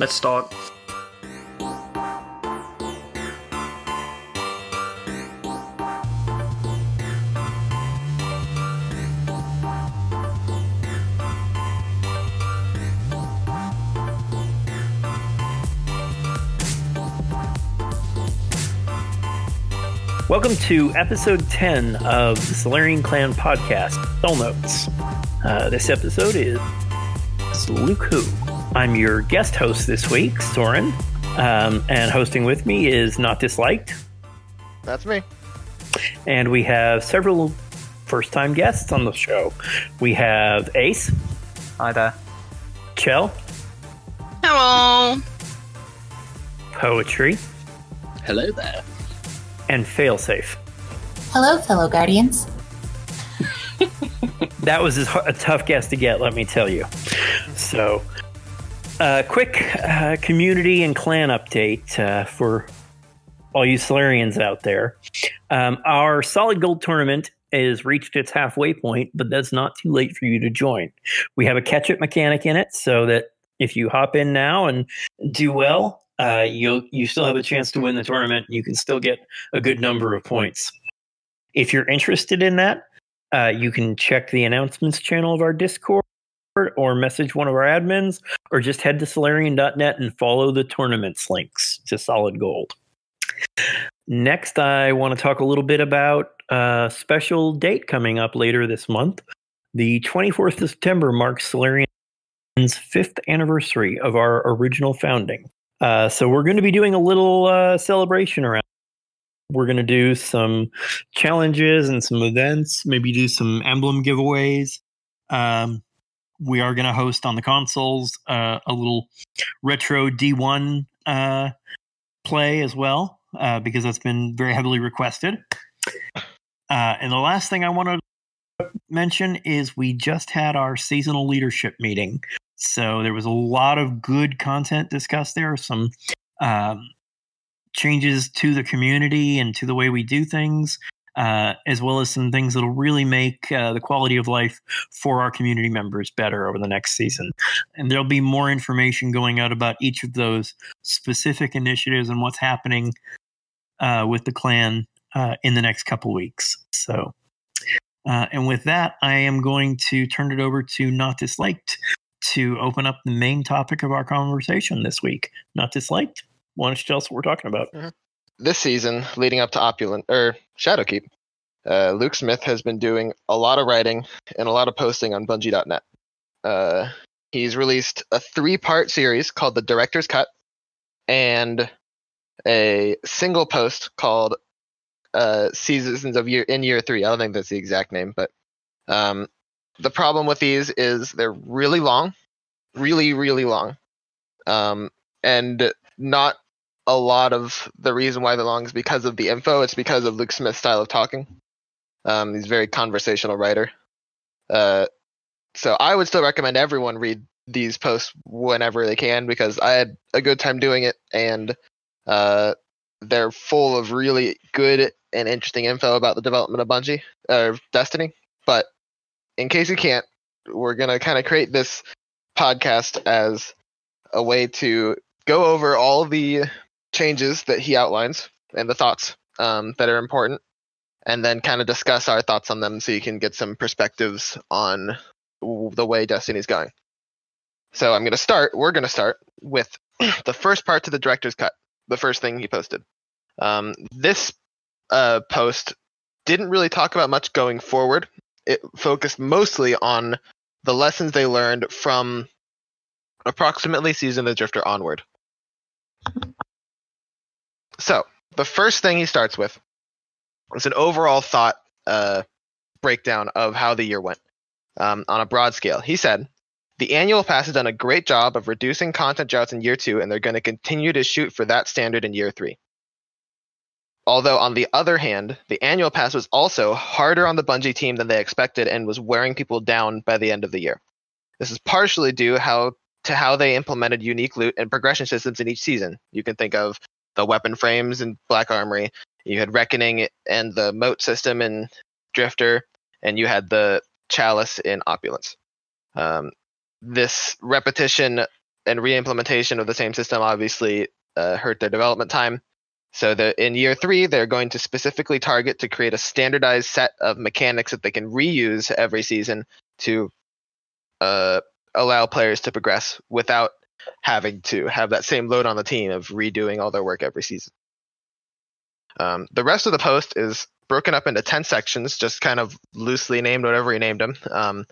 Let's start. Welcome to episode 10 of the Solarian Clan podcast, Soul Notes. Uh, this episode is Luke Who. I'm your guest host this week, Soren, um, and hosting with me is Not Disliked. That's me. And we have several first time guests on the show. We have Ace. Hi there. Chell. Hello. Poetry. Hello there. And Failsafe. Hello, fellow guardians. that was a tough guest to get, let me tell you. So, uh, quick uh, community and clan update uh, for all you Solarians out there. Um, our Solid Gold tournament has reached its halfway point, but that's not too late for you to join. We have a catch up mechanic in it so that if you hop in now and do well, uh, you you still have a chance to win the tournament. You can still get a good number of points. If you're interested in that, uh, you can check the announcements channel of our Discord or message one of our admins or just head to Solarian.net and follow the tournaments links to Solid Gold. Next, I want to talk a little bit about a special date coming up later this month. The 24th of September marks Solarian's fifth anniversary of our original founding. Uh, so we're going to be doing a little uh, celebration around. We're going to do some challenges and some events, maybe do some emblem giveaways. Um, we are going to host on the consoles uh, a little retro D1 uh, play as well, uh, because that's been very heavily requested. Uh, and the last thing I want to mention is we just had our seasonal leadership meeting so there was a lot of good content discussed there, some um, changes to the community and to the way we do things, uh, as well as some things that'll really make uh, the quality of life for our community members better over the next season. And there'll be more information going out about each of those specific initiatives and what's happening uh, with the clan uh, in the next couple weeks. So. Uh, and with that, I am going to turn it over to Not Disliked to open up the main topic of our conversation this week. Not disliked. Why don't you tell us what we're talking about? Mm-hmm. This season, leading up to Opulent or Shadowkeep, uh, Luke Smith has been doing a lot of writing and a lot of posting on Bungie.net. Uh, he's released a three-part series called The Director's Cut and a single post called uh, Seasons of Year in Year Three. I don't think that's the exact name, but um, the problem with these is they're really long, really, really long. Um, and not a lot of the reason why they're long is because of the info. It's because of Luke Smith's style of talking. Um, he's a very conversational writer. Uh, so I would still recommend everyone read these posts whenever they can because I had a good time doing it and uh, they're full of really good and interesting info about the development of Bungie or uh, Destiny. But in case you can't, we're gonna kind of create this podcast as a way to go over all the changes that he outlines and the thoughts um, that are important, and then kind of discuss our thoughts on them so you can get some perspectives on the way Destiny's going. So I'm going to start, we're going to start with the first part to the director's cut, the first thing he posted. Um, this uh, post didn't really talk about much going forward it focused mostly on the lessons they learned from approximately Season of the Drifter onward. So, the first thing he starts with is an overall thought uh, breakdown of how the year went um, on a broad scale. He said, The annual pass has done a great job of reducing content droughts in year two, and they're going to continue to shoot for that standard in year three. Although, on the other hand, the annual pass was also harder on the Bungie team than they expected and was wearing people down by the end of the year. This is partially due how to how they implemented unique loot and progression systems in each season. You can think of the weapon frames in Black Armory, you had Reckoning and the mote system in Drifter, and you had the Chalice in Opulence. Um, this repetition and re-implementation of the same system obviously uh, hurt their development time. So the, in year three, they're going to specifically target to create a standardized set of mechanics that they can reuse every season to uh, allow players to progress without having to have that same load on the team of redoing all their work every season. Um, the rest of the post is broken up into 10 sections, just kind of loosely named, whatever he named them. Um,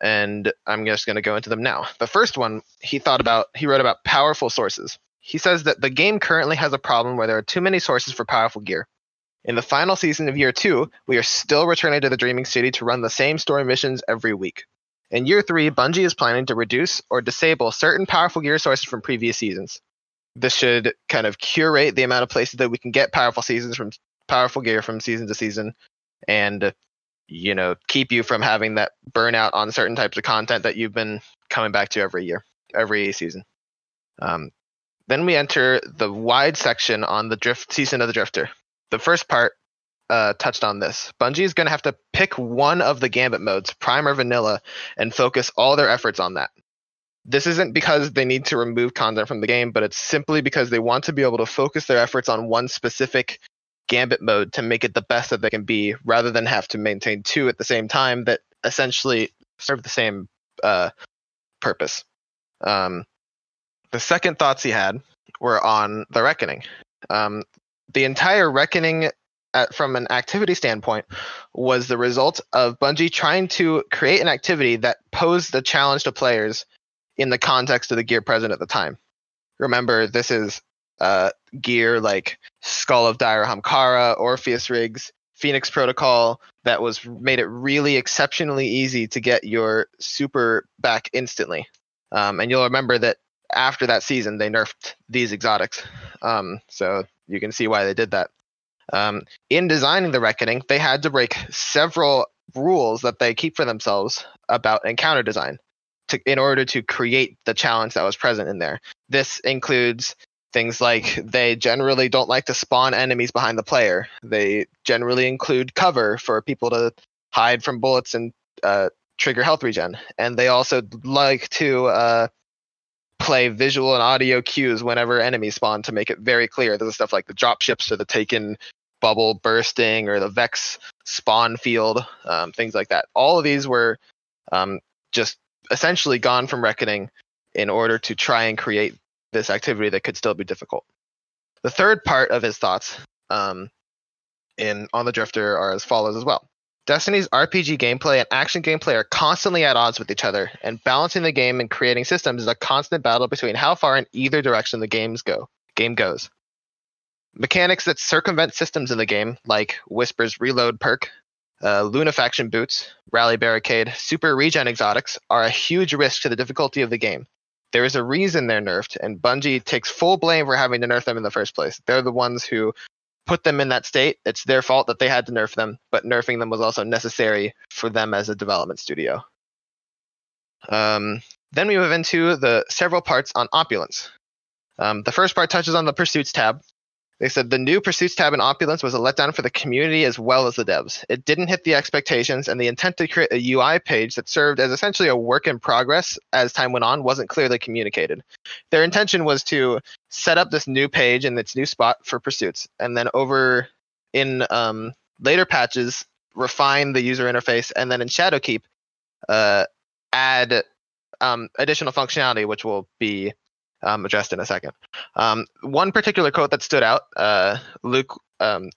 and I'm just going to go into them now. The first one he thought about, he wrote about powerful sources. He says that the game currently has a problem where there are too many sources for powerful gear. In the final season of year two, we are still returning to the Dreaming City to run the same story missions every week. In year three, Bungie is planning to reduce or disable certain powerful gear sources from previous seasons. This should kind of curate the amount of places that we can get powerful seasons from powerful gear from season to season, and you know keep you from having that burnout on certain types of content that you've been coming back to every year, every season. Um, then we enter the wide section on the drift season of the drifter. The first part uh, touched on this. Bungie is going to have to pick one of the Gambit modes, Prime or Vanilla, and focus all their efforts on that. This isn't because they need to remove content from the game, but it's simply because they want to be able to focus their efforts on one specific Gambit mode to make it the best that they can be, rather than have to maintain two at the same time that essentially serve the same uh, purpose. Um, the second thoughts he had were on the Reckoning. Um, the entire Reckoning, at, from an activity standpoint, was the result of Bungie trying to create an activity that posed a challenge to players in the context of the gear present at the time. Remember, this is uh, gear like Skull of Dire Ahamkara, Orpheus rigs, Phoenix Protocol that was made it really exceptionally easy to get your super back instantly. Um, and you'll remember that after that season, they nerfed these exotics. Um, so you can see why they did that. Um, in designing the Reckoning, they had to break several rules that they keep for themselves about encounter design to, in order to create the challenge that was present in there. This includes things like they generally don't like to spawn enemies behind the player. They generally include cover for people to hide from bullets and uh, trigger health regen. And they also like to uh, play visual and audio cues whenever enemies spawn to make it very clear. There's stuff like the drop ships or the taken bubble bursting or the Vex spawn field, um, things like that. All of these were um, just essentially gone from Reckoning in order to try and create this activity that could still be difficult. The third part of his thoughts um, in on the Drifter are as follows as well. Destiny's RPG gameplay and action gameplay are constantly at odds with each other, and balancing the game and creating systems is a constant battle between how far in either direction the games go. Game goes. Mechanics that circumvent systems in the game, like Whisper's reload perk, uh, Lunafaction boots, Rally Barricade, Super Regen exotics, are a huge risk to the difficulty of the game. There is a reason they're nerfed, and Bungie takes full blame for having to nerf them in the first place. They're the ones who put them in that state. It's their fault that they had to nerf them, but nerfing them was also necessary for them as a development studio. Um, then we move into the several parts on opulence. Um, the first part touches on the pursuits tab. They said the new Pursuits tab in Opulence was a letdown for the community as well as the devs. It didn't hit the expectations, and the intent to create a UI page that served as essentially a work in progress as time went on wasn't clearly communicated. Their intention was to set up this new page in its new spot for Pursuits, and then over in um, later patches, refine the user interface, and then in Shadowkeep, uh, add um, additional functionality, which will be um, addressed in a second. Um, one particular quote that stood out, uh, Luke um,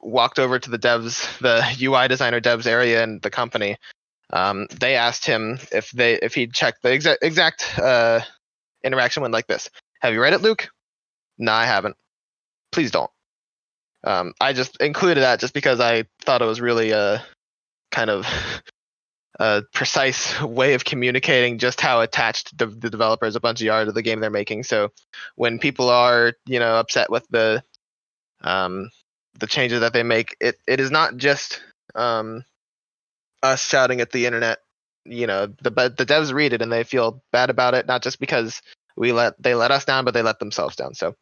walked over to the devs, the UI designer devs area in the company. Um, they asked him if they if he'd checked the exact exact uh, interaction went like this. Have you read it, Luke? No, I haven't. Please don't. Um, I just included that just because I thought it was really uh, kind of a precise way of communicating just how attached the, the developers Bungie are to the game they're making. So when people are, you know, upset with the um, the changes that they make, it, it is not just um, us shouting at the internet. You know, the the devs read it and they feel bad about it, not just because we let they let us down, but they let themselves down. So,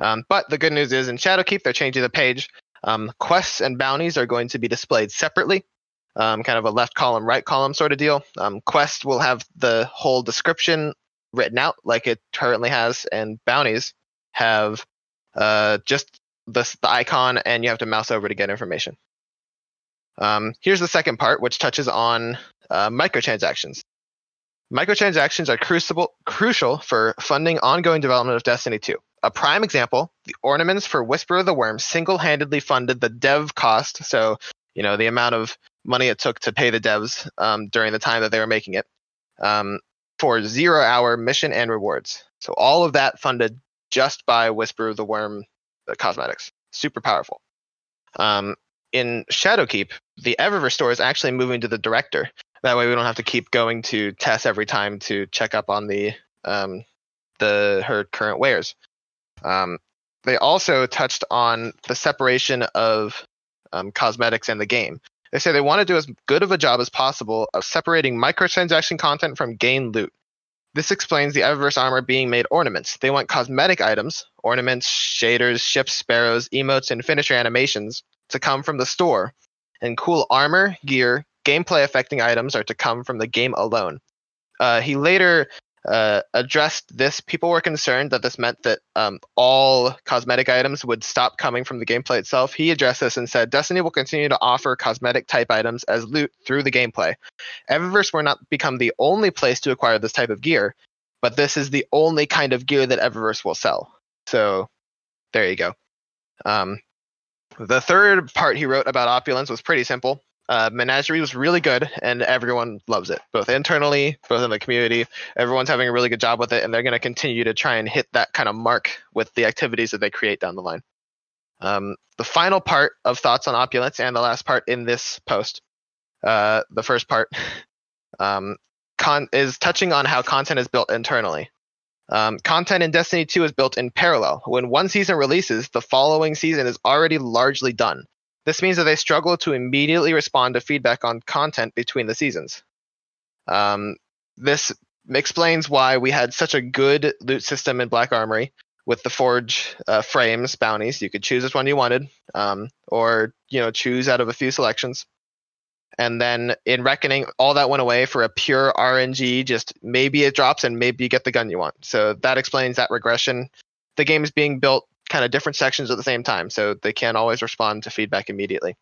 um, but the good news is in Shadowkeep they're changing the page. Um, quests and bounties are going to be displayed separately um, kind of a left column, right column sort of deal. Um, Quest will have the whole description written out like it currently has, and bounties have uh, just the, the icon, and you have to mouse over to get information. Um, here's the second part, which touches on uh, microtransactions. Microtransactions are crucible, crucial for funding ongoing development of Destiny 2. A prime example, the ornaments for Whisper of the Worm single-handedly funded the dev cost, so you know the amount of money it took to pay the devs um, during the time that they were making it, um, for zero-hour mission and rewards. So all of that funded just by Whisper of the Worm uh, cosmetics. Super powerful. Um, in Shadowkeep, the Eververse store is actually moving to the director. That way, we don't have to keep going to Tess every time to check up on the um, the her current wares. Um, they also touched on the separation of um, cosmetics and the game. They say they want to do as good of a job as possible of separating microtransaction content from gain loot. This explains the Eververse armor being made ornaments. They want cosmetic items, ornaments, shaders, ships, sparrows, emotes, and finisher animations to come from the store, and cool armor, gear, gameplay affecting items are to come from the game alone. Uh, he later uh, addressed this. People were concerned that this meant that um, all cosmetic items would stop coming from the gameplay itself. He addressed this and said Destiny will continue to offer cosmetic type items as loot through the gameplay. Eververse will not become the only place to acquire this type of gear, but this is the only kind of gear that Eververse will sell. So there you go. Um, the third part he wrote about opulence was pretty simple. Uh, Menagerie was really good, and everyone loves it, both internally, both in the community. Everyone's having a really good job with it, and they're going to continue to try and hit that kind of mark with the activities that they create down the line. Um, the final part of thoughts on opulence, and the last part in this post, uh, the first part, um, con- is touching on how content is built internally. Um, content in Destiny 2 is built in parallel. When one season releases, the following season is already largely done. This means that they struggle to immediately respond to feedback on content between the seasons. Um, this explains why we had such a good loot system in Black Armory with the Forge uh, frames bounties. You could choose which one you wanted, um, or you know choose out of a few selections. And then in Reckoning, all that went away for a pure RNG. Just maybe it drops and maybe you get the gun you want. So that explains that regression. The game is being built kind of different sections at the same time, so they can't always respond to feedback immediately.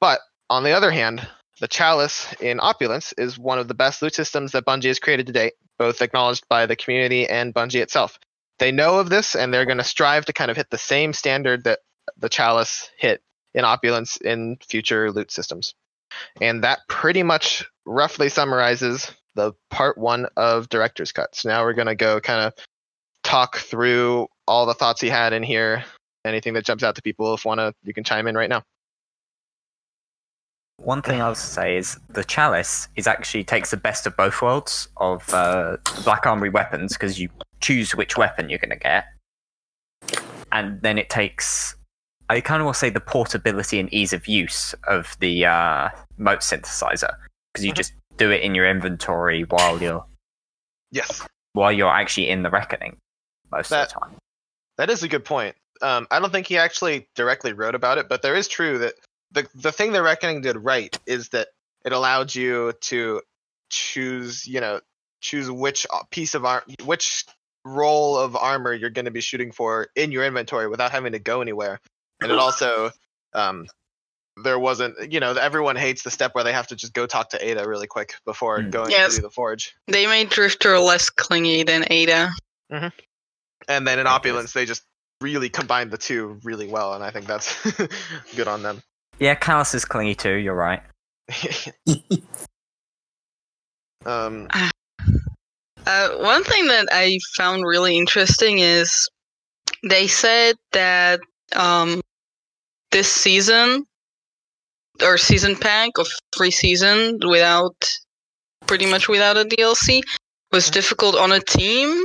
But on the other hand, the Chalice in Opulence is one of the best loot systems that Bungie has created to date, both acknowledged by the community and Bungie itself. They know of this and they're going to strive to kind of hit the same standard that the Chalice hit in Opulence in future loot systems. And that pretty much roughly summarizes the part one of Director's Cut. So now we're going to go kind of talk through all the thoughts he had in here. Anything that jumps out to people, if wanna, you can chime in right now. One thing I'll say is the chalice is actually takes the best of both worlds of uh, Black Armory weapons because you choose which weapon you're going to get, and then it takes. I kind of will say the portability and ease of use of the uh, mote synthesizer because you Mhm. just do it in your inventory while you're Yes, while you're actually in the reckoning most That- of the time. That is a good point. Um, I don't think he actually directly wrote about it, but there is true that the the thing the Reckoning did right is that it allowed you to choose, you know, choose which piece of arm, which roll of armor you're going to be shooting for in your inventory without having to go anywhere. And it also, um, there wasn't, you know, everyone hates the step where they have to just go talk to Ada really quick before Mm. going Yes. to do the forge. They made Drifter less clingy than Ada. And then in Opulence, they just really combined the two really well, and I think that's good on them. Yeah, Calus is clingy too. You're right. um, Uh, one thing that I found really interesting is they said that um, this season or season pack of three seasons without pretty much without a DLC was difficult on a team.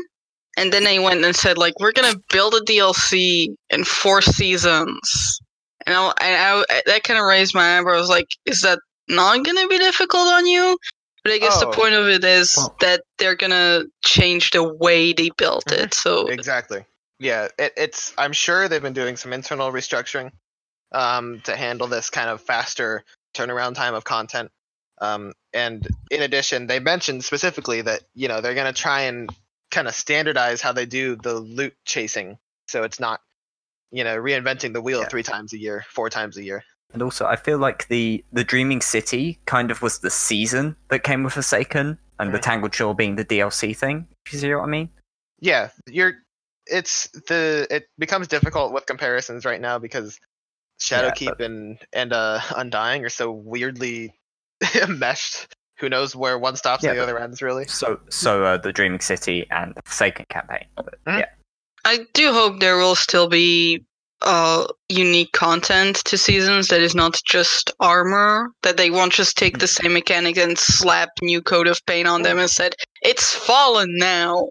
And then they went and said like we're gonna build a DLC in four seasons. And I, and I that kind of raised my eyebrows. Like, is that not gonna be difficult on you? But I guess Oh. the point of it is Well- that they're gonna change the way they built it. So exactly. Yeah, it, it's. I'm sure they've been doing some internal restructuring um, to handle this kind of faster turnaround time of content. Um, and in addition, they mentioned specifically that you know they're going to try and kind of standardize how they do the loot chasing, so it's not you know reinventing the wheel Yeah. three times a year, four times a year. And also, I feel like the the Dreaming City kind of was the season that came with Forsaken, and the Mhm. Tangled Shore being the DLC thing. If you see what I mean? Yeah, you're. It's the it becomes difficult with comparisons right now because Shadowkeep and and uh Undying are so weirdly meshed. Who knows where one stops Yeah, and the other ends really? So, so uh, the Dreaming City and the Forsaken campaign. But, Mhm. Yeah, I do hope there will still be uh unique content to seasons that is not just armor that they won't just take the same mechanic and slap new coat of paint on them and said it's fallen now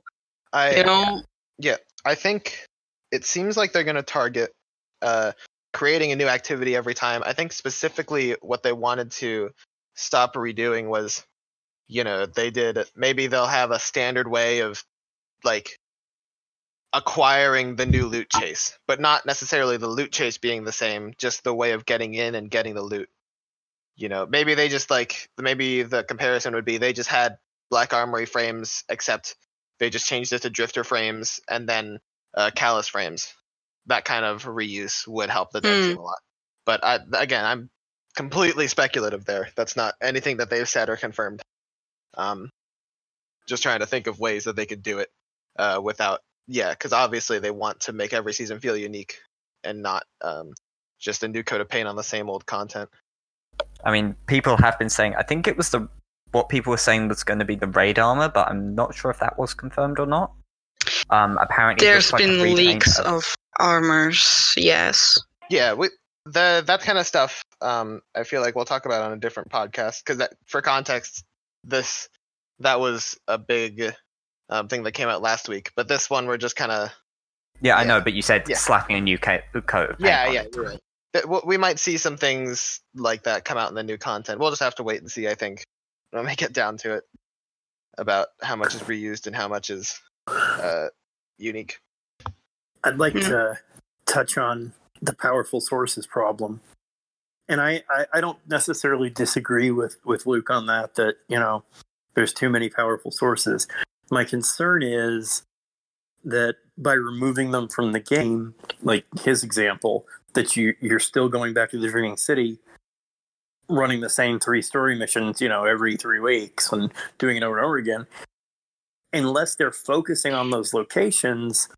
I you know Yeah, I think it seems like they're going to target uh, creating a new activity every time. I think specifically what they wanted to stop redoing was, you know, they did maybe they'll have a standard way of like acquiring the new loot chase, but not necessarily the loot chase being the same, just the way of getting in and getting the loot. You know, maybe they just like maybe the comparison would be they just had black armory frames except they just changed it to drifter frames and then uh, Calus frames. That kind of reuse would help the dev Hmm. team a lot. But I, again, I'm completely speculative there. That's not anything that they've said or confirmed. Um, just trying to think of ways that they could do it uh, without, yeah, because obviously they want to make every season feel unique and not um, just a new coat of paint on the same old content. I mean, people have been saying. I think it was the what people were saying was going to be the raid armor, but I'm not sure if that was confirmed or not. Um, apparently, it there's looks like been leaks of- of armors yes Yeah, we, the that kind of stuff. Um, I feel like we'll talk about on a different podcast because that, for context, this that was a big um, thing that came out last week. But this one, we're just kind of Yeah, I know, but you said Yeah. slapping a new coat, coat of paint yeah, on yeah, it. you're right. We might see some things like that come out in the new content. We'll just have to wait and see. I think when we get down to it about how much is reused and how much is uh, unique. I'd like Hmm. to touch on the powerful sources problem. And I, I, I don't necessarily disagree with, with Luke on that, that, you know, there's too many powerful sources. My concern is that by removing them from the game, like his example, that you, you're still going back to the Dreaming City, running the same three story missions, you know, every three weeks and doing it over and over again. Unless they're focusing on those locations,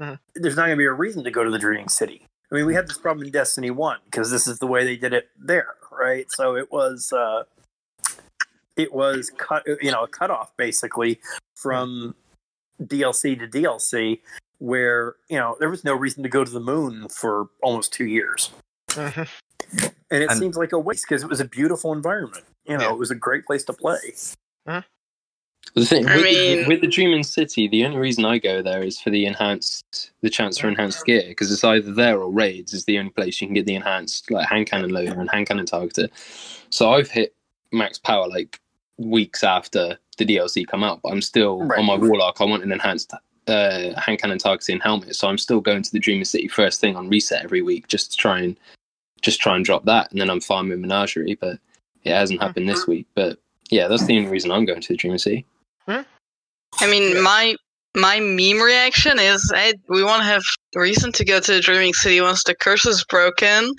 Mhm. there's not going to be a reason to go to the Dreaming City. I mean, we had this problem in Destiny One because this is the way they did it there, right? So it was, uh, it was cut, you know, a cutoff basically from DLC to DLC, where you know there was no reason to go to the moon for almost two years, Mhm. and it And- seems like a waste because it was a beautiful environment. You know, Yeah. it was a great place to play. The thing I with, mean- with the Dreaming City, the only reason I go there is for the enhanced, the chance for enhanced gear, because it's either there or raids is the only place you can get the enhanced like hand cannon loader and hand cannon targeter. So I've hit max power like weeks after the DLC come out, but I'm still Right. on my warlock. I want an enhanced uh, hand cannon targeting helmet, so I'm still going to the Dreaming City first thing on reset every week just to try and just try and drop that, and then I'm farming Menagerie. But it hasn't happened this week. But yeah, that's the only reason I'm going to the Dreaming City. I mean, Yeah. my my meme reaction is, hey, we want to have reason to go to the Dreaming City once the curse is broken.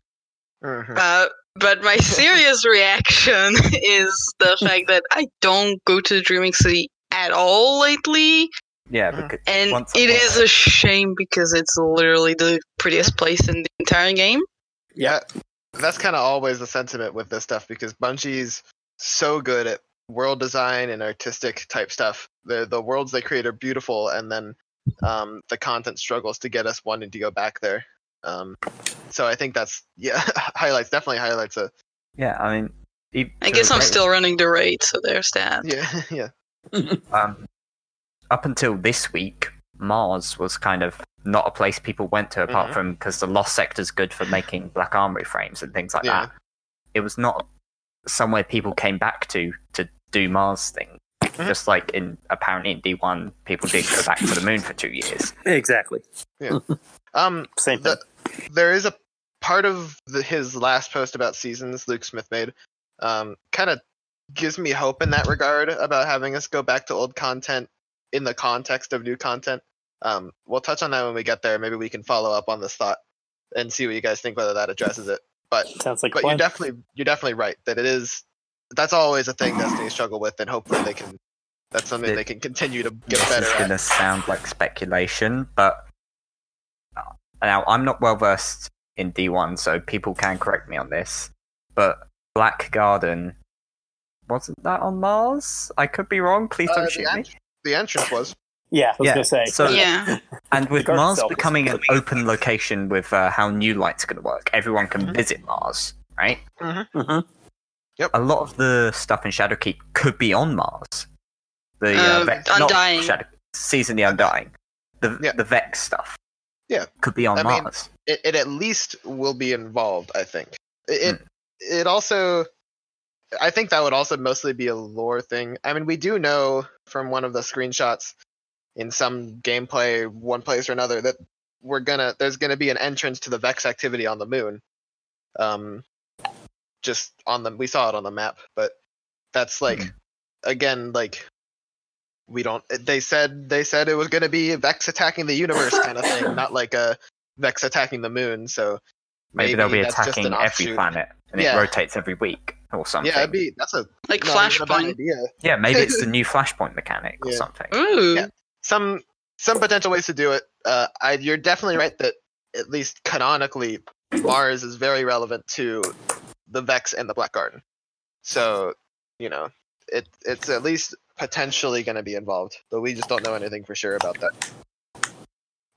Mhm. Uh, but my serious reaction is the fact that I don't go to the Dreaming City at all lately, Yeah, Mhm. because and Once- it once- is a shame because it's literally the prettiest place in the entire game. Yeah, that's kind of always the sentiment with this stuff because Bungie's so good at world design and artistic type stuff. The the worlds they create are beautiful, and then um, the content struggles to get us wanting to go back there. Um, so I think that's yeah highlights definitely highlights a yeah, I mean, e- I to guess I'm great still running the raid, so there's that. yeah yeah um, up until this week, Mars was kind of not a place people went to apart Mhm. from because the Lost Sector's good for making Black Armory frames and things like Yeah. that. It was not somewhere people came back to to do Mars thing. Mhm. Just like in apparently in D1, people did go back to the moon for two years. Exactly. um Same thing. the, there is a part of the, his last post about seasons Luke Smith made um, kind of gives me hope in that regard about having us go back to old content in the context of new content. Um, we'll touch on that when we get there. Maybe we can follow up on this thought and see what you guys think whether that addresses it. But Sounds like but you're definitely you're definitely right that it is. That's always a thing Destiny struggle with, and hopefully they can. That's something It- they can continue to get this better is going to sound like speculation, but uh, now I'm not well versed in D1, so people can correct me on this. But Black Garden wasn't that on Mars? I could be wrong. Please Uh, don't the shoot me. The entrance was. Yeah, I was Yeah, gonna say. so- Yeah. And with Mars becoming an open location with uh, how New Light's going to work, everyone can Mhm. visit Mars, right? Mhm. A lot of the stuff in Shadowkeep could be on Mars. The uh, Uh, Vex, Undying. Not Shadow, Season the Undying. The, Yeah. the Vex stuff. Yeah. Could be on I mean, Mars. It, it at least will be involved. I think. It. It, it also. I think that would also mostly be a lore thing. I mean, we do know from one of the screenshots in some gameplay, one place or another, that we're gonna there's gonna be an entrance to the Vex activity on the moon. Um, just on the we saw it on the map, but that's like Hmm. again like we don't. They said they said it was gonna be Vex attacking the universe kind of thing, not like a Vex attacking the moon. So Maybe, they'll be attacking every planet, and Yeah. it rotates every week or something. Yeah, it'd be that's a Like not even a bad Flashpoint. idea. Yeah, maybe it's the new Flashpoint mechanic or Yeah. something. Ooh. Yeah. Some some potential ways to do it. Uh, I, you're definitely right that at least canonically, Mars is very relevant to the Vex and the Black Garden. So you know, it it's at least potentially going to be involved, but we just don't know anything for sure about that.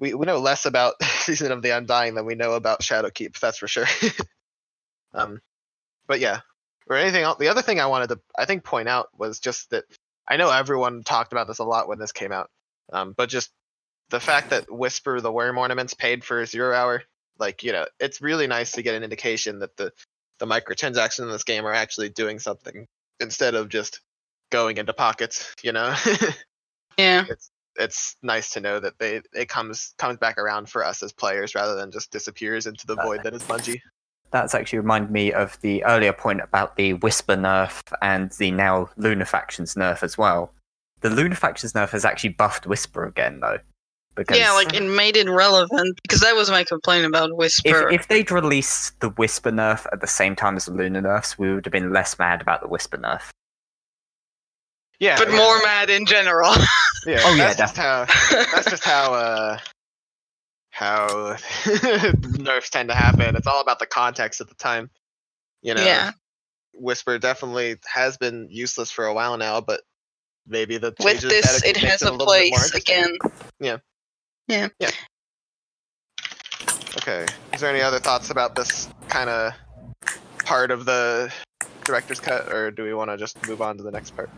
We we know less about Season of the Undying than we know about Shadowkeep. That's for sure. um, but yeah, or anything else. The other thing I wanted to I think point out was just that I know everyone talked about this a lot when this came out, um, but just the fact that Whisper the Worm ornaments paid for zero hour, like you know, it's really nice to get an indication that the the microtransactions in this game are actually doing something instead of just going into pockets. You know, Yeah. it's nice to know that they it comes comes back around for us as players rather than just disappears into the void that is Bungie. That's actually reminded me of the earlier point about the Whisper nerf and the now Lunafactions nerf as well. The Luna Lunafactions nerf has actually buffed Whisper again, though. Because Yeah, like it made it relevant because that was my complaint about Whisper. if they'd released the Whisper nerf at the same time as the Luna nerfs, we would have been less mad about the Whisper nerf. Yeah, but yeah, more mad in general. Yeah, Oh, yeah, that's just how that's just how uh how nerfs tend to happen. It's all about the context at the time. You know, yeah. Whisper definitely has been useless for a while now, but maybe the With this, it has a a little bit Yeah. place interesting. again. Okay. Is there any other thoughts about this kind of part of the director's cut, or do we want to just move on to the next part?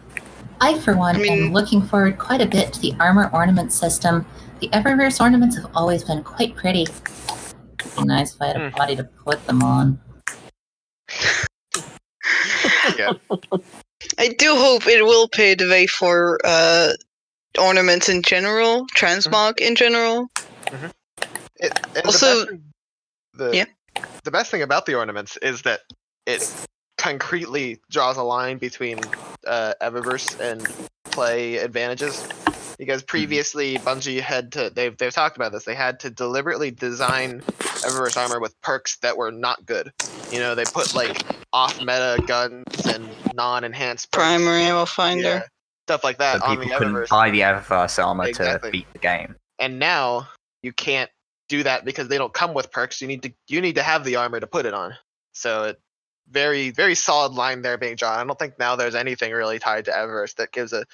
I, for one, I mean- am looking forward quite a bit to the armor ornament system. The Eververse ornaments have always been quite pretty. It'd be nice if I had a Hmm. body to put them on. Yeah. I do hope it will pave the way for uh, ornaments in general, transmog in general. It, Also- the best, the, Yeah. the best thing about the ornaments is that it concretely draws a line between uh, Eververse and play advantages. Because mm-hmm. previously, Bungie had to they've they've talked about this. They had to deliberately design Eververse armor with perks that were not good. You know, they put like off-meta guns and non-enhanced Primary ammo yeah, finder. stuff like that So on the people couldn't Eververse buy the Eververse armor Exactly. to beat the game. and now you can't do that because they don't come with perks. You need to you need to have the armor to put it on. So it very very solid line there being drawn. I don't think now there's anything really tied to Eververse that gives a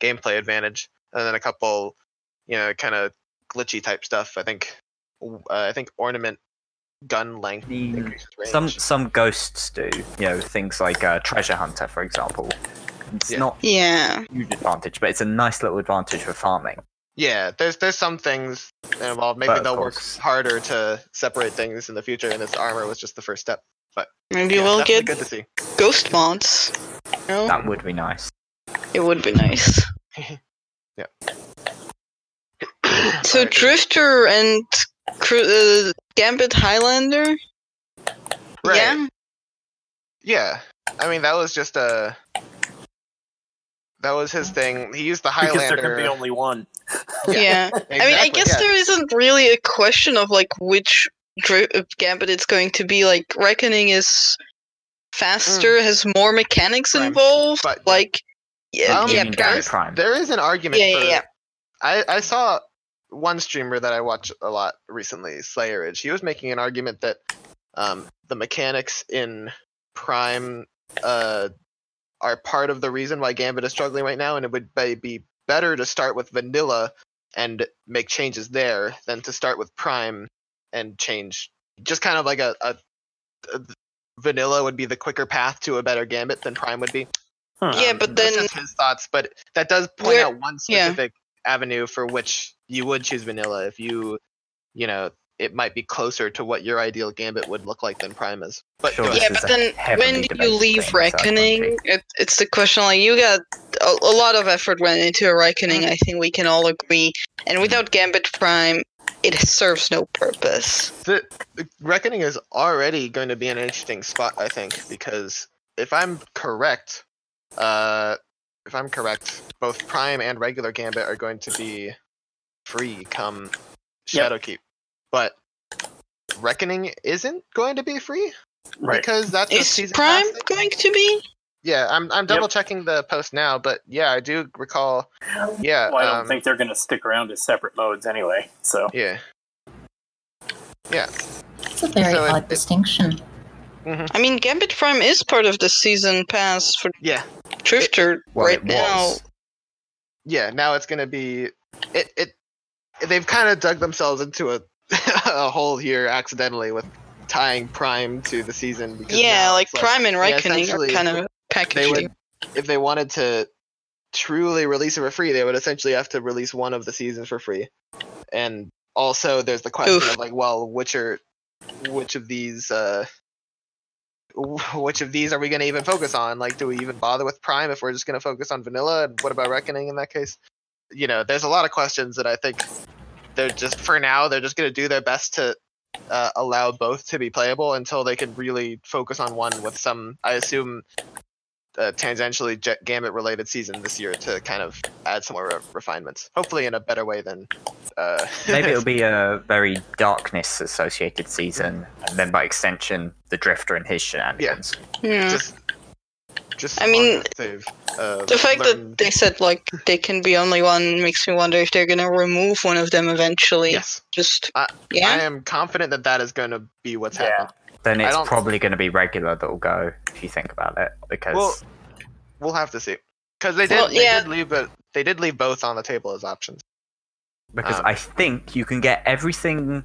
gameplay advantage, and then a couple you know kind of glitchy type stuff. I think uh, I think ornament gun length The- range. Some some ghosts do, you know, things like uh, Treasure Hunter, for example. It's Yeah. not Yeah. a huge advantage, but it's a nice little advantage for farming. yeah, there's there's some things involved. Maybe But they'll work harder to separate things in the future, and this armor was just the first step. But maybe Yeah, we'll get good to see. ghost mods. No, That would be nice. it would be nice. So Alright, Drifter and Cru- uh, Gambit Highlander. Right. Yeah. Yeah, I mean that was just a That was his thing. He used the Highlander. because there Highlander. can be only one. Yeah. I mean, I guess yeah. there isn't really a question of like which dri- uh, gambit it's going to be. Like reckoning is faster, has more mechanics involved. But- like yeah, Um, yeah, mean but- there's- Prime? There is an argument. Yeah, yeah, for, yeah. I, I saw one streamer that I watch a lot recently, Slayerage. He was making an argument that um, the mechanics in Prime uh, are part of the reason why Gambit is struggling right now, and it would be- be better to start with vanilla and make changes there than to start with Prime and change. Just kind of like a, a, a vanilla would be the quicker path to a better Gambit than Prime would be. Huh. Yeah, but that's then- just his thoughts. But that does point out one yeah. specific avenue for which you would choose vanilla if you, you know, it might be closer to what your ideal gambit would look like than Prime is. But Sure. yeah, but then when do you leave thing, so I can't reckoning? It, it's the question. Like you got a, a lot of effort went into a reckoning. Mm. I think we can all agree. And mm-hmm. without Gambit Prime, it serves no purpose. the, the reckoning is already going to be an interesting spot, I think, because if I'm correct, uh, if I'm correct, both Prime and regular Gambit are going to be free come Yep. Shadowkeep, but Reckoning isn't going to be free Right. because that's a Is season Prime pass going to be? Yeah, I'm I'm double checking the post now, but yeah, I do recall. Yeah, Well, I don't um, think they're going to stick around as separate modes anyway. So yeah, yeah. It's a very So it- odd it- distinction. I mean, Gambit Prime is part of the season pass for Yeah, Drifter Well, right now. yeah. Now it's gonna be it. It they've kind of dug themselves into a a hole here accidentally with tying Prime to the season. Because Yeah, now like Prime and yeah, Reckoning are kind of they would if they wanted to truly release it for free, they would essentially have to release one of the seasons for free. And also, there's the question Oof. of like, well, which are which of these uh which of these are we going to even focus on? Like, do we even bother with Prime if we're just going to focus on Vanilla? And what about Reckoning in that case? You know, there's a lot of questions that I think they're just for now they're just going to do their best to uh, allow both to be playable until they can really focus on one with some, I assume, uh, tangentially Jet Gambit related season this year to kind of add some more re- refinements. Hopefully, in a better way than. Uh, Maybe it'll be a very darkness associated season, and then by extension, the Drifter and his shenanigans. Yeah. just. Just I mean, long uh, The fact that they said like they can be only one makes me wonder if they're gonna remove one of them eventually. yes, Just I- I am confident that that is going to be what's Yeah. happening. Then it's probably going to be regular that'll go, if you think about it, because Well, we'll have to see because they did. Well, they did leave it. They did leave both on the table as options. because um, I think you can get everything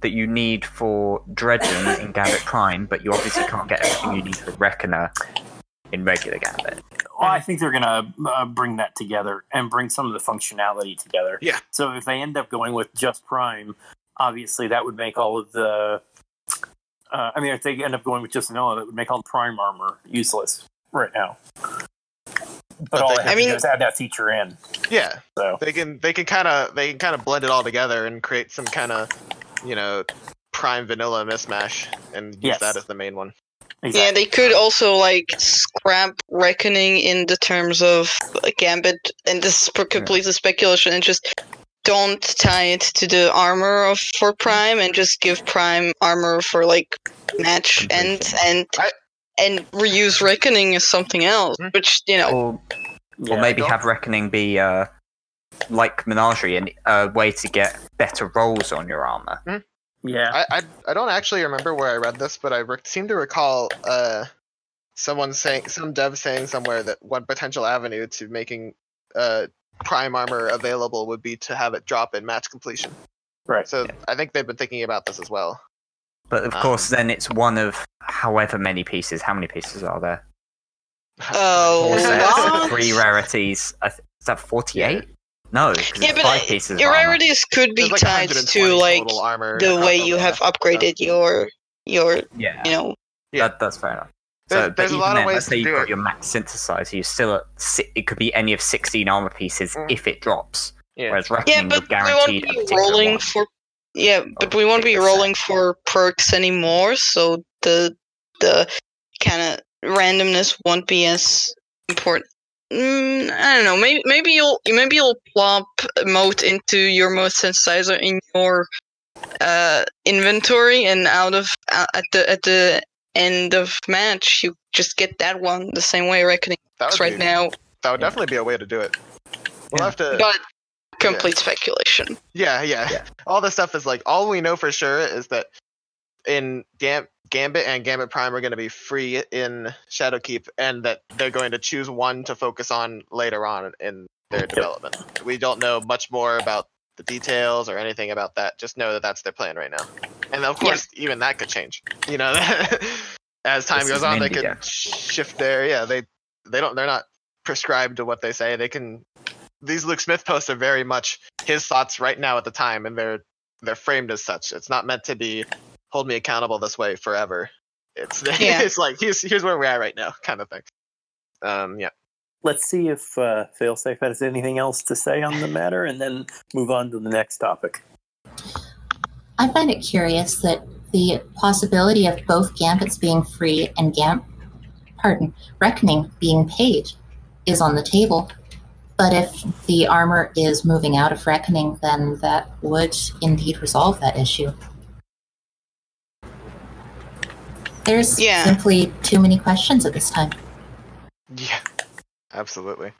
that you need for Dredgen in Gambit Prime, but you obviously can't get everything you need for Reckoner in regular Gambit. Well, I think they're going to uh, bring that together and bring some of the functionality together. Yeah. So if they end up going with just Prime, obviously that would make all of the. Uh, I mean, if they end up going with just vanilla, that would make all the Prime armor useless right now. But, But all they they can- have I to do mean- is add that feature in. Yeah, So they can. They can kind of. They can kind of blend it all together and create some kind of, you know, prime vanilla mismatch and use Yes. that as the main one. Yeah, they could also like scrap reckoning in the terms of a gambit, and this is completely speculation, and just don't tie it to the armor of for Prime, and just give Prime armor for like match ends, and I- and reuse reckoning as something else, Hmm. which you know, Or, Yeah, or maybe have Reckoning be uh, like Menagerie, and a way to get better rolls on your armor. yeah. I, I I don't actually remember where I read this, but I re- seem to recall uh someone saying some dev saying somewhere that one potential avenue to making uh prime armor available would be to have it drop in match completion. right. So I think they've been thinking about this as well. But of Um, course, then it's one of however many pieces. How many pieces are there? Oh, Four sets, what? three rarities. Is that forty-eight? No, yeah, but five pieces. of your armor. rarities could be like tied to like armor the way you have that upgraded your your Yeah, you know Yeah. That, that's fair enough. There's- so, but there's a even lot of then, ways let's to say you've do got it. your max synthesizer, you're still at. It could be any of sixteen armor pieces Mm. if it drops. Yeah. Whereas Yeah, reckoning, but you're we won't guaranteed a be rolling one. for yeah, but we won't be rolling for perks anymore, so the the kind of randomness won't be as important. Mm, I don't know. Maybe maybe you'll maybe you'll plop mote into your mote synthesizer in your uh, inventory, and out of uh, at the at the end of match, you just get that one the same way reckoning works would right be, now. That would definitely be a way to do it. We'll Yeah. have to. But complete speculation. Yeah, yeah, Yeah. All this stuff is like all we know for sure is that in Gam- Gambit and Gambit Prime are going to be free in Shadowkeep, and that they're going to choose one to focus on later on in their development. We don't know much more about the details or anything about that. Just know that that's their plan right now, and of Yeah. course, even that could change. You know, as time This goes on, an they could shift their yeah. They they don't they're not prescribed to what they say. They can. These Luke Smith posts are very much his thoughts right now at the time, and they're they're framed as such. It's not meant to be hold me accountable this way forever. It's Yeah. it's like here's here's where we're at right now, kind of thing. Um, yeah. Let's see if uh, Failsafe has anything else to say on the matter, and then move on to the next topic. I find it curious that the possibility of both gambits being free and gam pardon, reckoning being paid is on the table. But if the armor is moving out of reckoning, then that would indeed resolve that issue. There's Yeah. simply too many questions at this time. Yeah. Absolutely.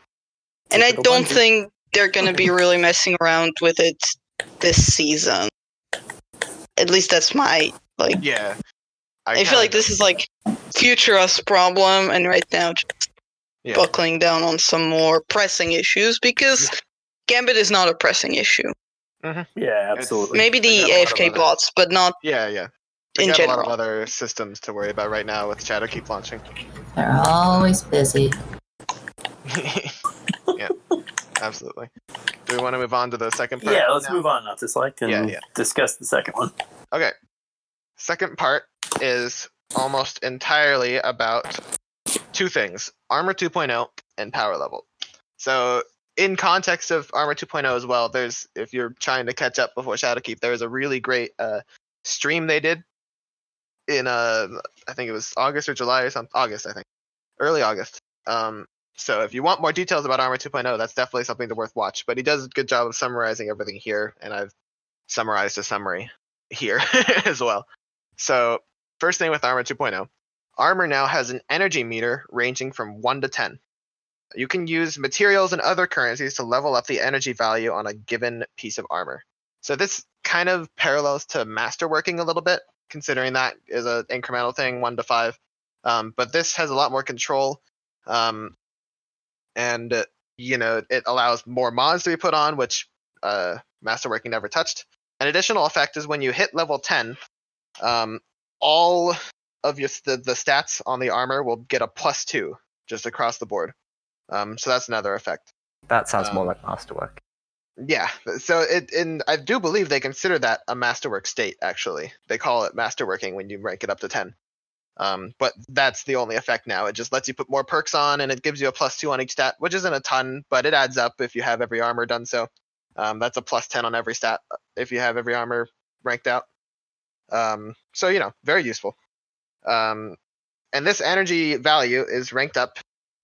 And I don't Bungie. think they're gonna be really messing around with it this season. At least that's my like. Yeah. I, feel like this is like future us problem, and right now just Yeah. buckling down on some more pressing issues because Gambit is not a pressing issue. Mm-hmm. Yeah, absolutely. Maybe the got a lot of AFK other- bots, but not Yeah, yeah. They in got a lot general. of other systems to worry about right now with Shadowkeep launching. They're always busy. yeah. Absolutely. Do we want to move on to the second part? yeah, let's now? move on, not dislike, and Yeah, yeah. discuss the second one. Okay. Second part is almost entirely about two things Armor 2.0 and power level. So, in context of Armor 2.0 as well, there's, if you're trying to catch up before Shadowkeep, there's a really great uh, stream they did in, uh, I think it was August or July or something. August, I think. Early August. Um, so, if you want more details about Armor 2.0, that's definitely something to worth watch. But he does a good job of summarizing everything here, and I've summarized a summary here as well. So, first thing with Armor 2.0, Armor now has an energy meter ranging from 1 to 10. You can use materials and other currencies to level up the energy value on a given piece of armor. So, this kind of parallels to masterworking a little bit, considering that is an incremental thing, 1 to 5. Um, but this has a lot more control. Um, and, uh, you know, it allows more mods to be put on, which uh, masterworking never touched. An additional effect is when you hit level 10, um, all of your the, the stats on the armor will get a plus two just across the board. Um, so that's another effect. That sounds more Um, like masterwork. Yeah. So it and I do believe they consider that a masterwork state. Actually, they call it masterworking when you rank it up to ten. Um, but that's the only effect now. It just lets you put more perks on, and it gives you a plus two on each stat, which isn't a ton, but it adds up if you have every armor done so. Um, that's a plus ten on every stat uh, if you have every armor ranked out. Um, so you know, very useful. Um, and this energy value is ranked up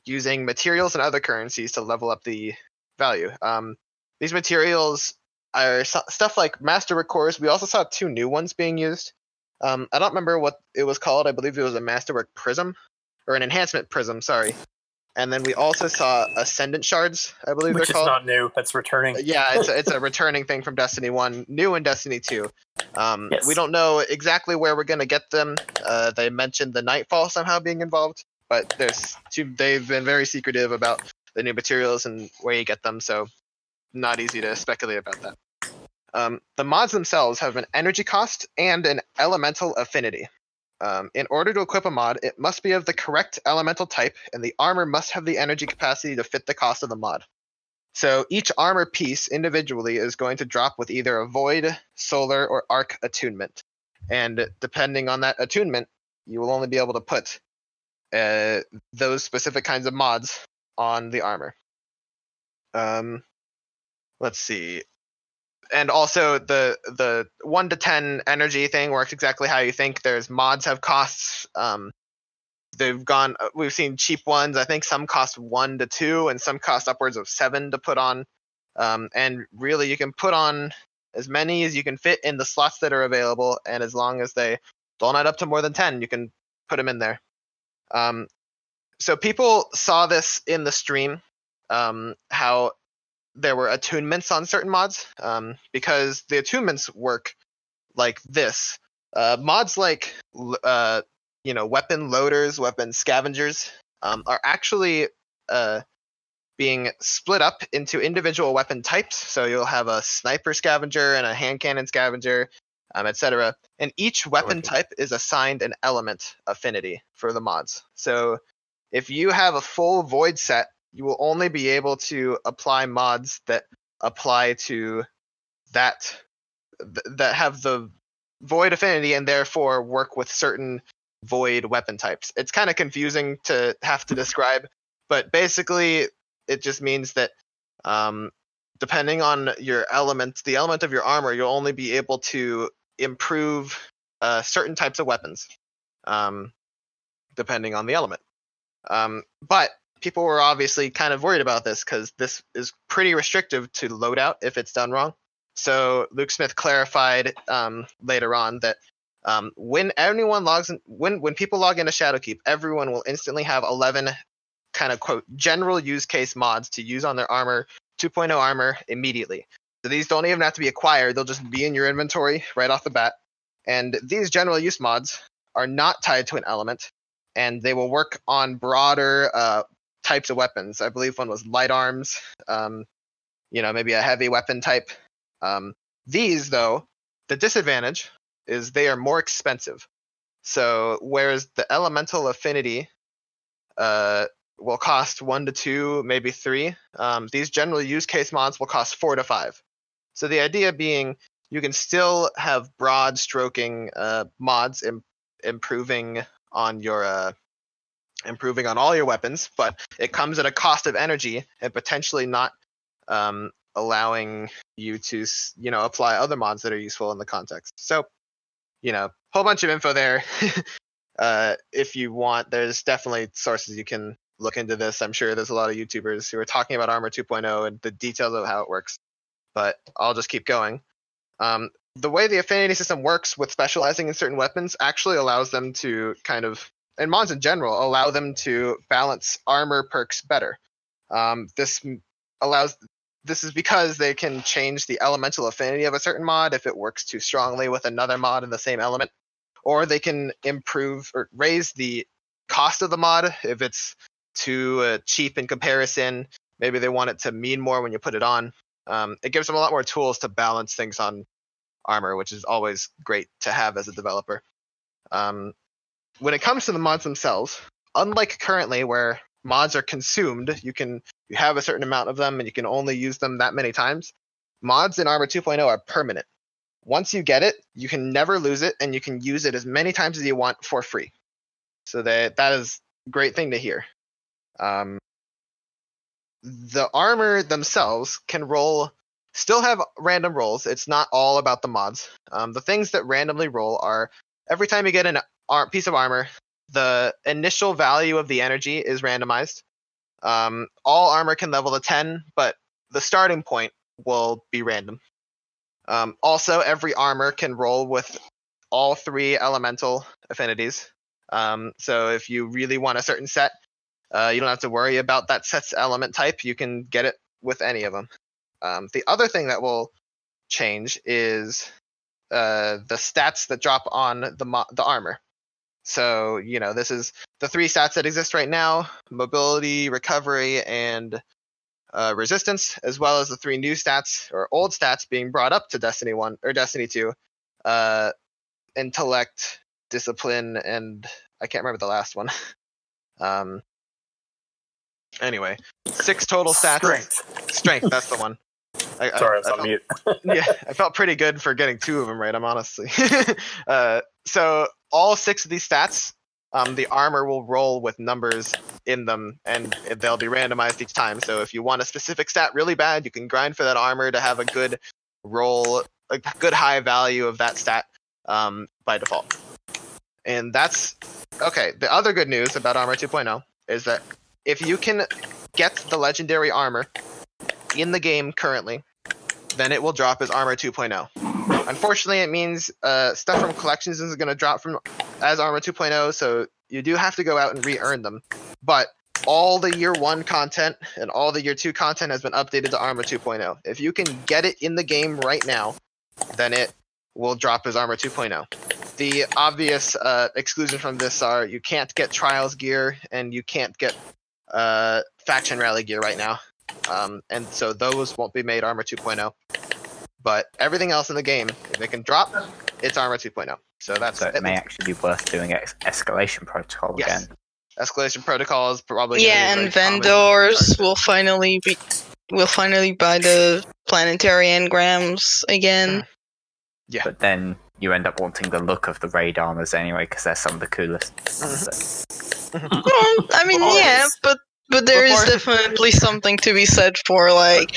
using materials and other currencies to level up the value. Um, these materials are stuff like masterwork cores. We also saw two new ones being used. Um, I don't remember what it was called. I believe it was a Masterwork Prism or an Enhancement Prism. Sorry. And then we also saw Ascendant Shards. I believe Which they're is called. not new. That's returning. Yeah, it's a, it's a returning thing from Destiny One, new in Destiny Two. Um, Yes. We don't know exactly where we're gonna get them. Uh, they mentioned the Nightfall somehow being involved, but there's two. They've been very secretive about the new materials and where you get them, so not easy to speculate about that. Um, the mods themselves have an energy cost and an elemental affinity. Um, in order to equip a mod, it must be of the correct elemental type, and the armor must have the energy capacity to fit the cost of the mod. So each armor piece individually is going to drop with either a void, solar, or arc attunement. And depending on that attunement, you will only be able to put uh, those specific kinds of mods on the armor. Um, let's see. And also the the one to ten energy thing works exactly how you think. There's mods have costs. Um, they've gone. uh, We've seen cheap ones. I think some cost one to two, and some cost upwards of seven to put on. Um, and really, you can put on as many as you can fit in the slots that are available, and as long as they don't add up to more than ten, you can put them in there. Um, so people saw this in the stream, um, how there were attunements on certain mods, um, because the attunements work like this. Uh, mods like uh, you know weapon loaders, weapon scavengers um, are actually uh, being split up into individual weapon types. So you'll have a sniper scavenger and a hand cannon scavenger, um, etc. And each weapon Okay. type is assigned an element affinity for the mods. So if you have a full void set, you will only be able to apply mods that apply to that th- that have the void affinity and therefore work with certain void weapon types. It's kind of confusing to have to describe, but basically it just means that um, depending on your element, the element of your armor, you'll only be able to improve uh, certain types of weapons, um, depending on the element. Um, but people were obviously kind of worried about this because this is pretty restrictive to loadout if it's done wrong. So Luke Smith clarified um, later on that um, when anyone logs in, when when people log into Shadowkeep, everyone will instantly have 11 kind of quote general use case mods to use on their armor 2.0 armor immediately. So these don't even have to be acquired; they'll just be in your inventory right off the bat. And these general use mods are not tied to an element, and they will work on broader uh, types of weapons. I believe one was light arms, um, you know, maybe a heavy weapon type. Um, these, though, the disadvantage is they are more expensive. So whereas the elemental affinity uh, will cost one to two, maybe three, um, these general use case mods will cost four to five. So the idea being you can still have broad stroking uh, mods Im- improving on your uh, improving on all your weapons, but it comes at a cost of energy and potentially not um, allowing you to you know apply other mods that are useful in the context. So you know, whole bunch of info there. uh, if you want, there's definitely sources you can look into this. I'm sure there's a lot of YouTubers who are talking about Armor 2.0 and the details of how it works. But I'll just keep going. Um, the way the affinity system works with specializing in certain weapons actually allows them to kind of, and mods in general, allow them to balance armor perks better. Um, this allows this is because they can change the elemental affinity of a certain mod if it works too strongly with another mod in the same element, or they can improve or raise the cost of the mod if it's too uh, cheap in comparison. Maybe they want it to mean more when you put it on. Um, it gives them a lot more tools to balance things on armor, which is always great to have as a developer. Um, when it comes to the mods themselves, unlike currently where mods are consumed, you can you have a certain amount of them and you can only use them that many times. Mods in Armor 2.0 are permanent. Once you get it, you can never lose it and you can use it as many times as you want for free. So that that is a great thing to hear. Um, the armor themselves can roll still have random rolls. It's not all about the mods. Um, the things that randomly roll are every time you get an ar- piece of armor, the initial value of the energy is randomized. Um, all armor can level to 10, but the starting point will be random. Um, also, every armor can roll with all three elemental affinities. Um, so if you really want a certain set, uh, you don't have to worry about that set's element type. You can get it with any of them. Um, the other thing that will change is uh, the stats that drop on the mo- the armor. So you know this is the three stats that exist right now: mobility, recovery, and uh, resistance, as well as the three new stats or old stats being brought up to Destiny One or Destiny Two: uh, intellect, discipline, and I can't remember the last one. um. Anyway, six total stats. Strength. Strength, that's the one. I, I- Sorry, I was I on felt- mute. yeah, I felt pretty good for getting two of them right. I'm honestly. uh, so all six of these stats, um, the armor will roll with numbers in them, and they'll be randomized each time. So if you want a specific stat really bad, you can grind for that armor to have a good roll, a good high value of that stat um, by default. And that's okay, the other good news about Armor 2.0 is that if you can get the legendary armor in the game currently, then it will drop as Armor 2.0. Unfortunately, it means uh, stuff from collections is going to drop from as Armor 2.0, so you do have to go out and re-earn them. But all the year one content and all the year two content has been updated to Armor 2.0. If you can get it in the game right now, then it will drop as Armor 2.0. The obvious uh, exclusion from this are you can't get Trials gear and you can't get uh, Faction Rally gear right now. Um, and so those won't be made Armor 2.0. But everything else in the game, if it can drop, it's Armor 2.0. So that's So it may actually be worth doing ex- escalation protocol Yes. again. escalation protocol is probably yeah, and vendors will finally be will finally buy the planetary engrams again. Yeah. But then you end up wanting the look of the raid armors anyway because they're some of the coolest. Mhm. So- Well, I mean, yeah, but but there is Before- definitely something to be said for like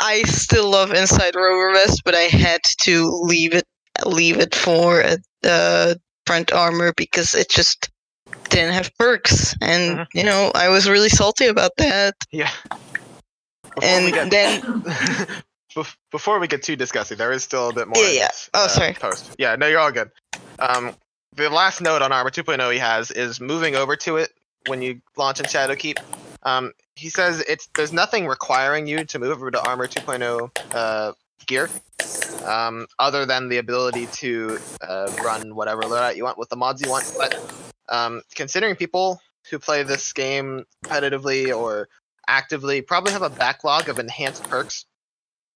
I, still love Insight Rover Vest, but I had to leave it leave it for uh, the front armor because it just didn't have perks, and Mhm. you know I was really salty about that. Yeah. Before And get- then before we get too disgusting, there is still a bit more. Yeah, yeah. Oh, uh, sorry. Post. Yeah, no, you're all good. Um, the last note on Armor 2.0 he has is moving over to it when you launch in Shadowkeep. Um, he says it's there's nothing requiring you to move over to Armor 2.0 uh, gear, um, other than the ability to uh, run whatever loadout you want with the mods you want. But um, considering people who play this game competitively or actively probably have a backlog of enhanced perks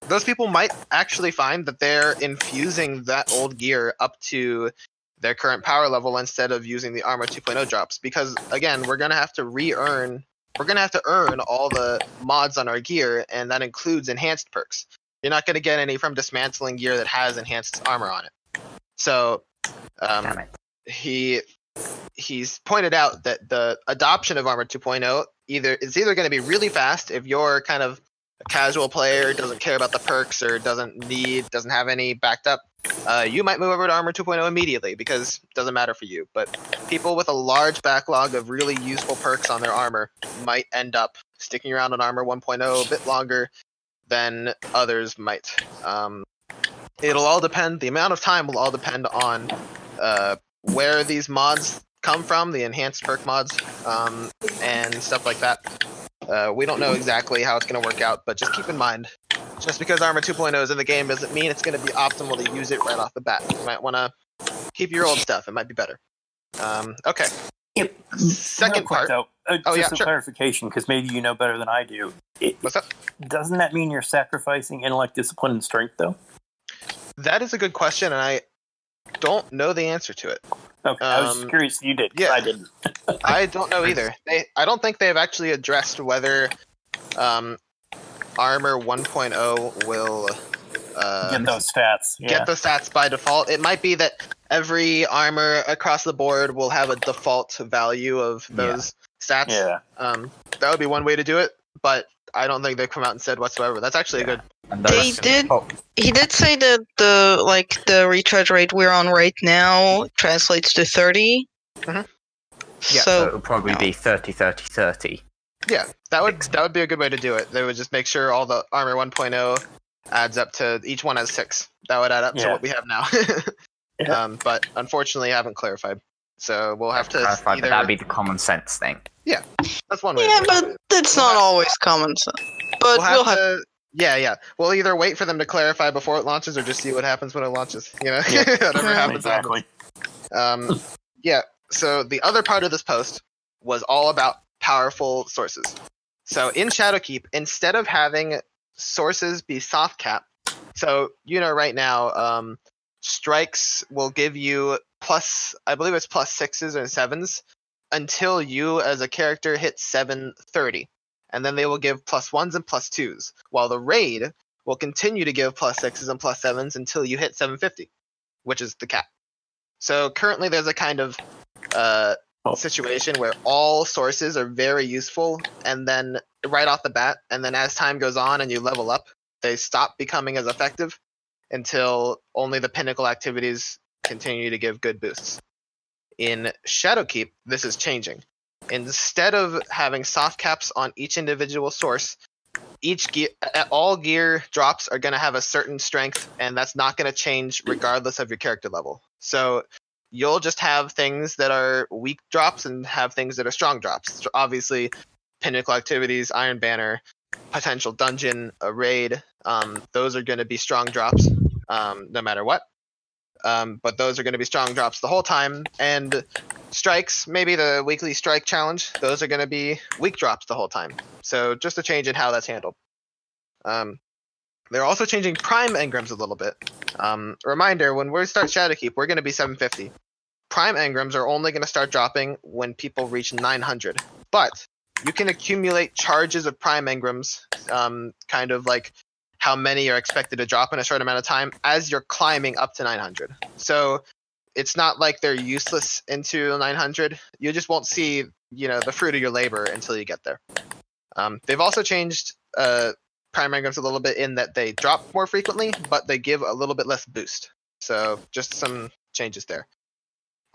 those people might actually find that they're infusing that old gear up to their current power level instead of using the armor 2.0 drops because again we're going to have to re-earn we're going to have to earn all the mods on our gear and that includes enhanced perks. You're not going to get any from dismantling gear that has enhanced armor on it. So um, he he's pointed out that the adoption of armor 2.0 either is either going to be really fast if you're kind of a casual player doesn't care about the perks or doesn't need doesn't have any backed up uh, you might move over to armor 2.0 immediately because it doesn't matter for you but people with a large backlog of really useful perks on their armor might end up sticking around on armor 1.0 a bit longer than others might. Um, it'll all depend the amount of time will all depend on uh, where these mods come from the enhanced perk mods um, and stuff like that. Uh, we don't know exactly how it's going to work out, but just keep in mind, just because Armor 2.0 is in the game doesn't mean it's going to be optimal to use it right off the bat. You might want to keep your old stuff. It might be better. Um, okay. Yep. Second Real part. though, uh, Oh, just yeah, some sure. clarification, because maybe you know better than I do. It, What's up? doesn't that mean you're sacrificing intellect, discipline, and strength, though? That is a good question, and I don't know the answer to it. Okay, I was Um, curious. You did. yeah. I didn't. I don't know either. They, I don't think they've actually addressed whether um, Armor 1.0 will uh, Get those stats. Yeah. get the stats by default. It might be that every armor across the board will have a default value of Yeah. those stats. yeah. Um, that would be one way to do it, but I don't think they've come out and said whatsoever. That's actually a good. They did- Oh, He did say that the like the recharge rate we're on right now translates to 30. Mhm. yeah, so So it'll probably be 30, 30, 30. Yeah, that would that would be a good way to do it. They would just make sure all the armor 1.0 adds up to each one has six. That would add up to what we have now. Yeah. um, but unfortunately, I haven't clarified. So we'll have to Clarify, either. but that'd be the common sense thing. Yeah, that's one way. yeah, to do it. but that's not always common sense. But we'll have, we'll have to. Yeah, yeah. We'll either wait for them to clarify before it launches, or just see what happens when it launches. You know, Yeah. whatever Yeah. happens. exactly. happens. Um, yeah. So the other part of this post was all about powerful sources. So in Shadowkeep, instead of having sources be soft cap, so you know right now, um, strikes will give you plus, I believe it's plus sixes or sevens until you as a character hit 730 and then they will give plus ones and plus twos, while the raid will continue to give plus sixes and plus sevens until you hit 750, which is the cap. So currently, there's a kind of uh. Oh. situation where all sources are very useful, and then right off the bat, and then as time goes on and you level up, they stop becoming as effective until only the pinnacle activities continue to give good boosts. In Shadowkeep, this is changing. Instead of having soft caps on each individual source, each gear, all gear drops are going to have a certain strength, and that's not going to change regardless of your character level. So you'll just have things that are weak drops and have things that are strong drops. So obviously, pinnacle activities, Iron Banner, potential dungeon, a raid, um, those are going to be strong drops um, no matter what. Um, but those are going to be strong drops the whole time. And strikes, maybe the weekly strike challenge, those are going to be weak drops the whole time. So just a change in how that's handled. Um, they're also changing prime engrams a little bit. Um, reminder: when we start Shadowkeep, we're going to be 750. Prime engrams are only going to start dropping when people reach 900. But you can accumulate charges of prime engrams, um, kind of like how many are expected to drop in a short amount of time as you're climbing up to 900. So it's not like they're useless into 900. You just won't see, you know, the fruit of your labor until you get there. Um, they've also changed uh, prime engrams a little bit in that they drop more frequently, but they give a little bit less boost. So just some changes there.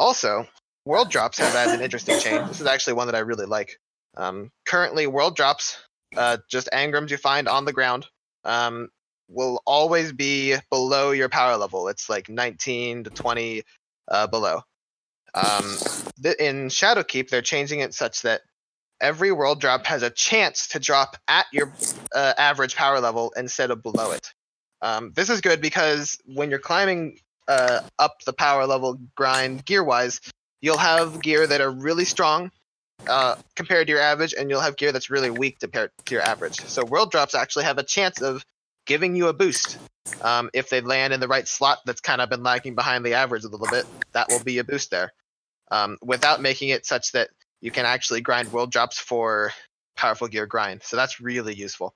Also, world drops have had an interesting change. This is actually one that I really like. Um, currently, world drops, uh, just engrams you find on the ground, um, will always be below your power level. It's like 19 to 20 uh, below. Um, th- in Shadowkeep, they're changing it such that every world drop has a chance to drop at your uh, average power level instead of below it. Um, this is good because when you're climbing uh, up the power level grind gear wise, you'll have gear that are really strong uh, compared to your average, and you'll have gear that's really weak compared to your average. So world drops actually have a chance of giving you a boost. Um, if they land in the right slot that's kind of been lagging behind the average a little bit, that will be a boost there. Um, without making it such that you can actually grind world drops for powerful gear grind. So that's really useful.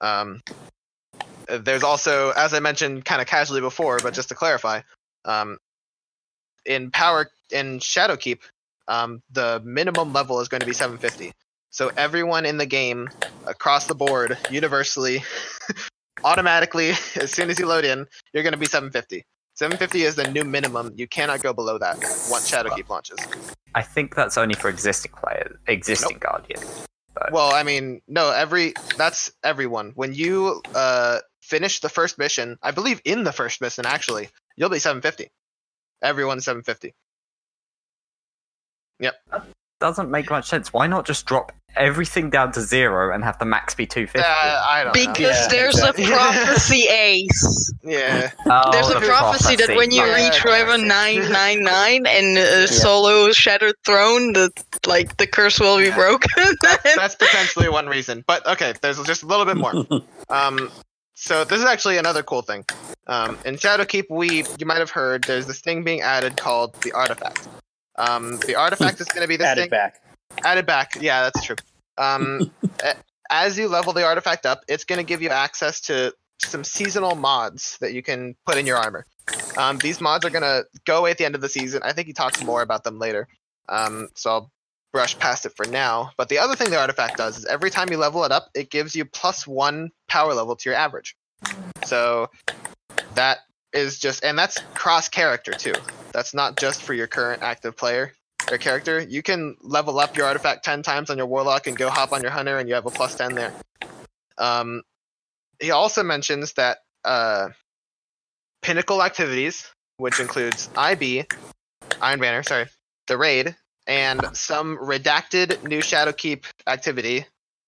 Um, there's also, as I mentioned kind of casually before, but just to clarify, um, in power in Shadowkeep, um, the minimum level is going to be 750. So everyone in the game, across the board, universally, automatically, as soon as you load in, you're going to be 750. 750 is the new minimum. You cannot go below that once Shadowkeep launches. I think that's only for existing players, existing Guardian. But Well, I mean, no, every that's everyone. When you uh, finish the first mission, I believe in the first mission actually, you'll be 750. Everyone's 750. Yep. doesn't make much sense. Why not just drop everything down to zero and have the max be 250? Uh, I don't Because know. Yeah, there's exactly. a prophecy ace. Yeah. Oh, There's a the prophecy, that when you Yeah, reach yeah, level 999 and uh, solo Shattered Throne, the like the curse will be broken. that's, that's potentially one reason. But okay, there's just a little bit more. Um, so this is actually another cool thing. Um, in Shadowkeep, we you might have heard there's this thing being added called the artifact. Um, the artifact is going to be this Add thing back. added back. Yeah, that's true. Um, as you level the artifact up, it's going to give you access to some seasonal mods that you can put in your armor. Um, these mods are going to go away at the end of the season. I think he talks more about them later. Um, so I'll brush past it for now. But the other thing the artifact does is every time you level it up, it gives you plus one power level to your average. So that is just, and that's cross character too. That's not just for your current active player or character. You can level up your artifact 10 times on your warlock and go hop on your hunter and you have a plus 10 there. Um, he also mentions that uh, pinnacle activities, which includes IB, Iron Banner, sorry, the raid, and some redacted new Shadowkeep activity,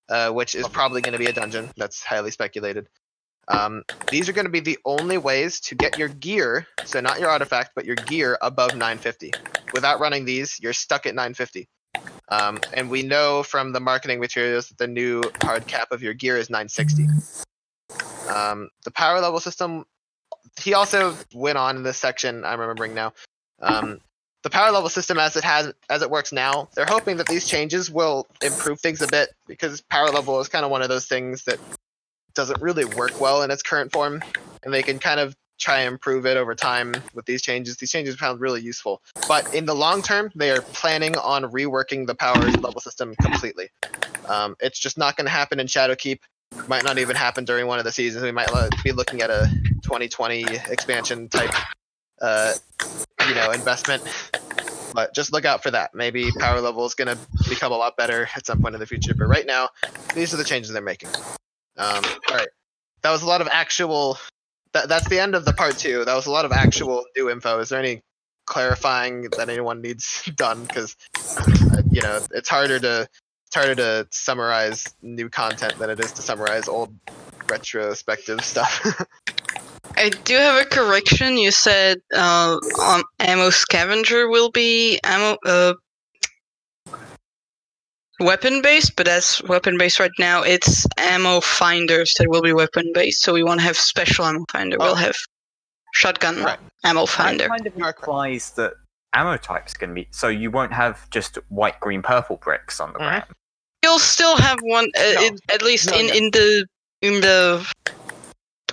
uh, which is probably going to be a dungeon. That's highly speculated. Um, these are going to be the only ways to get your gear, so not your artifact, but your gear above 950. Without running these, you're stuck at 950. Um, and we know from the marketing materials that the new hard cap of your gear is 960. Um, the power level system, he also went on in this section, I'm remembering now. Um, the power level system as it has as it works now, they're hoping that these changes will improve things a bit because power level is kind of one of those things that doesn't really work well in its current form, and they can kind of try and improve it over time with these changes. These changes found really useful, but in the long term, they are planning on reworking the power level system completely. Um, it's just not going to happen in Shadowkeep. Might not even happen during one of the seasons. We might be looking at a 2020 expansion type, uh, you know, investment. But just look out for that. Maybe power level is going to become a lot better at some point in the future. But right now, these are the changes they're making. Um, all right, that was a lot of actual. That, that's the end of the part two. That was a lot of actual new info. Is there any clarifying that anyone needs done? Because you know it's harder to it's harder to summarize new content than it is to summarize old retrospective stuff. I do have a correction. You said uh, um, ammo scavenger will be ammo uh, weapon based, but that's weapon based right now. It's ammo finders that will be weapon based. So we won't have special ammo finder. Oh. We'll have shotgun Right. ammo That finder. kind of You are correct. implies that ammo types can be so you won't have just white, green, purple bricks on the Mhm. ground. You'll still have one, uh, No. in, at least No, in, no. in the in the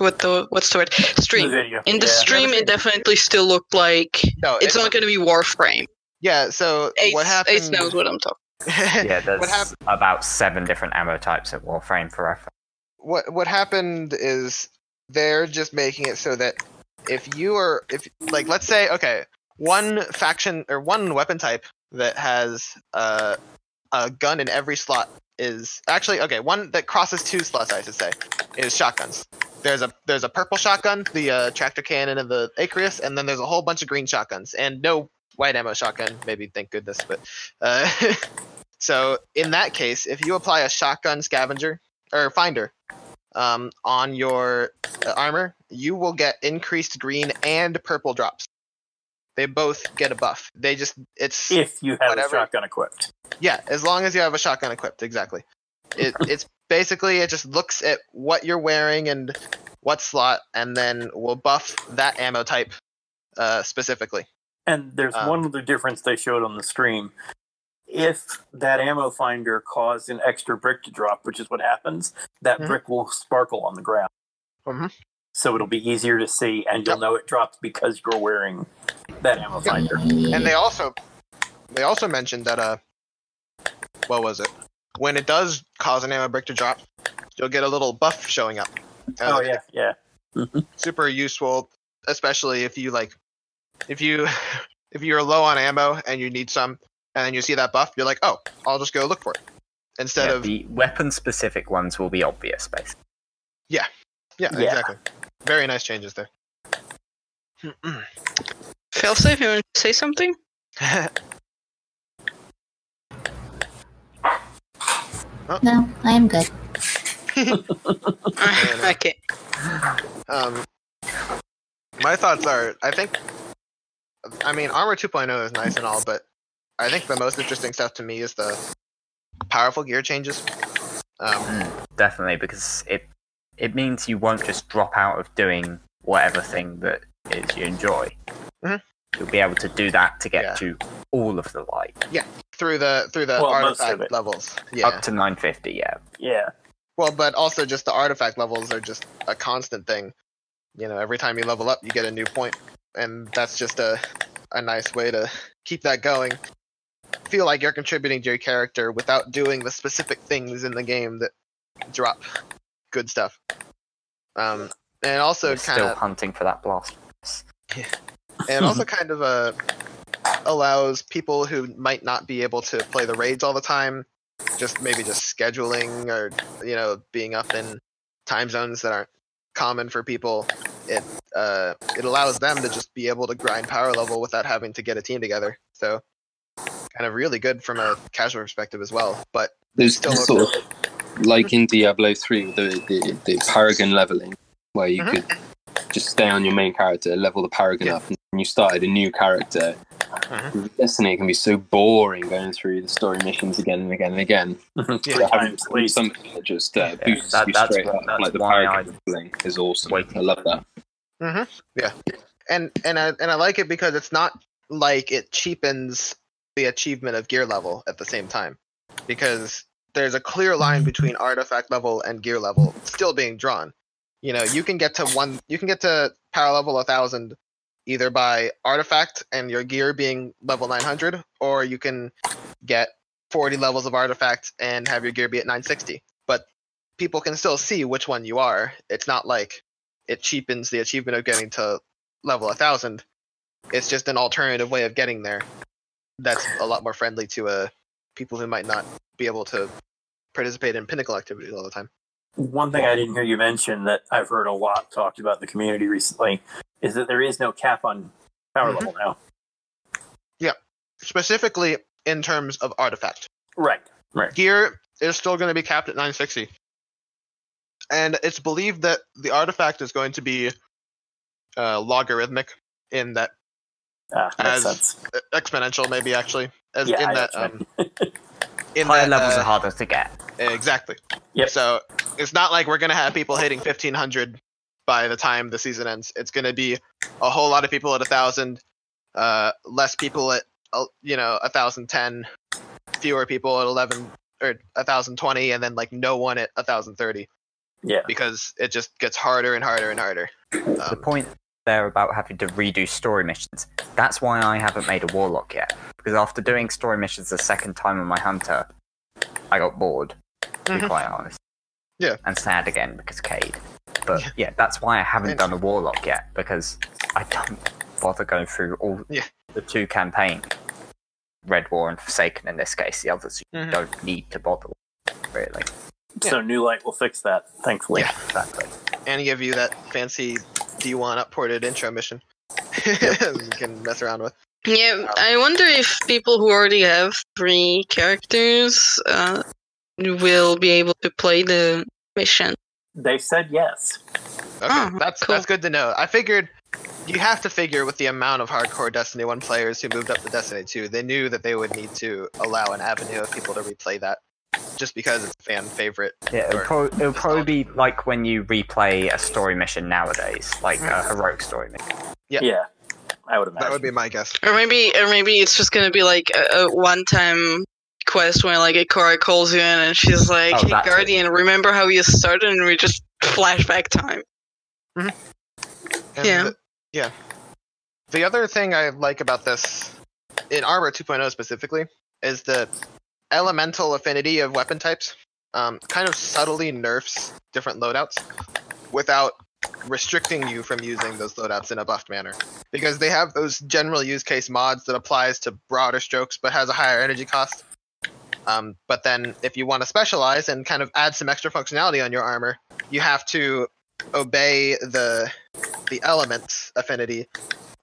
what the what's the word stream. video. In the Yeah. stream, it definitely still looked like no, it's not going to be Warframe. Yeah. So Ace, what happened? Ace knows what I'm talking. Yeah, there's what happened? about seven different ammo types at Warframe for reference. what what happened is they're just making it so that if you are if like let's say okay one faction or one weapon type that has uh, a gun in every slot is actually okay one that crosses two slots I should say is shotguns. There's a there's a purple shotgun, the uh, tractor cannon and the Acrius, and then there's a whole bunch of green shotguns and no white ammo shotgun. Maybe thank goodness, but uh, so in that case, if you apply a shotgun scavenger or finder um, on your uh, armor, you will get increased green and purple drops. They both get a buff. They just it's If you have Whatever. a shotgun equipped. yeah, as long as you have a shotgun equipped, exactly. It it's basically it just looks at what you're wearing and what slot, and then will buff that ammo type uh, specifically. And there's Um, one other difference they showed on the stream. If that ammo finder caused an extra brick to drop, which is what happens, that Mhm. brick will sparkle on the ground. Mhm. So it'll be easier to see, and you'll Yep. know it dropped because you're wearing that ammo finder. And they also they also mentioned that uh what was it? When it does cause an ammo brick to drop, you'll get a little buff showing up. Uh, Oh yeah, yeah. super useful, especially if you like if you if you're low on ammo and you need some and then you see that buff, you're like, oh, I'll just go look for it. Instead Yeah, of the weapon specific ones will be obvious, basically. yeah, Yeah. exactly. Very nice changes there. Failsafe, you want to say something? No, I am good. okay. um, my thoughts are, I think, I mean, Armor 2.0 is nice and all, but I think the most interesting stuff to me is the powerful gear changes. Um, Definitely, because it it means you won't just drop out of doing whatever thing that is you enjoy. Mhm. You'll be able to do that to get Yeah. to all of the light, Yeah, through the through the Well, artifact levels, yeah. up to 950. Yeah, Yeah. Well, but also just the artifact levels are just a constant thing. You know, every time you level up, you get a new point, and that's just a a nice way to keep that going. Feel like you're contributing to your character without doing the specific things in the game that drop good stuff. Um, and also We're kind still of hunting for that blast. And also kind of uh, allows people who might not be able to play the raids all the time, just maybe just scheduling or you know being up in time zones that aren't common for people. It uh, it allows them to just be able to grind power level without having to get a team together. So kind of really good from a casual perspective as well. But There's Still sort of like in Diablo 3 the, the, the Paragon leveling, where you Mhm. could just stay on your main character, level the Paragon Yeah. up, and you started a new character. Mhm. with Destiny can be so boring going through the story missions again and again and again. Three So having times at least. something that just uh, Yeah, boosts that- you that's straight what- up, that's like the Paragon leveling is awesome. Waiting. I love that. Yeah, and and I and I like it because it's not like it cheapens the achievement of gear level at the same time, because there's a clear line between artifact level and gear level still being drawn. You know, you can get to one, you can get to power level a thousand either by artifact and your gear being level 900, or you can get 40 levels of artifact and have your gear be at 960. But people can still see which one you are. It's not like it cheapens the achievement of getting to level 1000 it's just an alternative way of getting there that's a lot more friendly to uh people who might not be able to participate in pinnacle activities all the time. One thing I didn't hear you mention that I've heard a lot talked about in the community recently is that there is no cap on power Mhm. level now. Yeah, specifically in terms of artifact. Right. Right. Gear is still going to be capped at 960. And it's believed that the artifact is going to be uh, logarithmic in that Ah, makes As- sense. exponential, maybe actually, as Yeah, in I that um, in Higher that, levels uh, are harder to get. Exactly. Yep. So it's not like we're gonna have people hitting 1500 by the time the season ends. It's gonna be a whole lot of people at a thousand, uh, less people at uh, you know a thousand ten, fewer people at 11 or a thousand twenty, and then like no one at a thousand thirty yeah. because it just gets harder and harder and harder. The Um, point there about having to redo story missions, that's why I haven't made a warlock yet. Because after doing story missions the second time on my hunter, I got bored, to be Mhm. quite honest. Yeah. And sad again because Cayde. But yeah, that's why I haven't And- done a warlock yet, because I don't bother going through all Yeah. the two campaigns. Red War and Forsaken in this case, the others you Mhm. don't need to bother with, really. So New Light will fix that, thankfully. Yeah. Exactly. and give you that fancy D1 upported intro mission. you can mess around with. Yeah, I wonder if people who already have three characters uh, will be able to play the mission. They said yes. Okay, Oh, that's cool. that's good to know. I figured you have to figure with the amount of hardcore Destiny 1 players who moved up to Destiny 2, they knew that they would need to allow an avenue of people to replay that just because it's a fan favorite. Yeah, it'll, Or pro- it'll probably be like when you replay a story mission nowadays, like a mm. heroic story mission. Yeah. Yeah. I would imagine. That would be my guess. Or maybe, or maybe it's just gonna be like a, a one-time quest where like Ikora calls you in and she's like, Oh, "Hey, that's it. Guardian, remember how you started?" And we just flashback time. And Yeah. The, yeah. The other thing I like about this, in Armor 2.0 specifically, is the elemental affinity of weapon types. Um, kind of subtly nerfs different loadouts without restricting you from using those loadouts in a buffed manner. Because they have those general use case mods that applies to broader strokes but has a higher energy cost. Um, but then if you want to specialize and kind of add some extra functionality on your armor, you have to obey the the elements affinity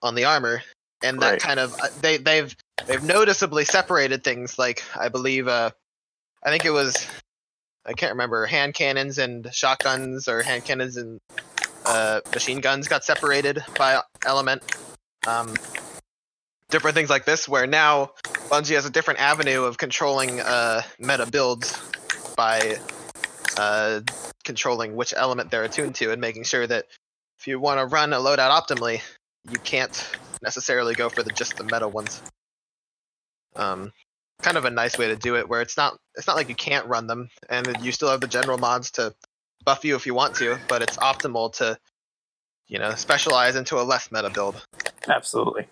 on the armor and that Right. kind of uh, they they've they've noticeably separated things like i believe uh i think it was i can't remember hand cannons and shotguns or hand cannons and uh machine guns got separated by element um different things like this where now bungie has a different avenue of controlling uh meta builds by uh controlling which element they're attuned to and making sure that if you want to run a loadout optimally, you can't necessarily go for the just the meta ones. Um, kind of a nice way to do it, where it's not it's not like you can't run them, and you still have the general mods to buff you if you want to, but it's optimal to, you know, specialize into a less meta build. Absolutely.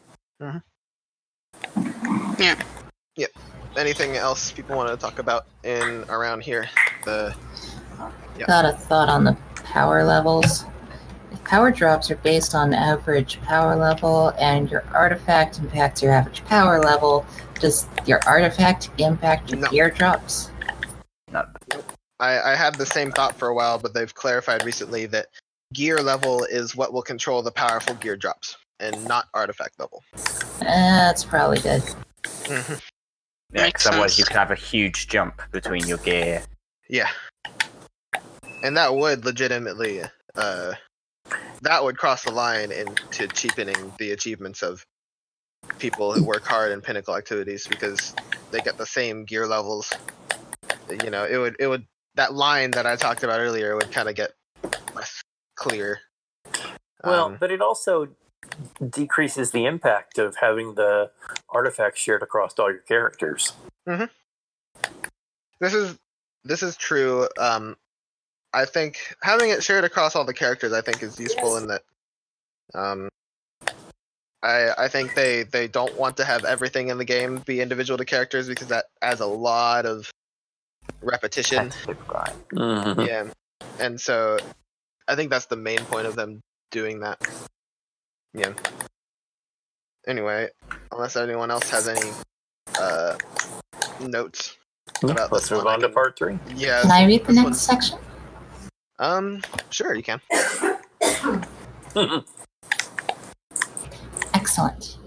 Anything else people want to talk about in around here? The Yeah. Got a thought on the power levels. If power drops are based on average power level and your artifact impacts your average power level, does your artifact impact your No. gear drops? No. I, I had the same thought for a while, but they've clarified recently that gear level is what will control the powerful gear drops, and not artifact level. That's probably good. Mhm. Yeah, Makes 'cause otherwise you could have a huge jump between your gear. Yeah. And that would legitimately uh that would cross the line into cheapening the achievements of people who work hard in pinnacle activities because they get the same gear levels. You know, it would it would that line that I talked about earlier would kind of get less clear. Well, Um, but it also decreases the impact of having the artifacts shared across all your characters. this is this is true. Um, I think having it shared across all the characters, I think, is useful in that. Um, I I think they they don't want to have everything in the game be individual to characters because that adds a lot of repetition. Mm-hmm. Yeah, and so I think that's the main point of them doing that. Yeah. Anyway, unless anyone else has any uh, notes. Yeah, About let's this move one, I on to can- part three. Yeah. Can I read the next one's- section? Um, sure, you can. Excellent.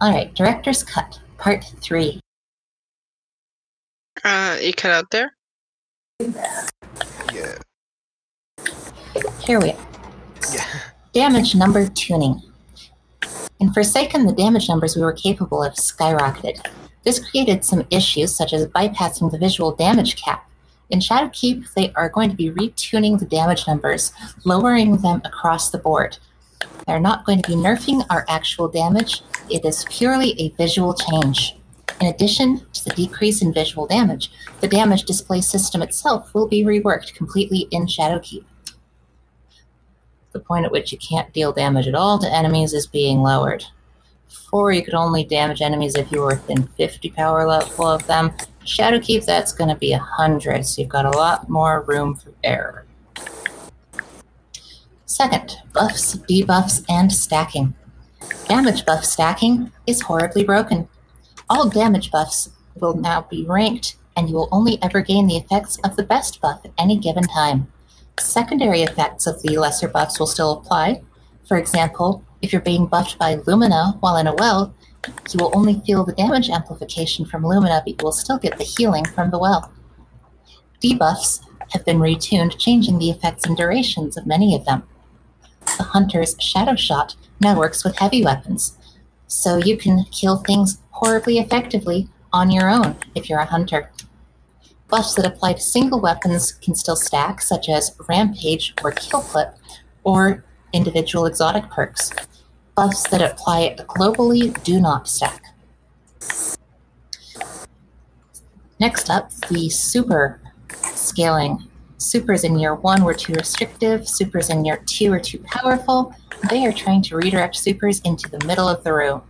All right, Director's Cut, Part 3. Uh, you cut out there. Yeah. Here we are. Yeah. Damage number tuning. In Forsaken, the damage numbers we were capable of skyrocketed. This created some issues, such as bypassing the visual damage cap. In Shadowkeep, they are going to be retuning the damage numbers, lowering them across the board. They're not going to be nerfing our actual damage, it is purely a visual change. In addition to the decrease in visual damage, the damage display system itself will be reworked completely in Shadowkeep the point at which you can't deal damage at all to enemies is being lowered. Before, you could only damage enemies if you were within 50 power level of them. Shadowkeep, that's going to be 100, so you've got a lot more room for error. Second, buffs, debuffs, and stacking. Damage buff stacking is horribly broken. All damage buffs will now be ranked, and you will only ever gain the effects of the best buff at any given time. Secondary effects of the lesser buffs will still apply. For example, if you're being buffed by Lumina while in a well, you will only feel the damage amplification from Lumina, but you will still get the healing from the well. Debuffs have been retuned, changing the effects and durations of many of them. The Hunter's Shadow Shot now works with heavy weapons, so you can kill things horribly effectively on your own if you're a hunter. Buffs that apply to single weapons can still stack, such as Rampage or Kill Clip, or individual exotic perks. Buffs that apply globally do not stack. Next up, the super scaling. Supers in year one were too restrictive, supers in year two are too powerful. They are trying to redirect supers into the middle of the room.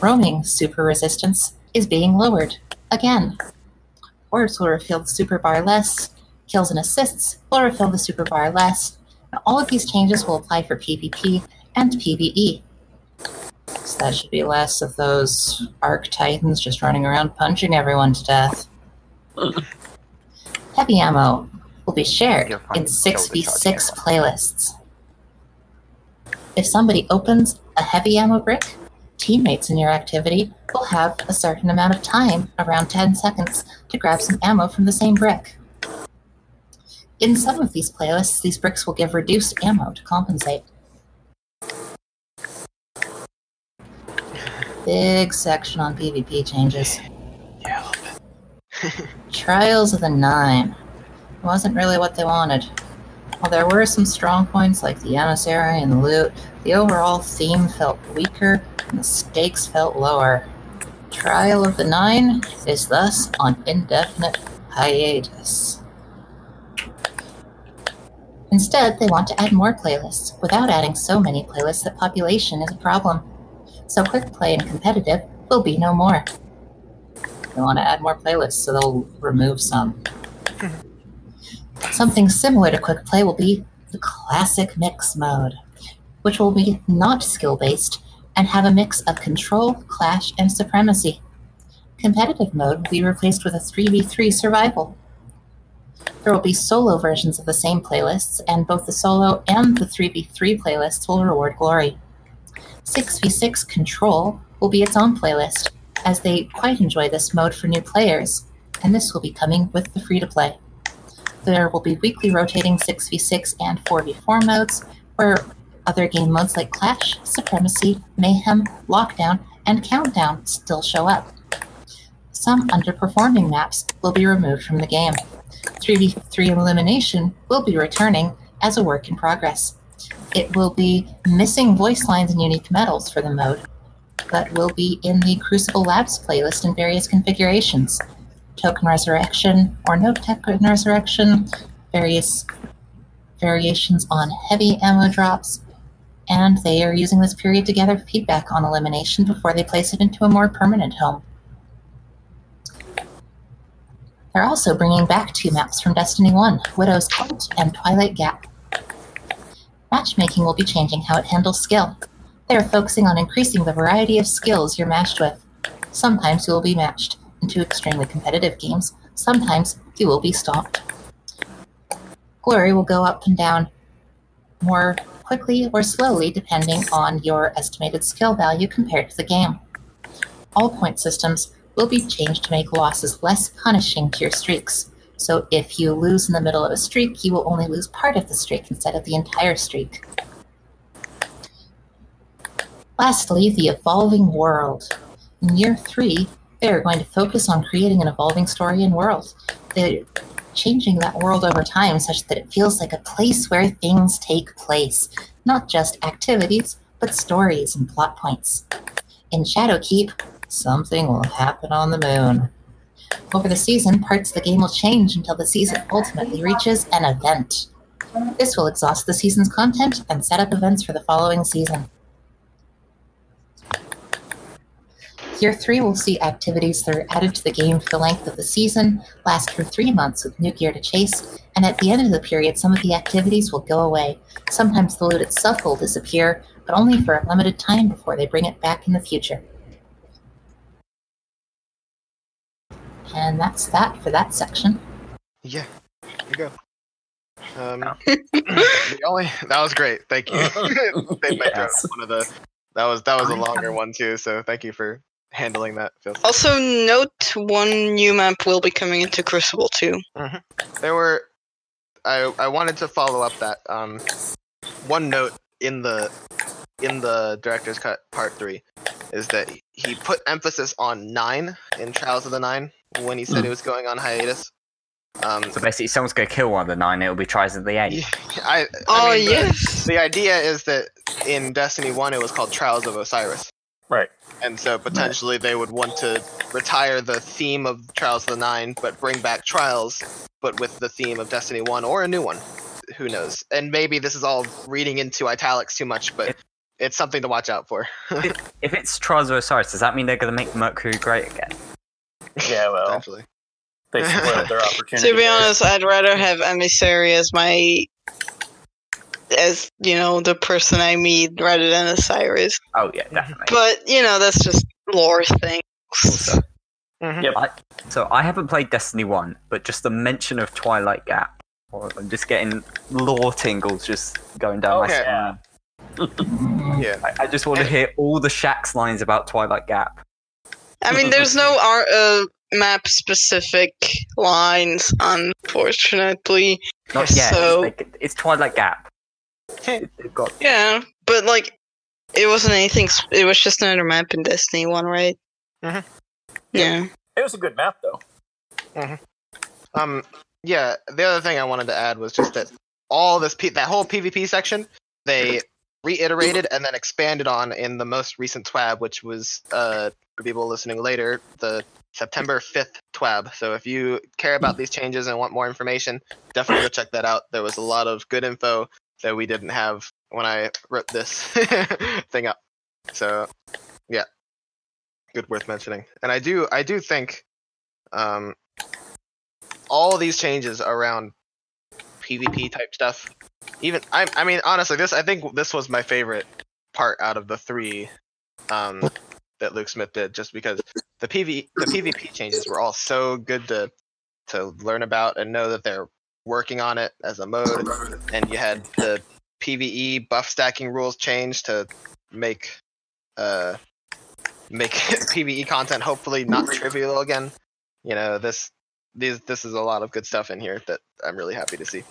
Roaming super resistance is being lowered again. Will refill the super bar less. Kills and assists will refill the super bar less. Now, all of these changes will apply for PvP and PvE. So that should be less of those Arc Titans just running around punching everyone to death. Heavy ammo will be shared in 6v6 playlists. If somebody opens a heavy ammo brick, teammates in your activity will have a certain amount of time, around 10 seconds, to grab some ammo from the same brick. In some of these playlists, these bricks will give reduced ammo to compensate. Big section on PvP changes. Yeah. Trials of the Nine. Wasn't really what they wanted. While there were some strong points like the emissary and the loot, the overall theme felt weaker and the stakes felt lower. Trial of the Nine is thus on indefinite hiatus. Instead, they want to add more playlists without adding so many playlists that population is a problem. So quick play and competitive will be no more. They want to add more playlists, so they'll remove some. Something similar to quick play will be the classic mix mode, which will be not skill based and have a mix of control, clash, and supremacy. Competitive mode will be replaced with a 3v3 survival. There will be solo versions of the same playlists, and both the solo and the 3v3 playlists will reward glory. 6v6 Control will be its own playlist, as they quite enjoy this mode for new players, and this will be coming with the free to play. There will be weekly rotating 6v6 and 4v4 modes, where other game modes like Clash, Supremacy, Mayhem, Lockdown, and Countdown still show up. Some underperforming maps will be removed from the game. 3v3 Elimination will be returning as a work in progress. It will be missing voice lines and unique medals for the mode, but will be in the Crucible Labs playlist in various configurations. Token Resurrection or no Token Resurrection, various variations on heavy ammo drops, and they are using this period to gather feedback on elimination before they place it into a more permanent home. They're also bringing back two maps from Destiny 1, Widow's Court and Twilight Gap. Matchmaking will be changing how it handles skill. They are focusing on increasing the variety of skills you're matched with. Sometimes you will be matched into extremely competitive games. Sometimes you will be stopped. Glory will go up and down more quickly or slowly depending on your estimated skill value compared to the game. All point systems will be changed to make losses less punishing to your streaks. So if you lose in the middle of a streak, you will only lose part of the streak instead of the entire streak. Lastly, the evolving world. In year three, they are going to focus on creating an evolving story and world. They're changing that world over time such that it feels like a place where things take place, not just activities, but stories and plot points. In Shadowkeep, something will happen on the moon. Over the season, parts of the game will change until the season ultimately reaches an event. This will exhaust the season's content and set up events for the following season. Year 3 will see activities that are added to the game for the length of the season, last for three months with new gear to chase, and at the end of the period, some of the activities will go away. Sometimes the loot itself will disappear, but only for a limited time before they bring it back in the future. And that's that for that section. Yeah, there you go. Um, the only that was great. Thank you. They made that Yes. one of the that was that was a longer one too. So thank you for handling that. Phil. Also, note one new map will be coming into Crucible too. There were I I wanted to follow up that um one note in the in the director's cut part three is that he put emphasis on nine in Trials of the Nine when he said it was going on hiatus. Um, So basically, someone's going to kill one of the nine, it'll be Trials of the Eight. I, I Oh mean, the- yes. The idea is that in Destiny 1 it was called Trials of Osiris. Right. And so potentially they would want to retire the theme of Trials of the Nine, but bring back Trials, but with the theme of Destiny 1 or a new one. Who knows? And maybe this is all reading into italics too much, but it's something to watch out for. If it's Trials of Osiris, does that mean they're going to make Mercury great again? Yeah, well, potentially. they spoiled their opportunity. To be honest, I'd rather have Emissary as my as you know the person I meet rather than Osiris. Oh, yeah, definitely. But you know that's just lore things. Also, Yep. I, so I haven't played Destiny 1, but just the mention of Twilight Gap, or I'm just getting lore tingles just going down Okay. my spine. Yeah. I, I just want to hear all the Shaxx lines about Twilight Gap. I mean, there's no ar- uh, map specific lines, unfortunately. Not yet. So- It's, like, it's Twilight Gap. It- They've got Yeah, but like, it wasn't anything. Sp- it was just another map in Destiny One, right? Mhm. Yeah. It was a good map, though. Um, yeah, the other thing I wanted to add was just that all this P- that whole PvP section they reiterated and then expanded on in the most recent TWAB, which was uh for people listening later the September 5th TWAB. So if you care about these changes and want more information, definitely go check that out. There was a lot of good info that we didn't have when I wrote this thing up. So yeah, good worth mentioning. And I do I do think um all these changes around PvP type stuff. Even I, I mean, honestly, this I think this was my favorite part out of the three um, that Luke Smith did, just because the PV the PvP changes were all so good to to learn about and know that they're working on it as a mode, and you had the PVE buff stacking rules change to make uh make PVE content hopefully not trivial again. You know this these this is a lot of good stuff in here that I'm really happy to see.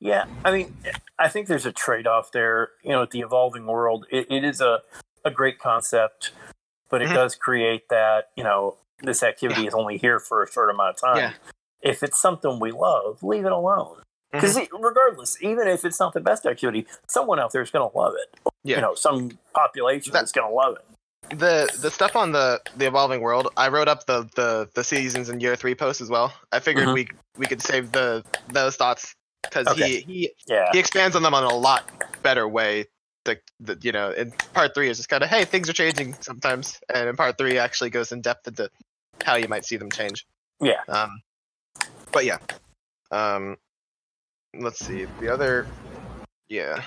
Yeah, I mean, I think there's a trade off there. You know, with the evolving world, it, it is a, a great concept, but it Mhm. does create that, you know, this activity is only here for a short amount of time. Yeah. If it's something we love, leave it alone. Because Mm-hmm. regardless, even if it's not the best activity, someone out there is going to love it. Yeah. You know, some population That- is going to love it. the the stuff on the the evolving world i wrote up the the the seasons in year three post as well i figured Mhm. we we could save the those thoughts because Okay. he he Yeah. he expands on them on a lot better way the, the you know in part three is just kind of hey things are changing sometimes and in part three actually goes in depth into how you might see them change Yeah. um but yeah um let's see the other yeah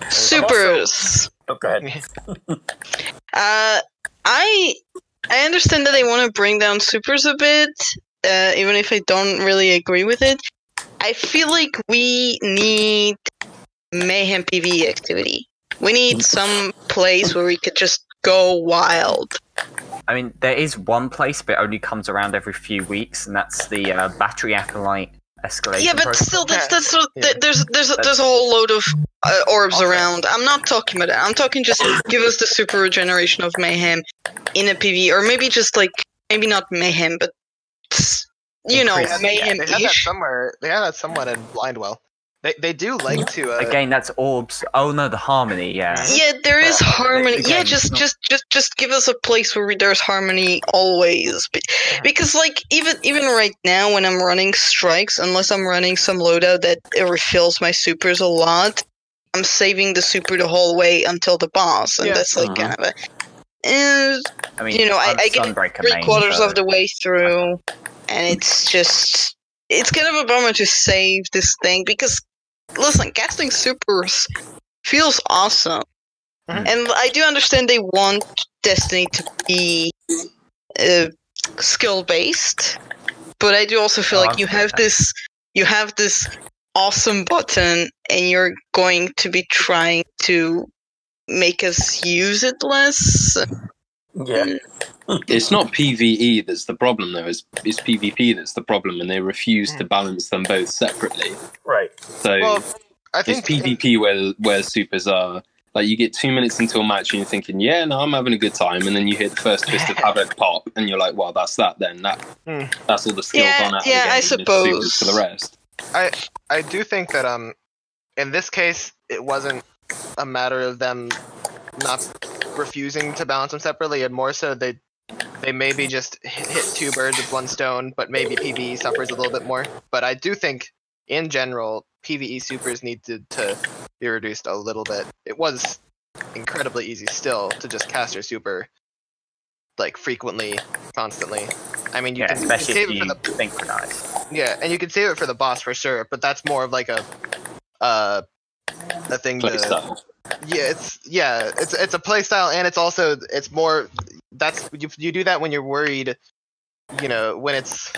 There's supers. Oh, go ahead. Uh, I I understand that they want to bring down supers a bit, uh, even if I don't really agree with it. I feel like we need mayhem PvE activity. We need some place where we could just go wild. I mean, there is one place, but it only comes around every few weeks, and that's the uh, battery acolyte escalation. Yeah, but protocol. still, that's Yeah. that's sort Yeah. th- there's there's there's a whole load of uh, orbs Okay. around. I'm not talking about that. I'm talking just give us the super regeneration of mayhem in a PV, or maybe just like maybe not mayhem, but you know Increase- mayhem They had that ish. somewhere. They had that somewhat in Blindwell. They they do like to. Uh, Again, that's orbs. Oh no, the harmony. Yeah. Yeah, there is Well, harmony. again, yeah, just not- just just just give us a place where there's harmony always. Be- Because like even even right now when I'm running strikes, unless I'm running some loadout that it refills my supers a lot, I'm saving the super the whole way until the boss, and Yeah. that's like Mhm. kind of a. eh, I mean, you know, I, I'm I get three main, quarters so- of the way through, and it's just it's kind of a bummer to save this thing because listen, casting supers feels awesome, Mhm. and I do understand they want Destiny to be uh, skill based, but I do also feel Oh, like you have that. this you have this awesome button, and you're going to be trying to make us use it less. Yeah. It's not PVE that's the problem, though. It's, it's PvP that's the problem, and they refuse to balance them both separately. Right. So well, I it's think PvP where where supers are. Like you get two minutes into a match and you're thinking, yeah, no, I'm having a good time, and then you hit the first Fist of Havoc pop, and you're like, well, that's that. Then that Hmm. that's all the skills Yeah, on it. yeah, I It's supers suppose. for the rest. I I do think that um, in this case, it wasn't a matter of them not refusing to balance them separately, and more so they they maybe just hit, hit two birds with one stone, but maybe PVE suffers a little bit more. But I do think, in general, PVE supers need to, to be reduced a little bit. It was incredibly easy still to just cast your super like frequently, constantly. I mean, you Yeah, can, especially save if it for you the synchronize. yeah, and you can save it for the boss for sure, but that's more of like a uh a thing Play to style. yeah, it's yeah, it's it's a play style and it's also it's more that's you you do that when you're worried, you know, when it's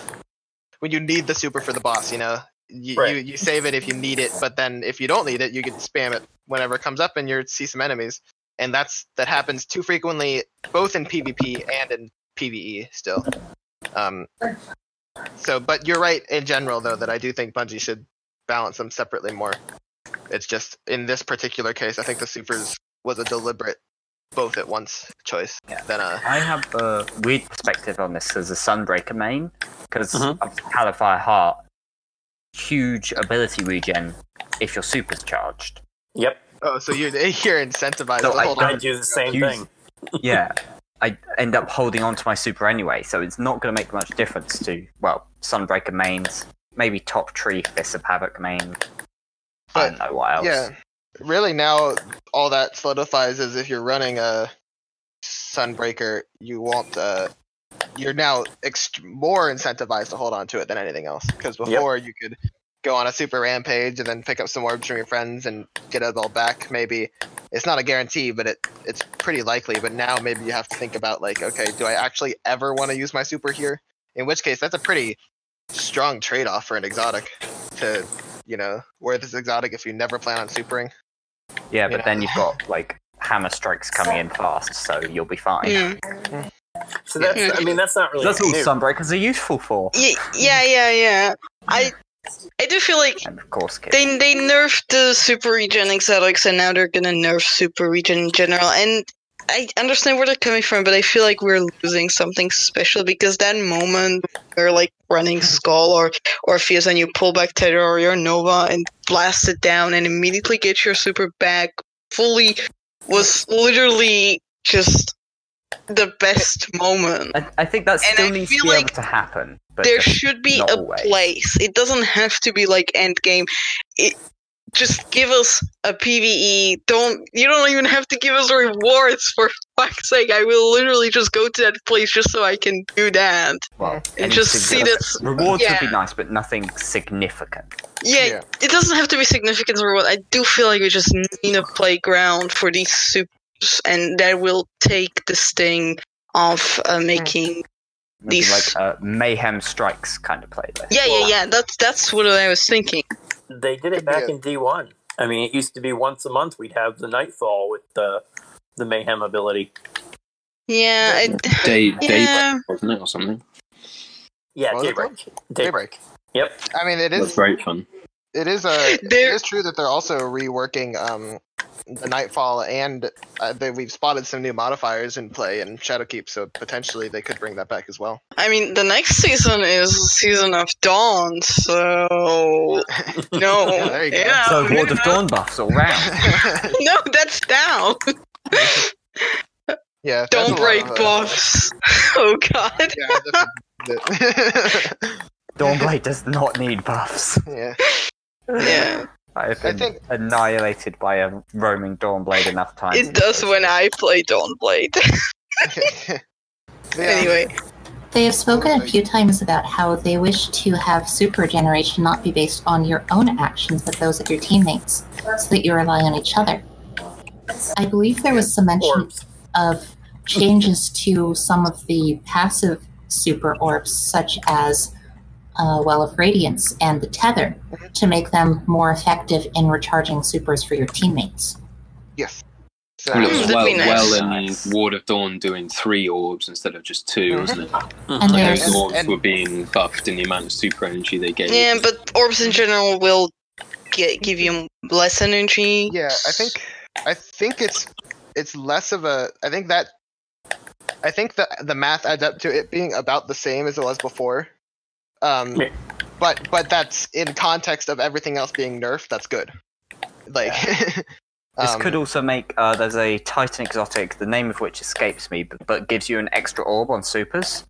when you need the super for the boss, you know. You, Right. you you save it if you need it, but then if you don't need it, you can spam it whenever it comes up and you see some enemies. And that's that happens too frequently both in PvP and in PvE still. Um so but you're right in general though that I do think Bungie should balance them separately more. It's just in this particular case, I think the supers was a deliberate both at once choice. Yeah. Then uh I have a weird perspective on this as a Sunbreaker main because Mhm. of Hallowfire Heart, huge ability regen if your super's charged. Yep. oh, so you're you're incentivized So to I hold I on. do the same Use- thing. Yeah, I end up holding on to my super anyway, so it's not going to make much difference to well Sunbreaker mains, maybe top tree Fist of Havoc main. I don't know what else. Yeah, really now all that solidifies is if you're running a Sunbreaker, you won't. Uh, you're now ext- more incentivized to hold on to it than anything else. Because before you could go on a super rampage and then pick up some orbs from your friends and get it all back. Maybe it's not a guarantee, but it it's pretty likely. But now maybe you have to think about like, okay, do I actually ever want to use my super here? In which case, that's a pretty strong trade-off for an exotic to you know, wear this exotic if you never plan on supering. Yeah, you but know. then you've got like hammer strikes coming in fast, so you'll be fine. Mm. So that's, I mean, that's not really That's all new. Sunbreakers are useful for. Yeah, yeah, yeah, yeah. I I do feel like And of course, kids. they they nerfed the super regen exotics and now they're gonna nerf super regen in general. And I understand where they're coming from, but I feel like we're losing something special because that moment where like running skull or or Fuse and you pull back Tether or your Nova and blast it down and immediately get your super back fully was literally just the best moment. I, I think that still needs to be able to happen. There should be a always. place. It doesn't have to be like end game. It just give us a PVE. Don't you don't even have to give us rewards for fuck's sake. I will literally just go to that place just so I can do that. Well, And just see significant- that rewards would be nice, but nothing significant. Yeah, Yeah. it doesn't have to be significant reward. I do feel like we just need a playground for these supers, and that will take the sting off uh, making. Maybe These- like a mayhem strikes kind of playlist. Yeah, yeah, yeah. That's that's what I was thinking. They did it back a- in D one. I mean, it used to be once a month we'd have the Nightfall with the the mayhem ability. Yeah, I, Day, yeah. daybreak, wasn't it, or something? Yeah, What daybreak. daybreak. Daybreak. Yep. I mean, it is That's great fun. it is a it There- is true that they're also reworking um the Nightfall and uh, they, we've spotted some new modifiers in play in Shadowkeep, so potentially they could bring that back as well. I mean, the next season is season of Dawn, so no, Yeah, there you go. yeah, So we're Ward of Dawn buffs all round. No, that's down. yeah, there's a Don't break of, uh, buffs. Oh god. Yeah, that's a, that- Dawnblade does not need buffs. yeah. Yeah, I have I think- annihilated by a roaming Dawnblade enough times. it does when I play Dawnblade. Yeah. anyway, They have spoken a few times about how they wish to have super generation not be based on your own actions, but those of your teammates, so that you rely on each other. I believe there was some mention Orbs. of changes to some of the passive super orbs, such as uh, Well of Radiance and the Tether, to make them more effective in recharging supers for your teammates. Yes. So, And it Mm, was well, nice. well in Ward of Dawn doing three orbs instead of just 2 wasn't it? And Those orbs and- were being buffed in the amount of super energy they gave. yeah, but orbs in general will get, give you less energy. yeah, I think I think it's it's less of a I think that I think the the math adds up to it being about the same as it was before. Um but but that's in context of everything else being nerfed, that's good. Like This um, could also make uh, there's a Titan exotic, the name of which escapes me, but, but gives you an extra orb on supers.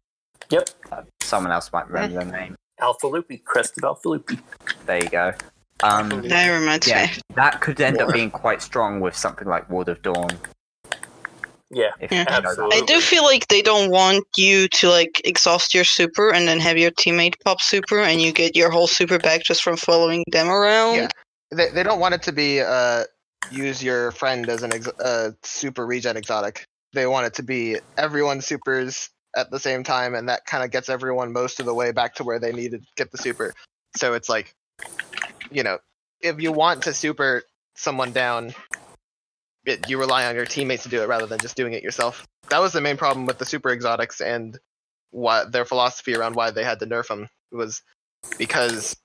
Yep. Uh, someone else might remember the name. Alpha Lupi, Crest of Alpha Lupi. There you go. Um, That reminds yeah, me. that could end up being quite strong with something like Ward of Dawn. Yeah, Yeah. you know that. absolutely. I do feel like they don't want you to like exhaust your super and then have your teammate pop super and you get your whole super back just from following them around. Yeah. they they don't want it to be uh use your friend as an ex- uh, super regen exotic. They want it to be everyone supers at the same time, and that kind of gets everyone most of the way back to where they need to get the super. So it's like, you know, if you want to super someone down, it, you rely on your teammates to do it rather than just doing it yourself. That was the main problem with the super exotics and what their philosophy around why they had to nerf them was because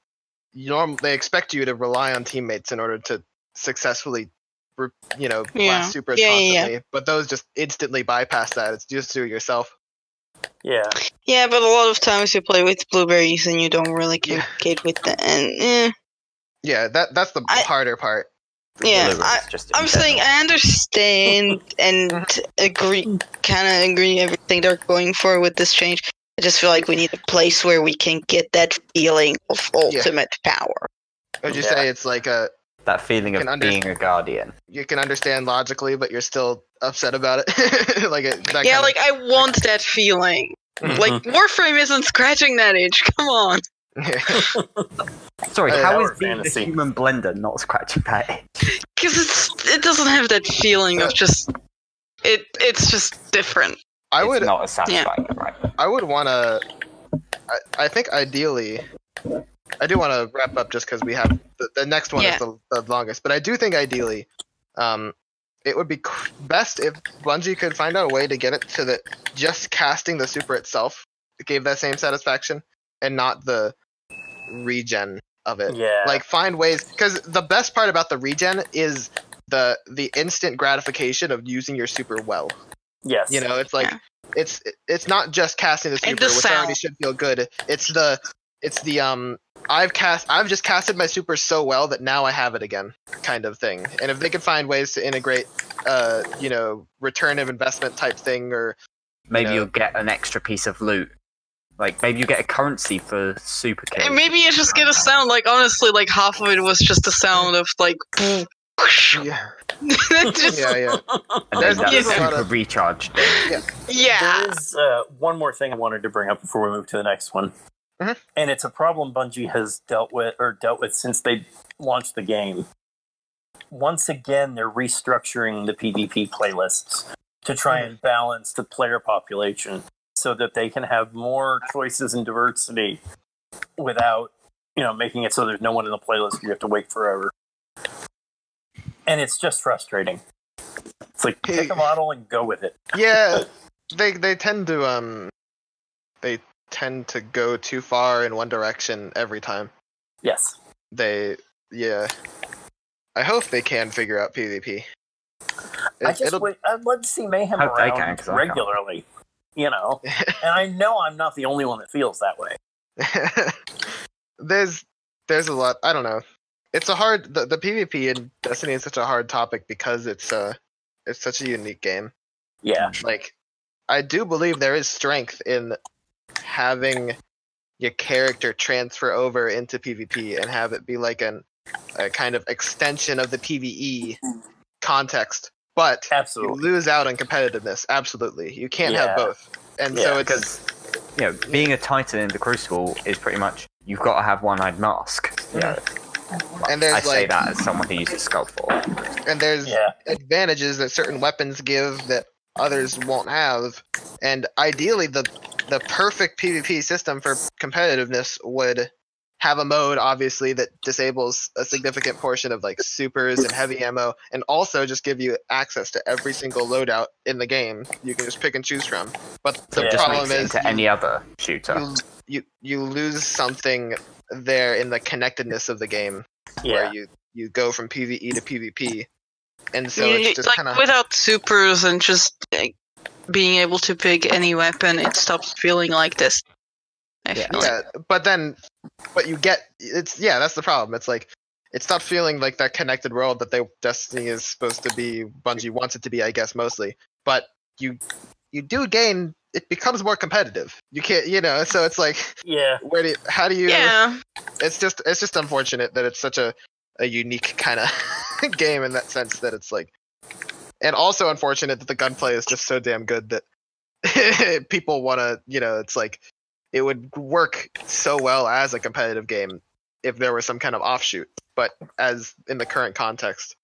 norm they expect you to rely on teammates in order to successfully re- you know Yeah. blast supers Yeah, yeah, yeah. but those just instantly bypass that it's just do it yourself Yeah, Yeah, but a lot of times you play with blueberries and you don't really Yeah. communicate with them. And eh, yeah that that's the I- harder part yeah, I, just I'm saying. I understand and agree, kind of agree everything they're going for with this change. I just feel like we need a place where we can get that feeling of ultimate power. would you Yeah. say it's like a that feeling of under- being a guardian. you can understand logically but you're still upset about it like it, that yeah, kind like I want that feeling. Mhm. Like Warframe isn't scratching that itch. Come on. Of Sorry, Uh, how Power is being fantasy. the human blender not scratching that? Because it doesn't have that feeling of just it. It's just different. I It's would not as satisfying, right? I would want to. I, I think ideally, I do want to wrap up just because we have the, the next one Yeah. is the, the longest. But I do think ideally, um, it would be c- best if Bungie could find out a way to get it so that just casting the super itself gave that same satisfaction, and not the regen of it. yeah. Like find ways because the best part about the regen is the the instant gratification of using your super well. yes. You know, it's like Yeah. it's it's not just casting the super, the which already should feel good. It's the it's the um I've cast I've just casted my super so well that now I have it again kind of thing. And if they could find ways to integrate uh you know return of investment type thing or Maybe know. you'll get an extra piece of loot Like maybe you get a currency for super And kill. maybe it's just get a sound. Like honestly, like half of it was just the sound of like. Yeah, just, yeah, yeah. And then that there's super of- recharge. yeah. There is uh, one more thing I wanted to bring up before we move to the next one, Mhm. and it's a problem Bungie has dealt with or dealt with since they launched the game. Once again, they're restructuring the PvP playlists to try and balance the player population so that they can have more choices and diversity without, you know, making it so there's no one in the playlist you have to wait forever. And it's just frustrating. It's like pick a model and go with it. yeah they they tend to um they tend to go too far in one direction every time Yes. they yeah i hope they can figure out pvp I just it'll- wait, I'd love to see Mayhem around I can't. regularly. You know, and I know I'm not the only one that feels that way. there's there's a lot i don't know. It's a hard the, the pvp in destiny is such a hard topic because it's uh it's such a unique game. Yeah, like i do believe there is strength in having your character transfer over into pvp and have it be like an a kind of extension of the pve context but you lose out on competitiveness. Absolutely. You can't have both. And Yeah, so it's Because you know, being a titan in the Crucible is pretty much you've got to have one-eyed mask. Yeah. and there's I like say that as someone who uses Skullfort. and there's Yeah, advantages that certain weapons give that others won't have. And ideally the the perfect pvp system for competitiveness would have a mode obviously that disables a significant portion of like supers and heavy ammo and also just give you access to every single loadout in the game you can just pick and choose from but the Yeah. Problem makes it is into you- any other shooter. you, you you lose something there in the connectedness of the game yeah, where you you go from PVE to PvP, and so You- it's just like kind of without supers and just like, being able to pick any weapon, it stops feeling like this. I Yeah. like. yeah. But then, but you get it's yeah, that's the problem. It's like it's not feeling like that connected world that they Destiny is supposed to be. Bungie wants it to be, I guess, mostly. But you you do gain. It becomes more competitive. You can't, you know. So it's like, yeah. where do you, how do you? Yeah, It's just it's just unfortunate that it's such a a unique kind of game in that sense that it's like and also unfortunate that the gunplay is just so damn good that people want to you know it's like it would work so well as a competitive game if there was some kind of offshoot but as in the current context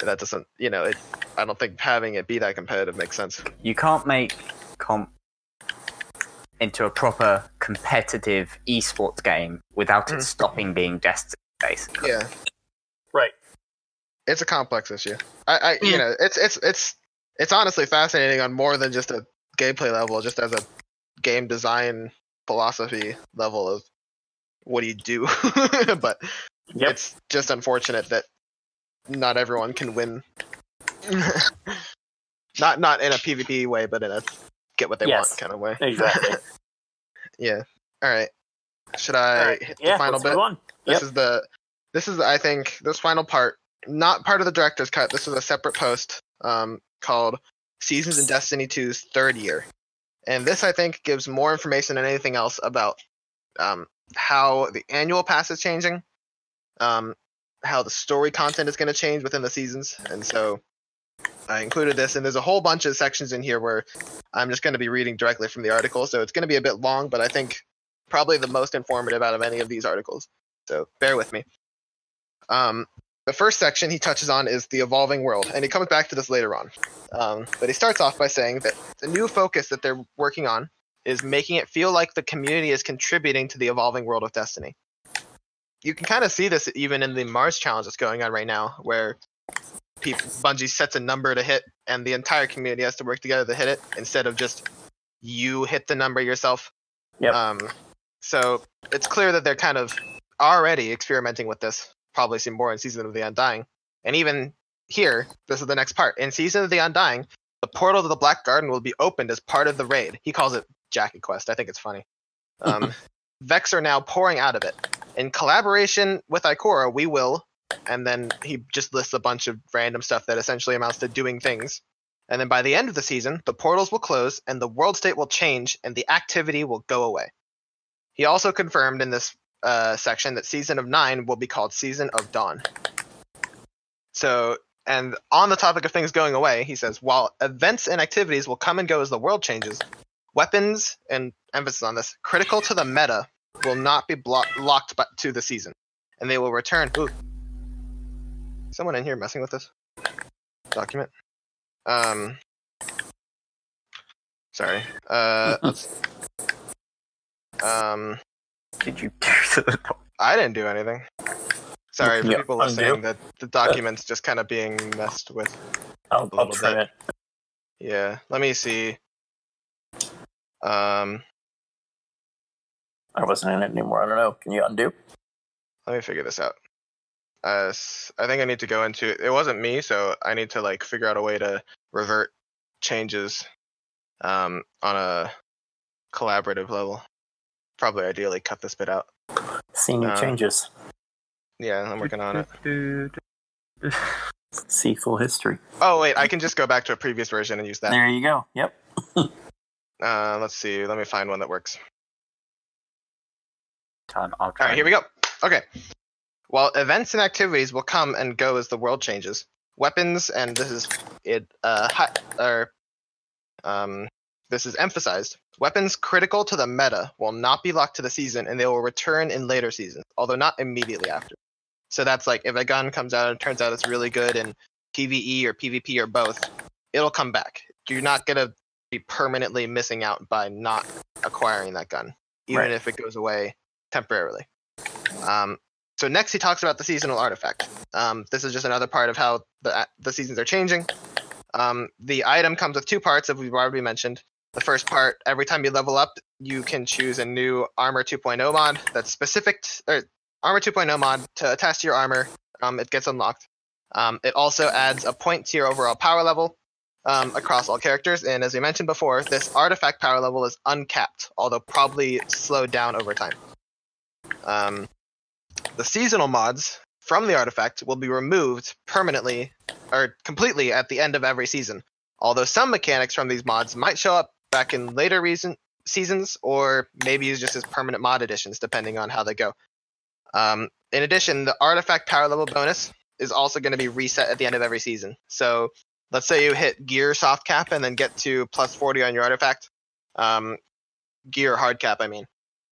that doesn't you know it, i don't think having it be that competitive makes sense You can't make comp into a proper competitive esports game without it Mm. stopping being Destiny, basically. yeah Right. it's a complex issue i, I you know it's it's it's it's honestly fascinating on more than just a gameplay level just as a game design philosophy level of what do you do but Yep. it's just unfortunate that not everyone can win not not in a pvp way but in a get what they Yes. want kind of way Exactly. yeah all right should i right. hit Yeah. the final let's bit this is the this is I think this final part, not part of the director's cut. This is a separate post um, called "Seasons in Destiny 2's Third Year," and this I think gives more information than anything else about um, how the annual pass is changing, um, how the story content is going to change within the seasons, and so I included this. And there's a whole bunch of sections in here where I'm just going to be reading directly from the article, so it's going to be a bit long, but I think probably the most informative out of any of these articles. So bear with me. Um, the first section he touches on is the evolving world, and he comes back to this later on. Um, but he starts off by saying that the new focus that they're working on is making it feel like the community is contributing to the evolving world of Destiny. You can kind of see this even in the Mars challenge that's going on right now, where people, Bungie sets a number to hit, and the entire community has to work together to hit it instead of just you hit the number yourself. Yep. Um, so it's clear that they're kind of already experimenting with this. Probably see more in Season of the Undying. And even here, this is the next part. In Season of the Undying, the portal to the Black Garden will be opened as part of the raid. He calls it Jacket Quest. I think it's funny. Um, Vex are now pouring out of it. In collaboration with Ikora, we will, and then he just lists a bunch of random stuff that essentially amounts to doing things. And then by the end of the season, the portals will close and the world state will change and the activity will go away. He also confirmed in this uh, section that season of nine will be called Season of Dawn. So, and on the topic of things going away, he says, while events and activities will come and go as the world changes, weapons, and emphasis on this, critical to the meta, will not be blo- locked to the season, and they will return. Ooh. Someone in here messing with this document. Um. Sorry. Uh. um. Did you to the I didn't do anything. Sorry for Yeah, people listening. That the document's just kind of being messed with. I'll, I'll little trim bit. it. Yeah. Let me see. Um. I wasn't in it anymore. I don't know. Can you undo? Let me figure this out. Uh, I think I need to go into. It wasn't me, so I need to like figure out a way to revert changes, um, on a collaborative level. Probably ideally cut this bit out. See new Uh, changes. Yeah, I'm working on it. See full history. Oh wait, I can just go back to a previous version and use that. There you go. Yep. Uh, let's see. Let me find one that works. Time. I'll try. right, here we go. Okay. While events and activities will come and go as the world changes, weapons and this is it uh hi, or um this is emphasized. Weapons critical to the meta will not be locked to the season and they will return in later seasons, although not immediately after. So that's like if a gun comes out and turns out it's really good in PvE or PvP or both, it'll come back. You're not gonna be permanently missing out by not acquiring that gun, even Right. if it goes away temporarily. Um, so next he talks about the seasonal artifact. Um, this is just another part of how the the seasons are changing. Um, the item comes with two parts, as we've already mentioned. The first part, every time you level up, you can choose a new armor 2.0 mod that's specific, t- or armor 2.0 mod to attach to your armor. Um, it gets unlocked. Um, it also adds a point to your overall power level um, across all characters. And as we mentioned before, this artifact power level is uncapped, although probably slowed down over time. Um, the seasonal mods from the artifact will be removed permanently or completely at the end of every season. Although some mechanics from these mods might show up back in later reason, seasons, or maybe use just as permanent mod additions, depending on how they go. Um, in addition, the artifact power level bonus is also going to be reset at the end of every season. So let's say you hit gear soft cap and then get to plus 40 on your artifact, um, gear hard cap, I mean.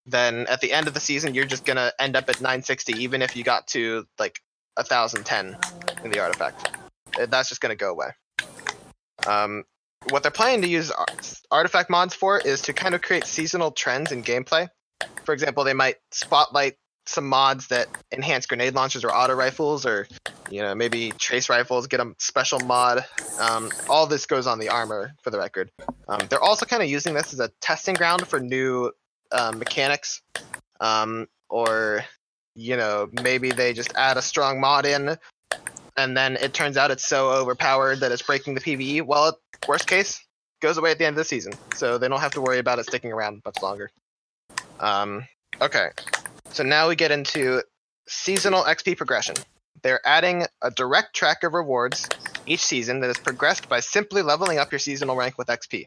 Then at the end of the season, you're just going to end up at 960, even if you got to like 1010 in the artifact. That's just going to go away. Um, what they're planning to use artifact mods for is to kind of create seasonal trends in gameplay. For example, they might spotlight some mods that enhance grenade launchers or auto rifles, or you know maybe trace rifles get a special mod. Um, all this goes on the armor, for the record. Um, they're also kind of using this as a testing ground for new uh, mechanics, um, or you know maybe they just add a strong mod in, and then it turns out it's so overpowered that it's breaking the PVE. Well, worst case, goes away at the end of the season, so they don't have to worry about it sticking around much longer. Um, okay, so now we get into seasonal XP progression. They're adding a direct track of rewards each season that is progressed by simply leveling up your seasonal rank with XP.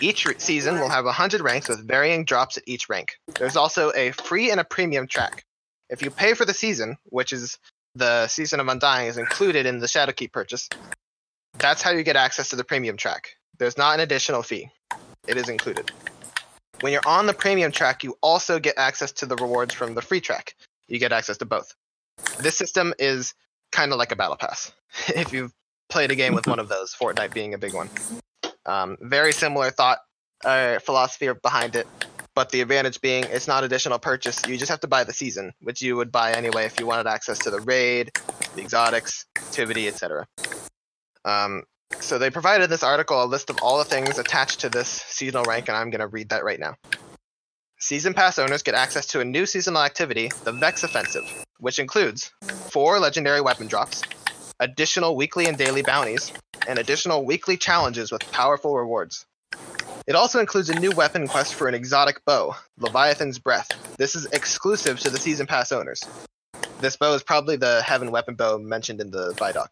Each re- season will have 100 ranks with varying drops at each rank. There's also a free and a premium track. If you pay for the season, which is the Season of Undying is included in the Shadowkeep purchase, that's how you get access to the premium track. There's not an additional fee. It is included. When you're on the premium track, you also get access to the rewards from the free track. You get access to both. This system is kind of like a battle pass. if you've played a game with one of those, Fortnite being a big one. Um, very similar thought uh, philosophy behind it, but the advantage being it's not additional purchase. You just have to buy the season, which you would buy anyway if you wanted access to the raid, the exotics, activity, etc. Um, so they provided this article a list of all the things attached to this seasonal rank, and I'm going to read that right now. Season pass owners get access to a new seasonal activity, the Vex Offensive, which includes four legendary weapon drops, additional weekly and daily bounties, and additional weekly challenges with powerful rewards. It also includes a new weapon quest for an exotic bow, Leviathan's Breath. This is exclusive to the season pass owners. This bow is probably the heaven weapon bow mentioned in the Vidoc.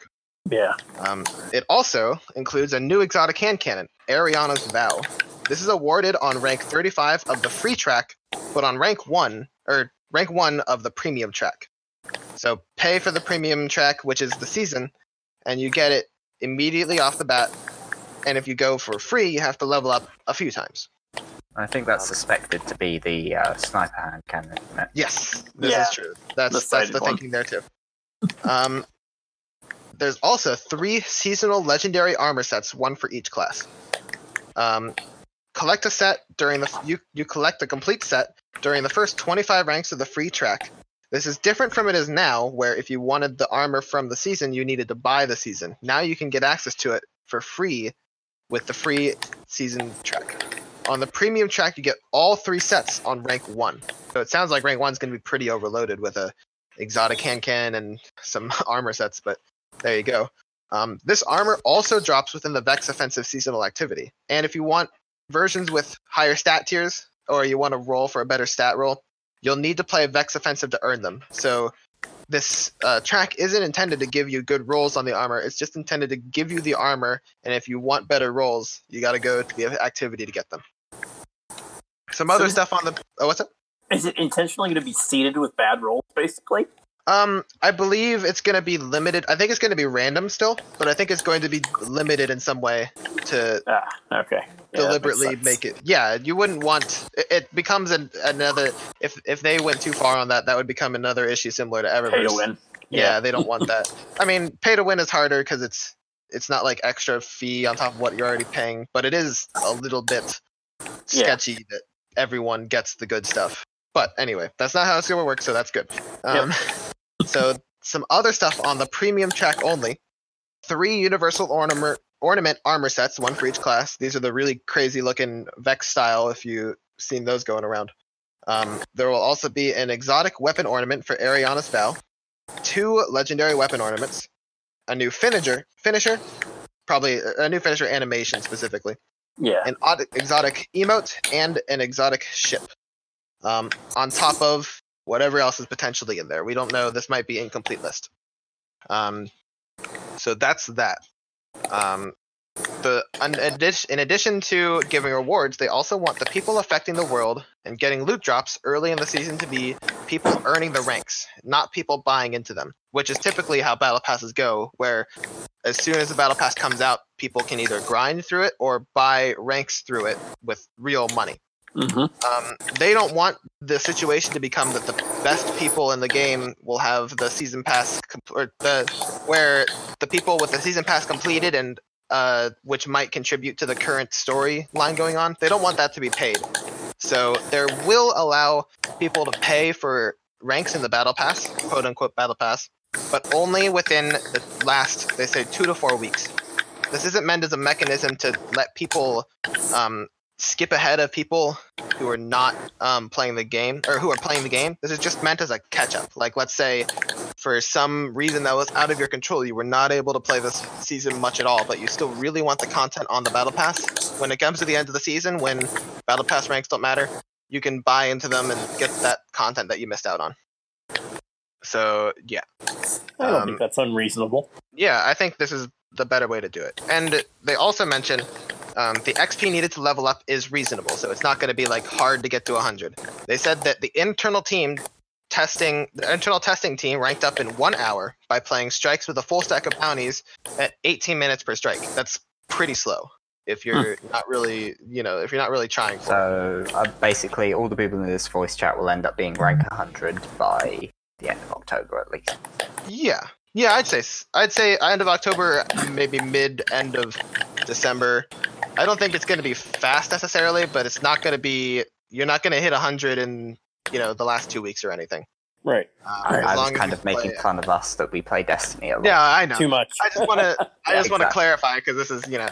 Yeah. Um, it also includes a new exotic hand cannon, Eriana's Vow. This is awarded on rank 35 of the free track, but on rank 1 or rank 1 of the premium track. So pay for the premium track, which is the season, and you get it immediately off the bat. And if you go for free, you have to level up a few times. I think that's suspected to be the uh, sniper hand cannon. isn't it? Yes, this Yeah. is true. That's The that's the one. thinking there too. Um, there's also three seasonal legendary armor sets, one for each class. Um, collect a set during the you you collect a complete set during the first 25 ranks of the free track. This is different from it is now, where if you wanted the armor from the season, you needed to buy the season. Now you can get access to it for free with the free season track. On the premium track, you get all three sets on rank one. So it sounds like rank one's going to be pretty overloaded with a exotic hand cannon and some armor sets, but there you go. Um, this armor also drops within the Vex offensive seasonal activity. And if you want versions with higher stat tiers, or you want to roll for a better stat roll, you'll need to play Vex offensive to earn them. So this uh, track isn't intended to give you good rolls on the armor. It's just intended to give you the armor, and if you want better rolls, you got to go to the activity to get them. Some other this- stuff on the. Oh, what's up? Is it intentionally going to be seeded with bad rolls, basically? Um, I believe it's going to be limited. I think it's going to be random still, but I think it's going to be limited in some way to Ah, okay. Yeah, deliberately make it. Yeah, you wouldn't want it, it becomes an, another. If if they went too far on that, that would become another issue similar to Eververse. pay to win. Yeah, they don't want that. I mean, pay to win is harder because it's it's not like extra fee on top of what you're already paying, but it is a little bit Yeah. sketchy that everyone gets the good stuff. But anyway, that's not how it's gonna work, so that's good. Um, so some other stuff on the premium track only. Three universal ornament ornament armor sets, one for each class. These are the really crazy looking Vex style if you've seen those going around. Um, there will also be an exotic weapon ornament for Eriana's Vow, two legendary weapon ornaments, a new finisher, finisher, probably a new finisher animation specifically, Yeah. an odd exotic emote, and an exotic ship. Um, on top of whatever else is potentially in there. We don't know. This might be incomplete list. Um, so that's that. Um, the in addition, in addition to giving rewards, they also want the people affecting the world and getting loot drops early in the season to be people earning the ranks, not people buying into them, which is typically how battle passes go. Where as soon as the battle pass comes out, people can either grind through it or buy ranks through it with real money. Hmm Um, they don't want the situation to become that the best people in the game will have the season pass comp- or the where the people with the season pass completed and uh, which might contribute to the current storyline going on. They don't want that to be paid. So there will allow people to pay for ranks in the battle pass, quote unquote battle pass, but only within the last they say two to four weeks. This isn't meant as a mechanism to let people um, skip ahead of people who are not um, playing the game or who are playing the game. This is just meant as a catch up. Like, let's say for some reason that was out of your control, you were not able to play this season much at all, but you still really want the content on the Battle Pass. When it comes to the end of the season, when Battle Pass ranks don't matter, you can buy into them and get that content that you missed out on. So, yeah. I don't Um, think that's unreasonable. Yeah, I think this is the better way to do it. And they also mention um, the XP needed to level up is reasonable, so it's not going to be like hard to get to 100. They said that the internal team testing, the internal testing team ranked up in one hour by playing strikes with a full stack of bounties at 18 minutes per strike. That's pretty slow if you're not really, you know, if you're not really trying. So uh, basically, all the people in this voice chat will end up being rank 100 by the end of October, at least. Yeah, yeah, I'd say I'd say end of October, maybe mid end of December. I don't think it's going to be fast necessarily, but it's not going to be. You're not going to hit hundred in you know the last two weeks or anything. Right. Uh, I, as I was kind you of making play- fun of us that we play Destiny a lot. Yeah, I know. Too much. I just want to. I just want to Exactly. clarify because this is you know,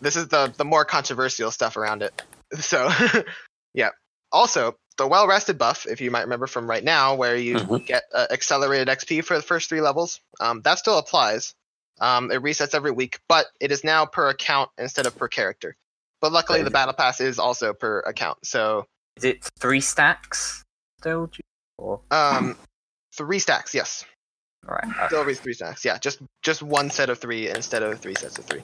this is the the more controversial stuff around it. So, yeah. Also, the well rested buff, if you might remember from right now, where you Mhm. get uh, accelerated XP for the first three levels, um, that still applies. Um, it resets every week, but it is now per account instead of per character. But luckily, the battle pass is also per account. So, Is it three stacks still? do you- Or, um, three stacks, yes. All right. okay. Still three stacks. Yeah, just just one set of three instead of three sets of three.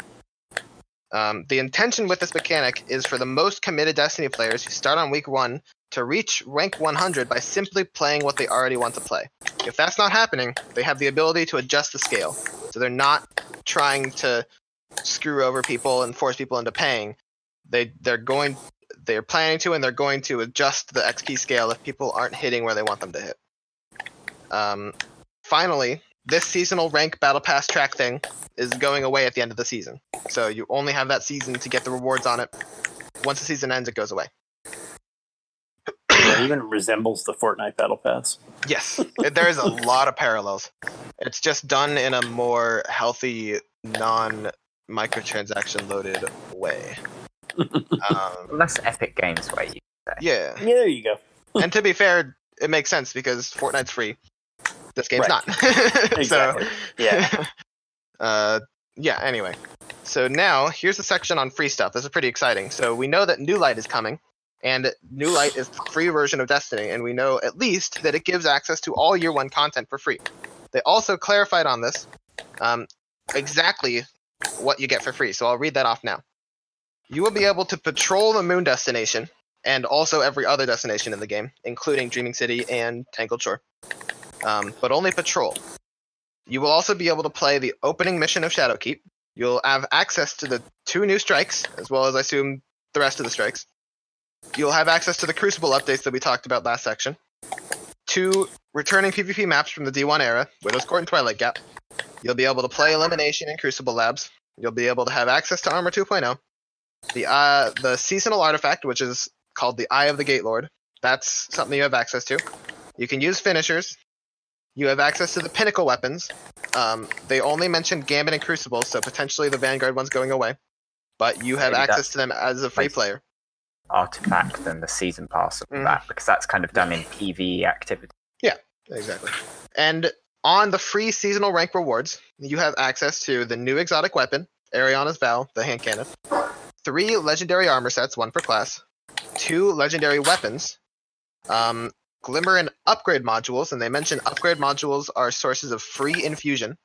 Um, the intention with this mechanic is for the most committed Destiny players who start on week one to reach rank 100 by simply playing what they already want to play. If that's not happening, they have the ability to adjust the scale. So they're not trying to screw over people and force people into paying. They they're going they're planning to and they're going to adjust the XP scale if people aren't hitting where they want them to hit. Um, finally, this seasonal rank battle pass track thing is going away at the end of the season. So you only have that season to get the rewards on it. Once the season ends, it goes away. It even resembles the Fortnite Battle Pass. Yes, there is a lot of parallels. It's just done in a more healthy, non microtransaction loaded way. um, Less epic games way. You yeah, Yeah, there you go. and to be fair, it makes sense because Fortnite's free. This game's Right. not. Exactly. so, Yeah. uh, yeah. Anyway, so now here's the section on free stuff. This is pretty exciting. So we know that New Light is coming, and New Light is the free version of Destiny, and we know at least that it gives access to all Year One content for free. They also clarified on this um, exactly what you get for free. So I'll read that off now. You will be able to patrol the Moon destination and also every other destination in the game, including Dreaming City and Tangled Shore, um, but only patrol. You will also be able to play the opening mission of Shadowkeep. You'll have access to the two new strikes, as well as I assume the rest of the strikes. You'll have access to the Crucible updates that we talked about last section. Two returning PvP maps from the D1 era, Widow's Court and Twilight Gap. You'll be able to play Elimination in Crucible Labs. You'll be able to have access to Armor 2.0. The uh, the seasonal artifact, which is called the Eye of the Gate Lord. That's something you have access to. You can use finishers. You have access to the pinnacle weapons. Um, they only mentioned Gambit and Crucible, so potentially the Vanguard one's going away. But you have Maybe access to them as a free like- player. artifact and the season pass of Mhm. that because that's kind of done in PvE activity. Yeah, exactly. And on the free seasonal rank rewards, you have access to the new exotic weapon, Eriana's Vow, the hand cannon, three legendary armor sets, one per class, two legendary weapons, um, glimmer and upgrade modules, and they mention upgrade modules are sources of free infusion.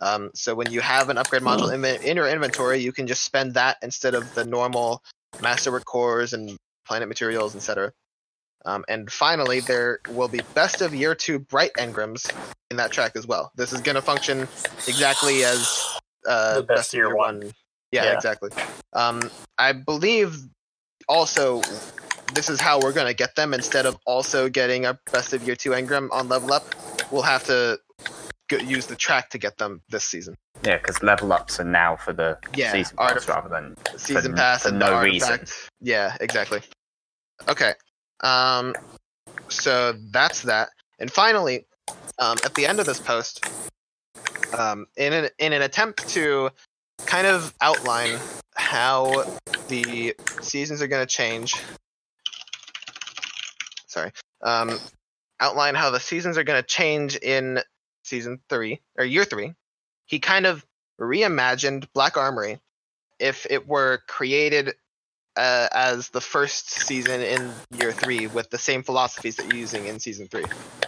Um, so when you have an upgrade module in, in your inventory, you can just spend that instead of the normal masterwork cores and planet materials, etc. Um, and finally, there will be best of year two bright engrams in that track as well. This is going to function exactly as uh, The best of year one. Yeah, Yeah. exactly. Um, I believe also this is how we're going to get them instead of also getting a best of year two engram on level up. We'll have to go, use the track to get them this season. Yeah, because level ups are now for the Yeah, season pass artif- rather than season For- pass for and no reason. Yeah, exactly. Okay. Um, so that's that. And finally, um, at the end of this post, um, in an in an attempt to kind of outline how the seasons are going to change. Sorry. Um, outline how the seasons are going to change in season three or year three. He kind of reimagined Black Armory if it were created uh, as the first season in year three with the same philosophies that you're using in season three.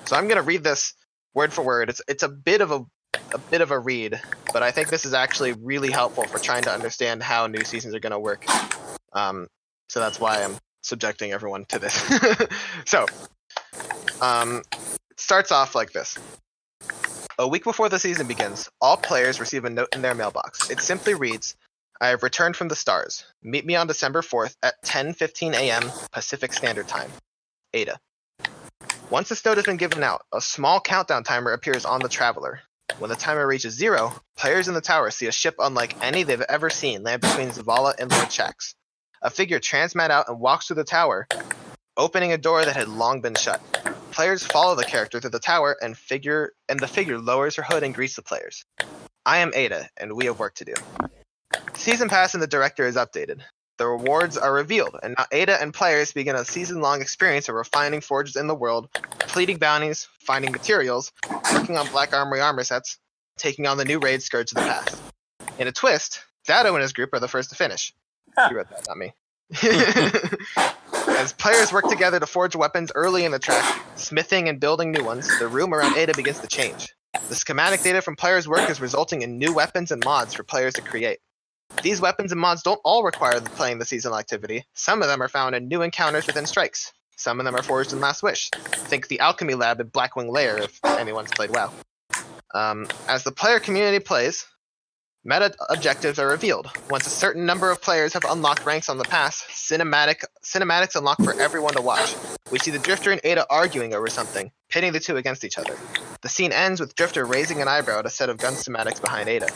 So I'm gonna read this word for word. It's it's a bit of a a bit of a read, but I think this is actually really helpful for trying to understand how new seasons are gonna work. Um, so that's why I'm subjecting everyone to this. so, um, it starts off like this. A week before the season begins, all players receive a note in their mailbox. It simply reads, I have returned from the stars. Meet me on December 4th at 10:15 a.m. Pacific Standard Time. Ada. Once this note has been given out, a small countdown timer appears on the traveler. When the timer reaches zero, players in the tower see a ship unlike any they've ever seen land between Zavala and Lord Shaxx. A figure transmat out and walks through the tower, opening a door that had long been shut. Players follow the character through the tower and figure and the figure lowers her hood and greets the players. I am Ada, and we have work to do. Season Pass and the director is updated. The rewards are revealed, and now Ada and players begin a season long experience of refining forges in the world, completing bounties, finding materials, working on Black Armory armor sets, taking on the new raid Scourge of the Past. In a twist, Datto and his group are the first to finish. You read that, not me. As players work together to forge weapons early in the track, smithing and building new ones, the room around Ada begins to change. The schematic data from players' work is resulting in new weapons and mods for players to create. These weapons and mods don't all require playing the seasonal activity. Some of them are found in new encounters within strikes. Some of them are forged in Last Wish. Think the Alchemy Lab in Blackwing Lair if anyone's played WoW. Um, as the player community plays, meta objectives are revealed. Once a certain number of players have unlocked ranks on the pass, cinematic cinematics unlock for everyone to watch. We see the Drifter and Ada arguing over something, pitting the two against each other. The scene ends with Drifter raising an eyebrow at a set of gun schematics behind Ada.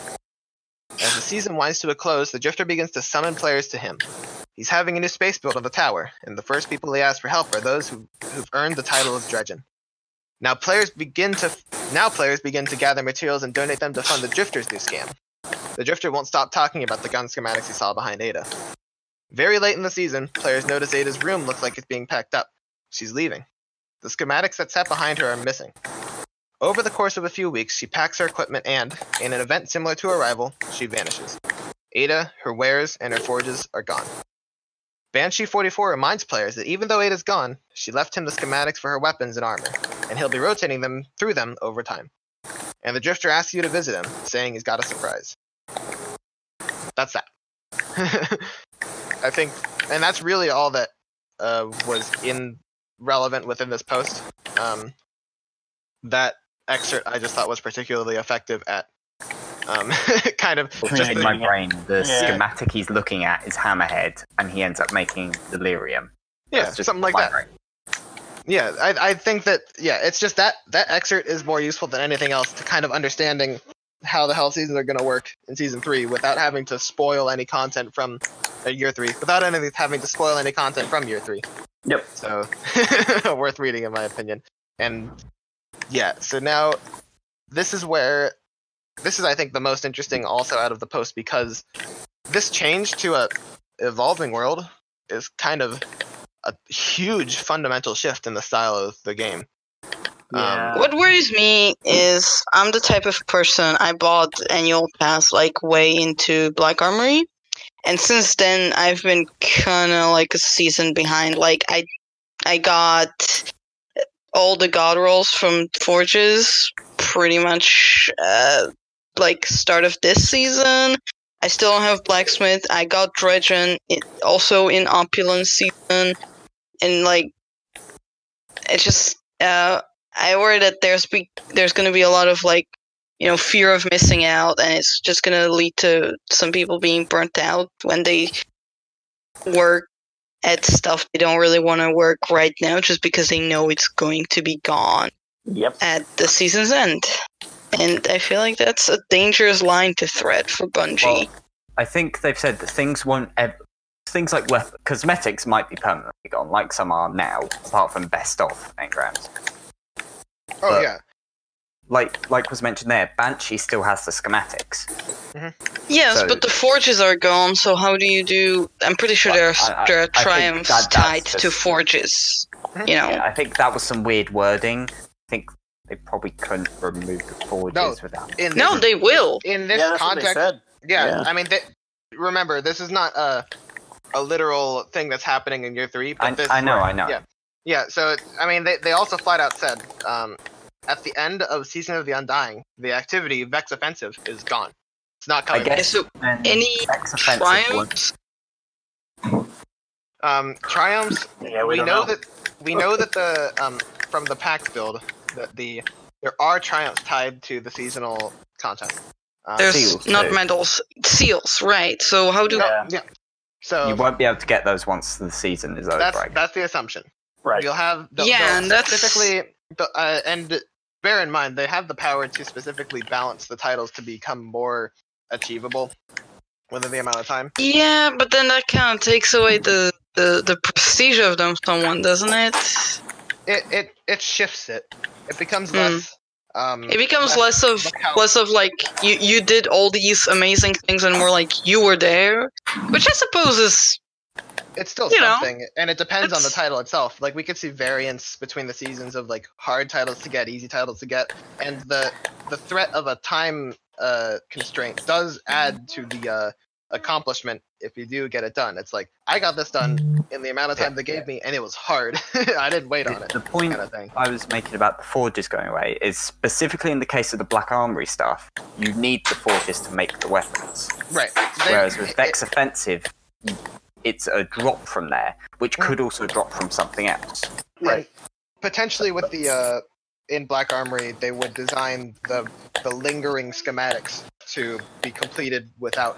As the season winds to a close, the Drifter begins to summon players to him. He's having a new space built on the tower, and the first people he asks for help are those who, who've earned the title of Dredgen. Now players begin to now players begin to gather materials and donate them to fund the Drifter's new scam. The Drifter won't stop talking about the gun schematics he saw behind Ada. Very late in the season, players notice Ada's room looks like it's being packed up. She's leaving. The schematics that sat behind her are missing. Over the course of a few weeks, she packs her equipment and, in an event similar to Arrival, she vanishes. Ada, her wares, and her forges are gone. Banshee 44 reminds players that even though Ada's gone, she left him the schematics for her weapons and armor, and he'll be rotating them through them over time. And the Drifter asks you to visit him, saying he's got a surprise. That's that. I think, and that's really all that uh, was in relevant within this post. Um, that excerpt I just thought was particularly effective at um, kind of Just in my brain, the Yeah. schematic he's looking at is Hammerhead, and he ends up making Delirium. yeah That's just something like that. brain. Yeah, I, I think that yeah, it's just that that excerpt is more useful than anything else to kind of understanding how the hell seasons are going to work in season three without having to spoil any content from uh, year three, without any having to spoil any content from year three. Yep. So worth reading in my opinion. And yeah, so now this is where this is I think the most interesting also out of the post because this change to a evolving world is kind of a huge fundamental shift in the style of the game. Yeah. What worries me is I'm the type of person I bought annual pass like way into Black Armory, and since then I've been kind of like a season behind. Like I, I got all the god rolls from Forges pretty much uh, like start of this season. I still don't have Blacksmith. I got Dredgen it, also in Opulence season, and like it just uh I worry that there's be there's going to be a lot of like you know fear of missing out, and it's just going to lead to some people being burnt out when they work at stuff they don't really want to work right now, just because they know it's going to be gone Yep. at the season's end. And I feel like that's a dangerous line to thread for Bungie. Well, I think they've said that things won't ever. Things like weapon, cosmetics might be permanently gone, like some are now, apart from best of engrams. Oh But- yeah, Like, like was mentioned there, Banshee still has the schematics. Mm-hmm. yes, so- but the forges are gone. So how do you do? I'm pretty sure there are, I, I, there are triumphs that- tied just- to forges. Mm-hmm. You know. Yeah, I think that was some weird wording. I think they probably couldn't remove the forges No. without. in No, they will. in this yeah, that's what they context, yeah, Yeah. I mean, th- remember this is not a a literal thing that's happening in year three. But I, this, I know, I know. Yeah. Yeah, so I mean, they, they also flat out said um, at the end of Season of the Undying, the activity Vex Offensive is gone. It's not coming. I coming. guess So any Vex Offensive won't- triumphs? Um, triumphs. Yeah, we, we, know, know. that we know that the um from the PAX build that the there are triumphs tied to the seasonal content. Um, There's Seals, not too. medals, seals, right? So how do? no, Yeah. yeah. So You won't be able to get those once the season is over. that's that's the assumption. Right. You'll have the, Yeah, they'll and that's- specifically the, uh, and bear in mind they have the power to specifically balance the titles to become more achievable within the amount of time. Yeah, but then that kind of takes away the, the the prestige of them, someone doesn't it? It it it shifts it. It becomes Hmm. less. Um, It becomes less- less of look less of like you you did all these amazing things and more like you were there, which I suppose is it's still you know, something, and it depends on the title itself. Like we could see variance between the seasons of like hard titles to get, easy titles to get, and the the threat of a time uh, constraint does add to the uh, accomplishment if you do get it done. It's like I got this done in the amount of time they gave me, and it was hard. I didn't wait on it, the point kind of thing. I was making about the forges going away is specifically in the case of the Black Armory stuff, you need the forges to make the weapons. Right. They- Whereas with it- Vex Offensive, it's a drop from there, which could also drop from something else. Right. Potentially with the uh, in Black Armory, they would design the the lingering schematics to be completed without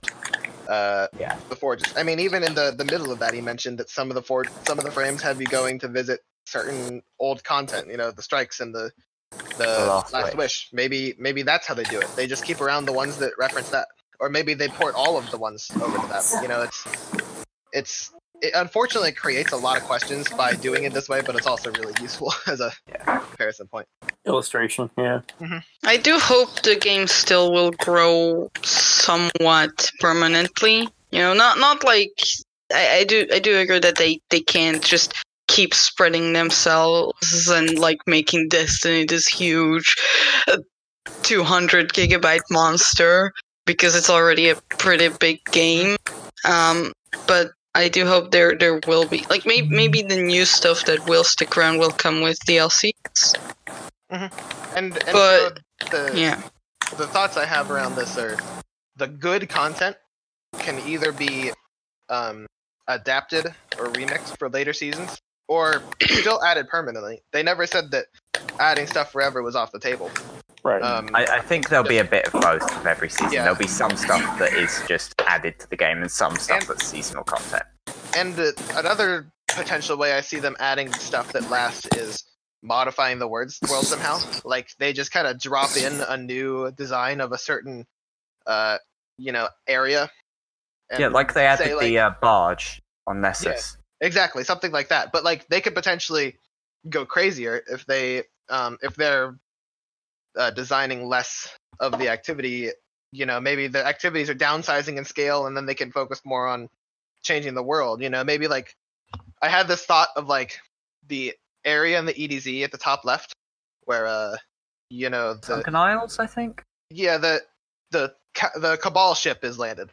uh, Yeah. the forges. I mean, even in the the middle of that, he mentioned that some of the for some of the frames have you going to visit certain old content. You know, the strikes and the the, Last last, Wish. wish. Maybe maybe that's how they do it. They just keep around the ones that reference that, or maybe they port all of the ones over to that. You know, it's it's it unfortunately creates a lot of questions by doing it this way, but it's also really useful as a Yeah. comparison point. Illustration, yeah. I do hope the game still will grow somewhat permanently. You know, not not like I, I do I do agree that they they can't just keep spreading themselves and like making Destiny this huge uh, 200 gigabyte monster because it's already a pretty big game. Um, but I do hope there there will be like maybe maybe the new stuff that will stick around will come with DLCs. And, and But- so the Yeah. the thoughts I have around this are the good content can either be um, adapted or remixed for later seasons, or still added permanently. They never said that adding stuff forever was off the table. Right. Um, I, I think there'll be a bit of both of every season. Yeah. There'll be some stuff that is just added to the game and some stuff And- that's seasonal content. and uh, another potential way I see them adding stuff that lasts is modifying the words world somehow. Like they just kind of drop in a new design of a certain, uh, you know, area. yeah, like they added say, the uh, barge on Nessus. Exactly, something like that. But like they could potentially go crazier if they um if they're uh, designing less of the activity. You know, maybe the activities are downsizing in scale, and then they can focus more on changing the world. You know, maybe like I had this thought of like the area in the EDZ at the top left, where uh you know the Sunken Isles, I think. yeah the the the cabal ship is landed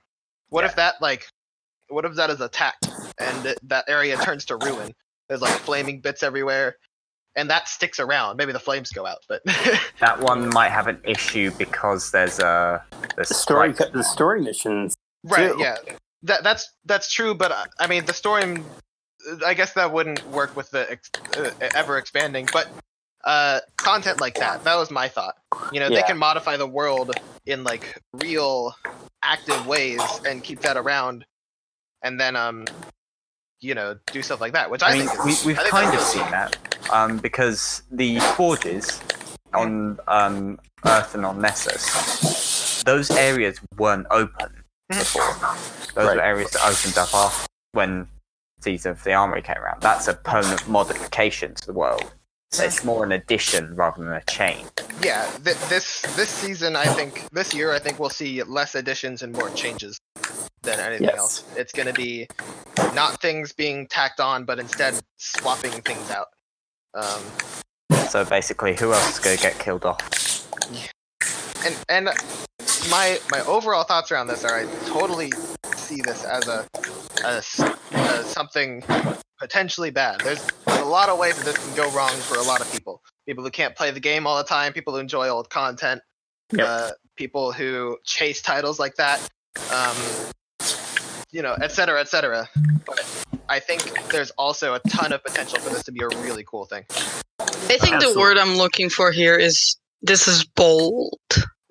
what if that like what if that is attacked and it, that area turns to ruin there's like flaming bits everywhere and that sticks around. Maybe the flames go out but That one might have an issue because there's a there's the story, like, the story missions. right Too. yeah. That that's that's true but uh, i mean the story i guess that wouldn't work with the ex- uh, ever expanding but uh content like that that was my thought. You know they can modify the world in like real active ways and keep that around and then um you know do stuff like that which i, I mean, think we, is, we've I think kind of that's seen really- that um, because the forges on um, Earth and on Nessus, those areas weren't open before. Those Right. were areas that opened up after when Season of the Armory came around. That's a permanent modification to the world. So it's more an addition rather than a change. yeah th- this this season i think this year i think we'll see less additions and more changes than anything Yes. else it's going to be not things being tacked on but instead swapping things out um So basically, who else is going to get killed off? and and my my overall thoughts around this are I totally see this as a as, as something potentially bad. There's a lot of ways that this can go wrong for a lot of people. People who can't play the game all the time, people who enjoy old content, Yep. uh, people who chase titles like that, um, you know, et cetera, et cetera. But I think there's also a ton of potential for this to be a really cool thing. I think the word I'm looking for here is this is bold.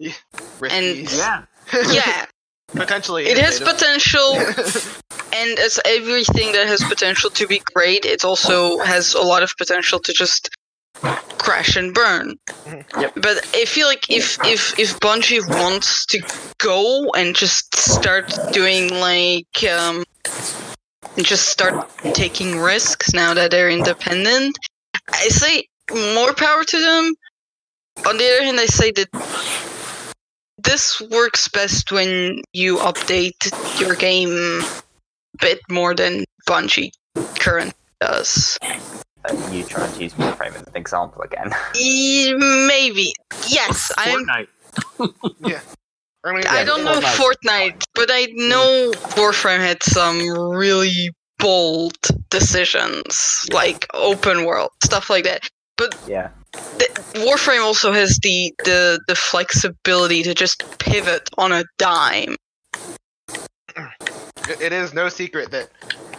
And Yeah. Yeah, potentially. it has potential, and as everything that has potential to be great, it also has a lot of potential to just crash and burn. Yep. But I feel like if if if Bungie wants to go and just start doing like um just start taking risks now that they're independent, I say more power to them. On the other hand, I say that this works best when you update your game a bit more than Bungie current does. Uh, you trying to use Warframe as an example again. E- maybe. Yes, I'm Fortnite. I mean, I don't know Fortnite. Fortnite, but I know Warframe had some really bold decisions, like open world stuff like that. But yeah. The, Warframe also has the, the the flexibility to just pivot on a dime. It- it is no secret that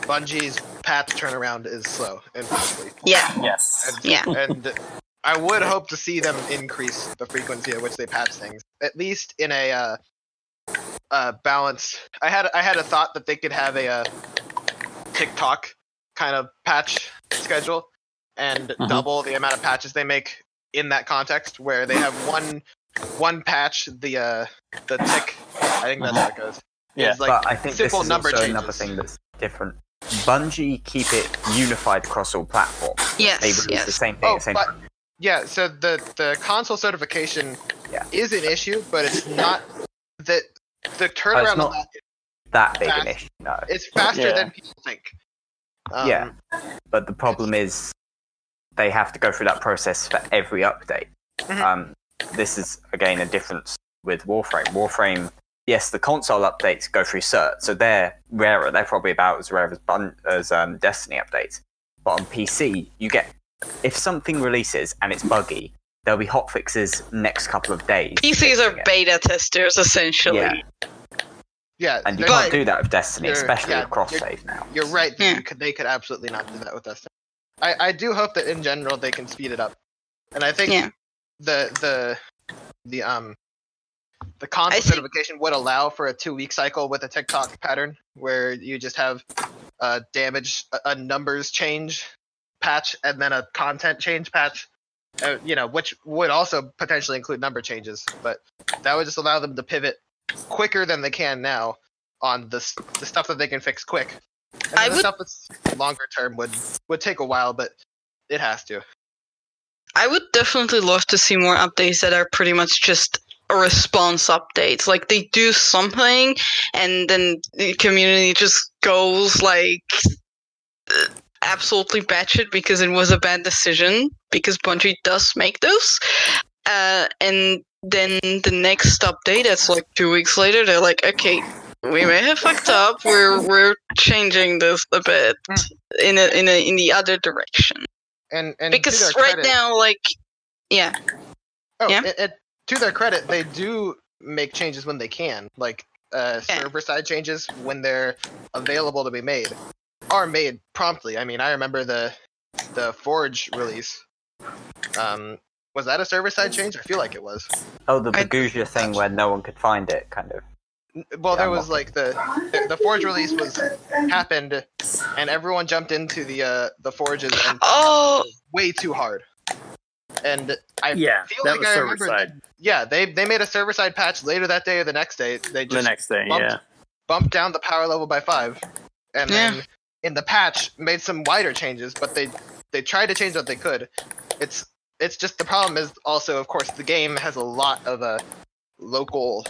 Bungie's path turnaround is slow and costly. Yeah, Yes. And, Yeah. and I would hope to see them increase the frequency at which they patch things, at least in a uh, uh, balance. I had I had a thought that they could have a uh, TikTok kind of patch schedule and Mhm. double the amount of patches they make in that context, where they have one one patch the uh, the tick. I think that's how it goes. Yeah, is like but I think this simple is number also changes. another thing that's different. Bungie keep it unified across all platforms. They yes, release the yes. same thing Oh, the same but- time. Yeah, so the the console certification Yeah. is an issue, but it's not that the turnaround not- on that That big an issue, no. it's faster Yeah. than people think. Um, Yeah. But the problem is they have to go through that process for every update. Mhm. Um, this is again a difference with Warframe. Warframe, yes, the console updates go through cert, so they're rarer. They're probably about as rare as Bun- as um, Destiny updates. But on PC, you get if something releases and it's buggy, there'll be hot fixes next couple of days. PCs are Yeah. beta testers essentially. Yeah. Yeah, And you can't do that with Destiny, especially yeah, with cross save now. You're right. Yeah. You could, they could absolutely not do that with us. I, I do hope that in general they can speed it up, and I think Yeah. the the the um the console I think- certification would allow for a two week cycle with a TikTok pattern where you just have a damage a, a numbers change patch and then a content change patch. Uh, you know, which would also potentially include number changes, but that would just allow them to pivot quicker than they can now on the the stuff that they can fix quick. And I the would- stuff that's longer term would would take a while, but it has to. I would definitely love to see more updates that are pretty much just response updates. Like they do something and then the community just goes like absolutely batshit because it was a bad decision because Bungie does make those. Uh, and then the next update, that's like two weeks later, they're like, okay, we may have fucked up. We're we're changing this a bit in a, in a, in the other direction And and because right credit- now, like, yeah, Oh, Yeah. it, it, to their credit, they do make changes when they can, like uh, Yeah. server side changes when they're available to be made, are made promptly. I mean, I remember the the Forge release. Um, was that a server side change? I feel like it was. Oh, the I- Bergusia thing where no one could find it, kind of. N- Well, there Yeah, was like the, the the Forge release was happened, and everyone jumped into the uh, the Forges and Oh, way too hard. And I yeah, feel that like was I remember side yeah, they they made a server side patch later that day or the next day. They the next day. bumped- Yeah, bumped down the power level by five, and Yeah. then in the patch made some wider changes. But they they tried to change what they could. It's it's just the problem is also of course the game has a lot of uh, local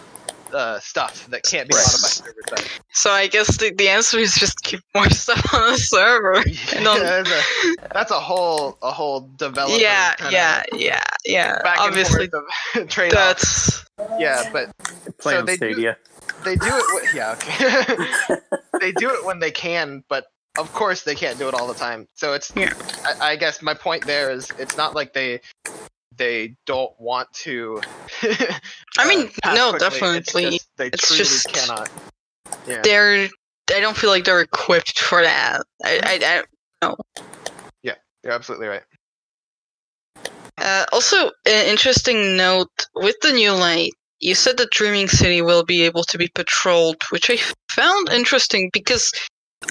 uh, stuff that can't be Right. modified server side. so I guess the, the answer is just keep more stuff on the server. Yeah, that's, a, that's a whole a whole developer. yeah, yeah, yeah, yeah. Back Obviously, and forth of trade off. that's Yeah, but play So on they do- Stadia. they do it. With, yeah, okay. they do it when they can, but of course they can't do it all the time. So it's. Yeah. I, I guess my point there is, it's not like they they don't want to. I mean, uh, no, quickly, it's definitely. just they It's truly just- cannot. Yeah. they're. I don't feel like they're equipped for that. I, I, I no. Yeah, You're absolutely right. Uh, also, an interesting note with the new light, you said that Dreaming City will be able to be patrolled, which I found interesting because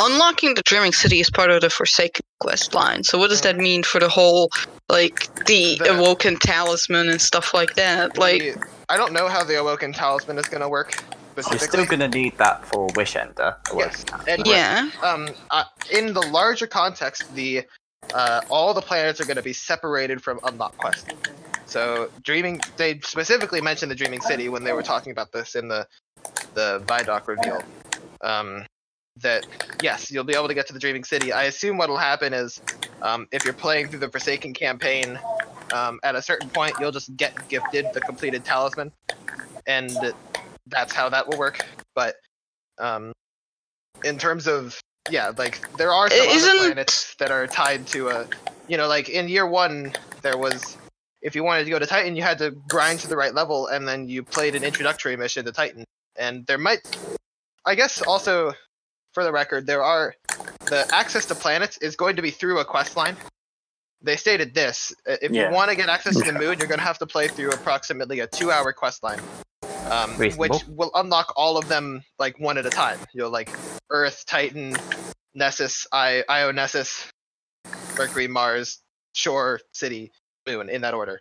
unlocking the Dreaming City is part of the Forsaken quest line. So, what does that mean for the whole, like, the, The- Awoken Talisman and stuff like that? Like, I don't know how the Awoken Talisman is going to work You're still going to need that for Wish Ender. Yes, and yeah. um, uh, in the larger context, the uh, all the planets are going to be separated from unlock quest. So dreaming, they specifically mentioned the Dreaming City when they were talking about this in the the Vidoc reveal. Um, that yes, you'll be able to get to the Dreaming City. I assume what'll happen is, um, if you're playing through the Forsaken campaign, um, at a certain point you'll just get gifted the completed talisman, and that's how that will work. But um, in terms of yeah, like there are some Isn't- planets that are tied to a, you know, like in year one there was. If you wanted to go to Titan, you had to grind to the right level, and then you played an introductory mission to Titan. And there might, I guess, also for the record, there are the access to planets is going to be through a quest line. They stated this: uh, if Yeah. you want to get access to the moon, you're going to have to play through approximately a two-hour quest line, um, which will unlock all of them like one at a time. You'll like Earth, Titan, Nessus, I, Io, Nessus, Mercury, Mars, Shore, City, Moon in that order.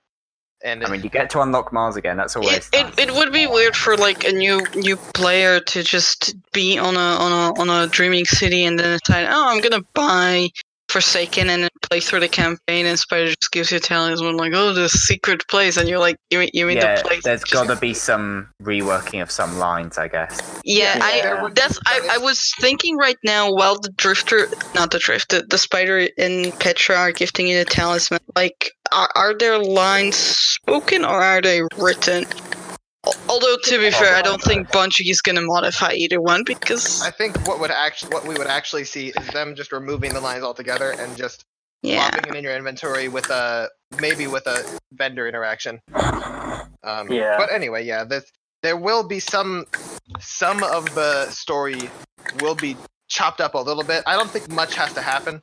And I mean, you get to unlock Mars again. That's always It, nice. it, it would be weird for like a new new player to just be on a on a on a dreaming city and then decide, oh, I'm gonna buy Forsaken and then play through the campaign and Spider just gives you a talisman like, oh, the secret place, and you're like, you mean you mean yeah, the place? there's just- got to be some reworking of some lines, I guess. Yeah, Yeah, I that's I, I was thinking right now while the drifter not the drift the, the spider and Petra are gifting you the talisman like are, are their lines spoken or are they written? Al- Although to be fair, I don't think Bungie is gonna modify either one because I think what would actually what we would actually see is them just removing the lines altogether and just yeah, plopping it in your inventory with a maybe with a vendor interaction. Um, Yeah. But anyway, yeah, this, there will be some some of the story will be chopped up a little bit. I don't think much has to happen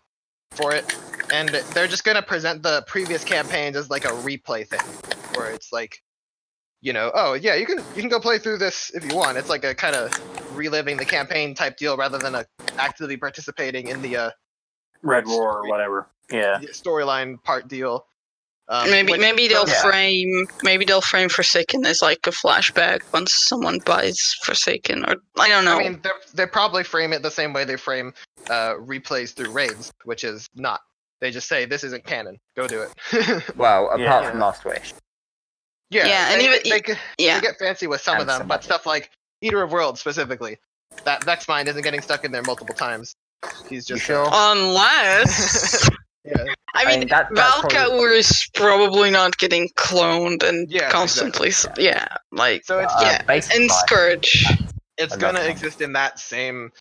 for it, and they're just gonna present the previous campaigns as like a replay thing, where it's like, you know, oh yeah, you can you can go play through this if you want. It's like a kind of reliving the campaign type deal rather than a actively participating in the uh, Red War or whatever. Yeah. storyline part deal. Um, maybe which maybe they'll does- frame maybe they'll frame Forsaken as like a flashback once someone buys Forsaken or I don't know. I mean, they're- they probably frame it the same way they frame uh, replays through raids, which is not. They just say this isn't canon. Go do it. Well, apart Yeah. from Last Wish. Yeah, Yeah, and they, even- they, get- yeah. they get fancy with some And of them, some but others. stuff like Eater of Worlds specifically, that Vex Mind isn't getting stuck in there multiple times. He's just sure? Unless yeah, I I mean, mean, that- that's is probably not getting cloned and Yeah, constantly. s Yeah, like so it's Uh, yeah, basically, and Scourge. it's and gonna that's- exist in that same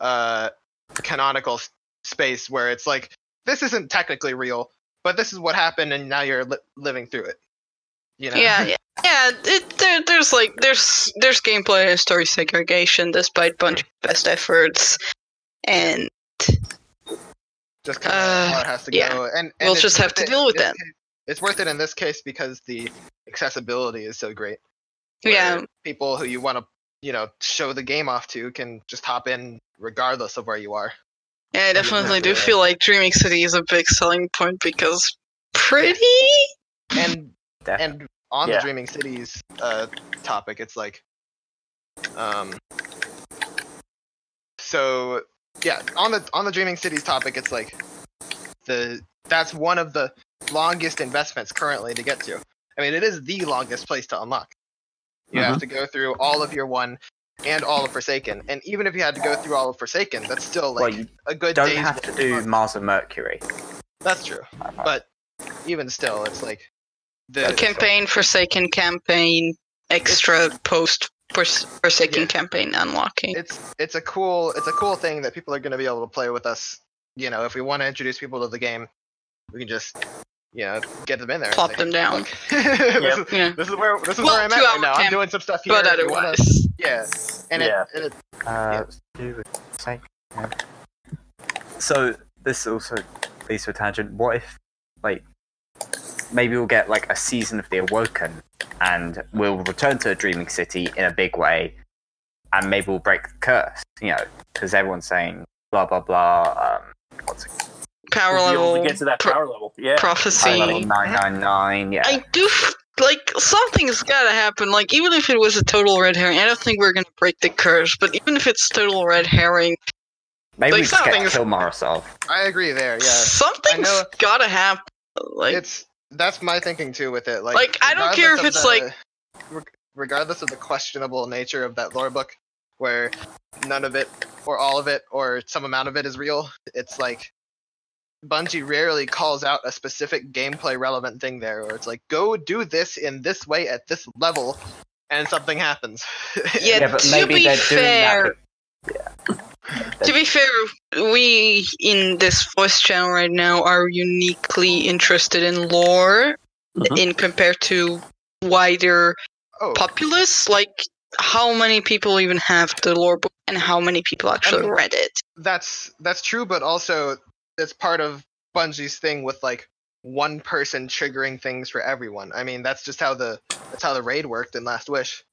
uh, canonical s- space where it's like this isn't technically real, but this is what happened, and now you're li- living through it. You know? Yeah, yeah, yeah. It, there, there's like there's there's gameplay and story segregation despite Bungie's best efforts, and just kind Uh, of how it has to yeah. go. And, and We'll just have to it deal with that. case- It's worth it in this case because the accessibility is so great. yeah, people who you want to, you know, show the game off to can just hop in regardless of where you are. yeah. I definitely do feel like Dreaming City is a big selling point because pretty. And Definitely. and on Yeah. the Dreaming Cities uh, topic, it's like, um, so yeah, on the on the Dreaming Cities topic, it's like the that's one of the longest investments currently to get to. I mean, it is the longest place to unlock. You have to go through all of your one and all of Forsaken, and even if you had to go through all of Forsaken, that's still like well, a good. don't have to do Mars and Mercury. That's true, but even still, it's like the campaign Forsaken campaign extra post Forsaken Yeah. campaign unlocking. it's it's a cool it's a cool thing that people are going to be able to play with us. You know, if we want to introduce people to the game, we can just you know get them in there. and Plop them down. This, Yep. is, Yeah. this is where this is Well, where I'm at two right hour now. I'm doing some stuff here. but if you wanna- otherwise, yeah, and Yeah. It, and it, Uh, Yeah. let's do with sake. yeah. So this also leads to a tangent. What if, like, maybe we'll get like a season of the Awoken, and we'll return to a Dreaming City in a big way, and maybe we'll break the curse. You know, because everyone's saying blah blah blah. Um, what's it? power We'll level get to that pro- power level. Yeah. prophecy. High level nine nine nine. Yeah. I do f- like something's gotta happen. Like even if it was a total red herring, I don't think we're gonna break the curse. But even if it's total red herring, Maybe like we just get something's- kill Mara Sov. I agree there. Yeah, something's gotta happen. Like it's that's my thinking too with it. Like, Like, I don't care if it's, of like- regardless of the questionable nature of that lore book, where none of it or all of it or some amount of it is real. It's like Bungie rarely calls out a specific gameplay relevant thing there, or it's like go do this in this way at this level, and something happens. Yeah, Yeah, but to maybe be they're doing fair, that. To be fair, we in this voice channel right now are uniquely interested in lore Mhm. in compared to wider oh, populace. Like, how many people even have the lore book, and how many people actually mean- read it? that's that's true, but also it's part of Bungie's thing with like one person triggering things for everyone. I mean, that's just how the that's how the raid worked in Last Wish.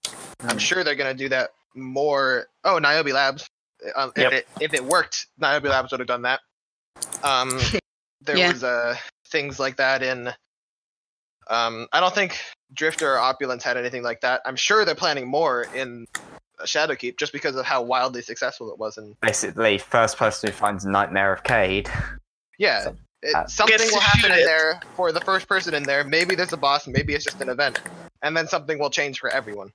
I'm sure they're gonna do that more. Oh, Niobe Labs. Um, Yep. If it if it worked, Niobe Labs would have done that. Um, there Yeah. was uh things like that in. Um, I don't think Drifter or Opulence had anything like that. I'm sure they're planning more in Shadowkeep just because of how wildly successful it was in Basically, first person who finds Nightmare of Cayde. Yeah, So- it, uh, something will happen in it. there for the first person in there. Maybe there's a boss, maybe it's just an event, and then something will change for everyone.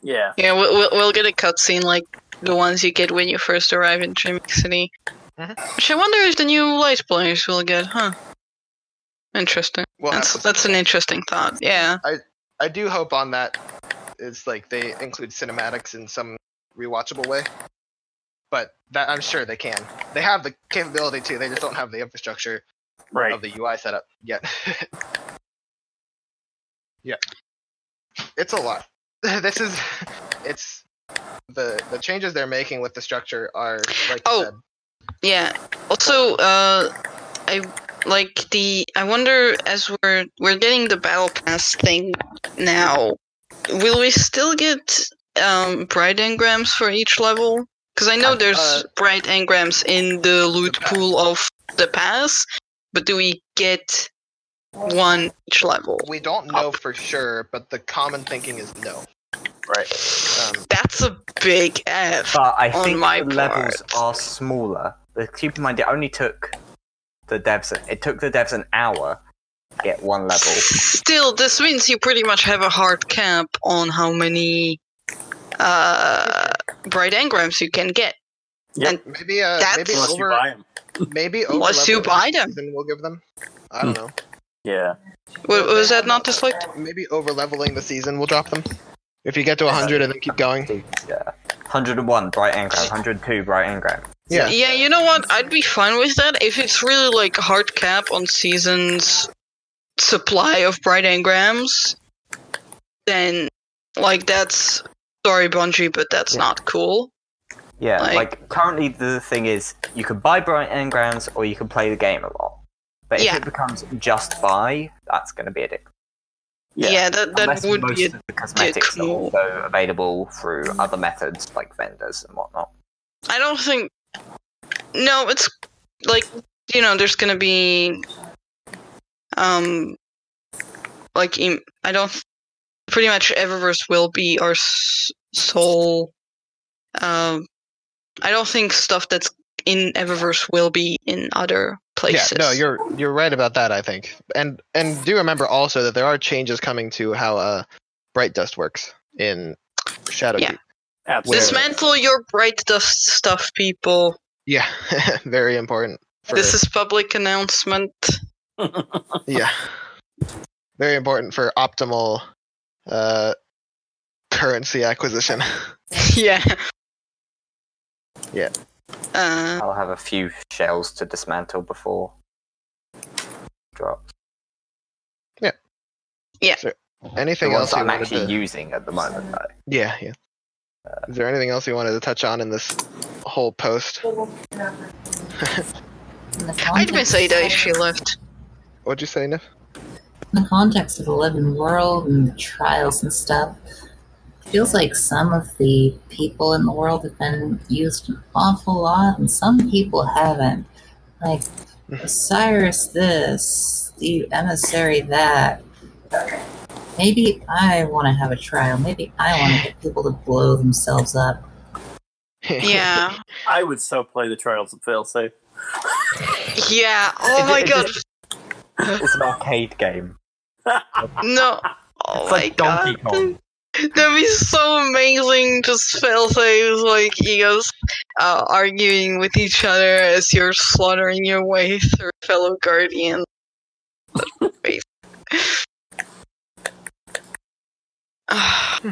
Yeah. Yeah, we'll, we'll, we'll get a cutscene like the ones you get when you first arrive in Dreaming City. Mhm. Which I wonder if the new light players will get, huh? Interesting. We'll that's that's an interesting thought. Yeah. I do hope on that it's like they include cinematics in some rewatchable way. But that I'm sure they can. They have the capability to. They just don't have the infrastructure Right. of the UI setup yet. yeah, it's a lot. This is it's the the changes they're making with the structure are like Oh. said, Yeah. Also, uh, I like the. I wonder as we're we're getting the battle pass thing now. Will we still get um bright engrams for each level? Because I know Uh, there's uh, bright engrams in the loot the pool of the pass, but do we get one each level? We don't know for sure, but the common thinking is no. Right. Um, That's a big F. But I On think my the levels are smaller. But keep in mind, it only took the devs. It took the devs an hour to get one level. Still, this means you pretty much have a hard cap on how many uh, bright engrams you can get. maybe uh, That's- maybe Unless you over buy them. maybe over Unless you buy them. Then we'll give them. I don't know. Yeah. Wa- Was that not disliked? Maybe over leveling the season, we'll drop them. If you get to 100 and then keep going. Yeah. 101 bright engram, 102 bright engram. Yeah. Yeah, you know what? I'd be fine with that if it's really like hard cap on season's supply of bright engrams. Then, like, that's sorry, Bungie, but that's Yeah. not cool. Yeah, Like- like, currently the thing is, you can buy bright engrams or you can play the game a lot. But if Yeah. it becomes just buy, that's going to be addictive. Yeah, Yeah. that that Unless would most be. of the cosmetics are also available through other methods like vendors and whatnot. I don't think. No, it's like you know, there's gonna be, um, like I don't. Pretty much Eververse will be our sole. Um, I don't think stuff that's in Eververse will be in other places. Yeah, no, you're you're right about that. I think, and and do remember also that there are changes coming to how uh, Bright Dust works in Shadowkeep. Yeah. Absolutely. dismantle your bright dust stuff, people. Yeah, very important. For, This is public announcement. yeah, very important for optimal uh, currency acquisition. yeah. Yeah. Uh, I'll have a few shells to dismantle before drop. Anything the else ones you I'm wanted actually to? using at the moment, though. Yeah, yeah. Is there anything else you wanted to touch on in this whole post? I'd miss context- Ada if she left. What'd you say, Nif? in the context of the living world and the trials and stuff, it feels like some of the people in the world have been used an awful lot, and some people haven't. Like Osiris, this, the emissary, that. Maybe I want to have a trial. Maybe I want to get people to blow themselves up. Yeah. I would so play the Trials of Failsafe. Yeah. Oh my god. It's an arcade game. No. Oh It's my like Donkey god. Kong. That'd be so amazing. Just Failsafe's like egos uh, arguing with each other as you're slaughtering your way through fellow guardians.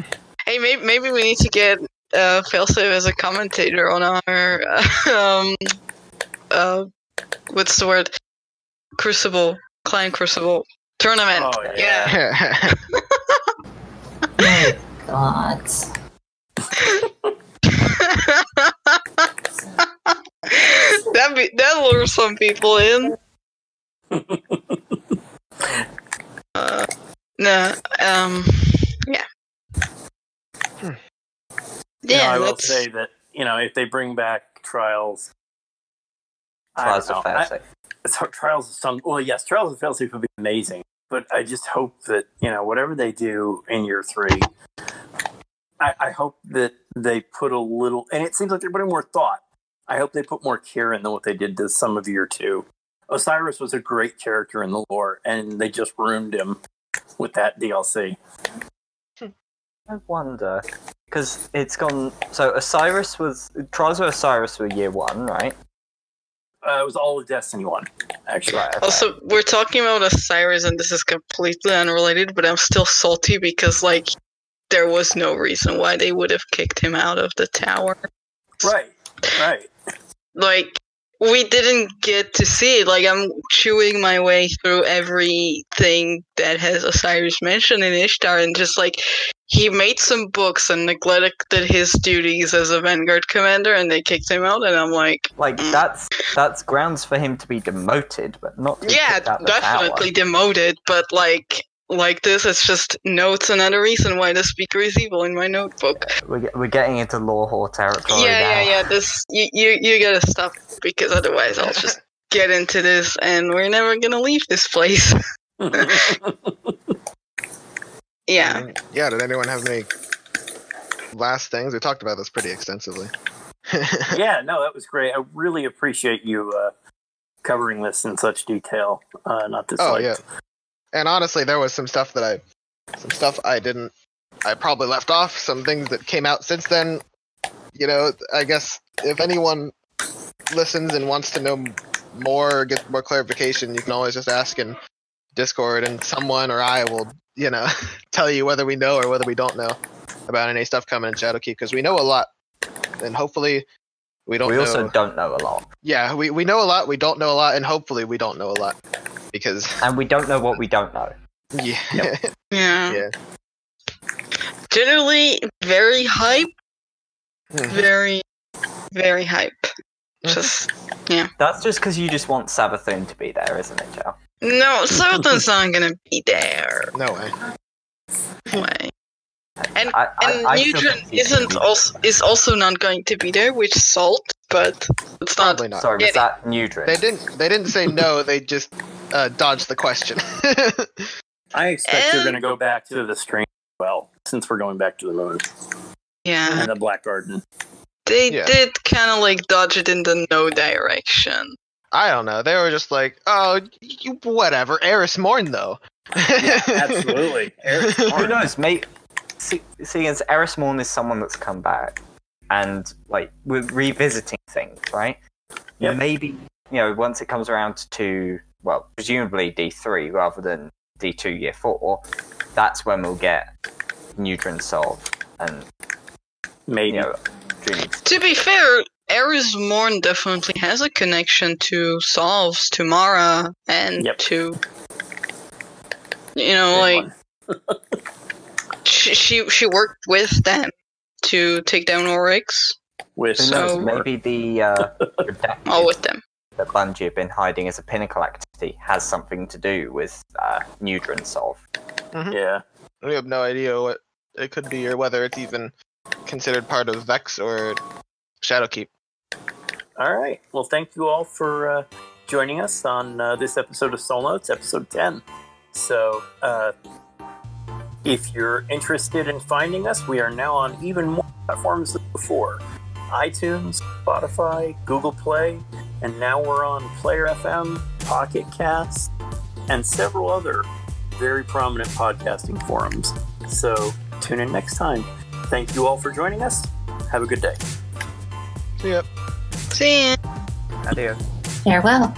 Hey, maybe, maybe we need to get uh, Failsafe as a commentator on our um, uh, what's the word? Crucible, Client Crucible tournament. Oh, yeah. yeah. God. that be that lure some people in. uh, nah, um, yeah, You know, yeah. I will say that you know if they bring back trials, Trials of know. I- it's trials of some. Well, yes, trials of failsafe would be amazing, but I just hope that you know whatever they do in year three, I, I hope that they put a little. And it seems like they're putting more thought. I hope they put more care in than what they did to some of year two. Osiris was a great character in the lore, and they just ruined him with that DLC. I wonder because it's gone. So Osiris was Trials of Osiris were year one, right? Uh, it was all of Destiny one, actually. Also, we're talking about Osiris, and this is completely unrelated, but I'm still salty because, like, there was no reason why they would have kicked him out of the tower. Right, right. Like, we didn't get to see it. Like, I'm chewing my way through everything that has Osiris mentioned in Ishtar, and just like, he made some books and neglected his duties as a Vanguard commander, and they kicked him out, and I'm like, Like mm. that's that's grounds for him to be demoted, but not yeah, kicked out the definitely demoted, but like like this, it's just notes, It's another reason why the speaker is evil in my notebook. We're, we're getting into lore whore territory yeah, now. yeah, yeah. This you, you you gotta stop because otherwise I'll just get into this and we're never gonna leave this place. yeah. yeah. Did anyone have any last things? We talked about this pretty extensively. yeah, no, that was great. I really appreciate you uh, covering this in such detail. Uh, not this. Oh like, yeah. And honestly, there was some stuff that I, some stuff I didn't, I probably left off. Some things that came out since then. You know, I guess if anyone listens and wants to know more, or get more clarification, you can always just ask in Discord, and someone or I will, you know, tell you whether we know or whether we don't know about any stuff coming in Shadowkeep because we know a lot, and hopefully we don't we know. also don't know a lot, yeah, we we know a lot. We don't know a lot, and hopefully we don't know a lot because and we don't know what we don't know. yeah, Yeah. yeah. Generally very hype, Mhm. very very hype. Mhm. Just That's just because you just want Savathun to be there, isn't it, Joe? no, Sultan's not gonna be there. No way. Way. And I, I, and I still Neutron think isn't also is also not going to be there, which is Salt, but it's not. Probably not. Sorry, was that Nudrin? They didn't. They didn't say no. They just uh, dodged the question. I expect they're going to go back to the stream. Well, since we're going back to the moon Yeah, and the Black Garden. they Yeah. did kind of like dodge it in the no direction. I don't know. They were just like, oh, you, whatever. Eris Morn though. Absolutely. Eric Who Horn. knows? Mate, see, seeing as Eris Morn is someone that's come back, and like we're revisiting things, right? Yeah. Maybe you know once it comes around to well, presumably D three rather than D two year four, that's when we'll get Neutron solved and Maybe. you know. To be fair, Eris Morn definitely has a connection to Solves, to Mara, and Yep. to you know, Big like one. she, she she worked with them to take down Oryx. with Who knows? So- Maybe the uh, redacted All with them. that Bungie have been hiding as a pinnacle activity has something to do with uh, Neutron solve. yeah. we have no idea what it could be or whether it's even considered part of Vex or Shadowkeep. All right. Well, thank you all for uh, joining us on uh, this episode of Soul Notes, episode 10. So, uh, if you're interested in finding us, we are now on even more platforms than before iTunes, Spotify, Google Play, and now we're on Player FM, Pocket Cast, and several other very prominent podcasting forums. So, tune in next time. Thank you all for joining us. Have a good day. See ya. See ya. Adios. Farewell.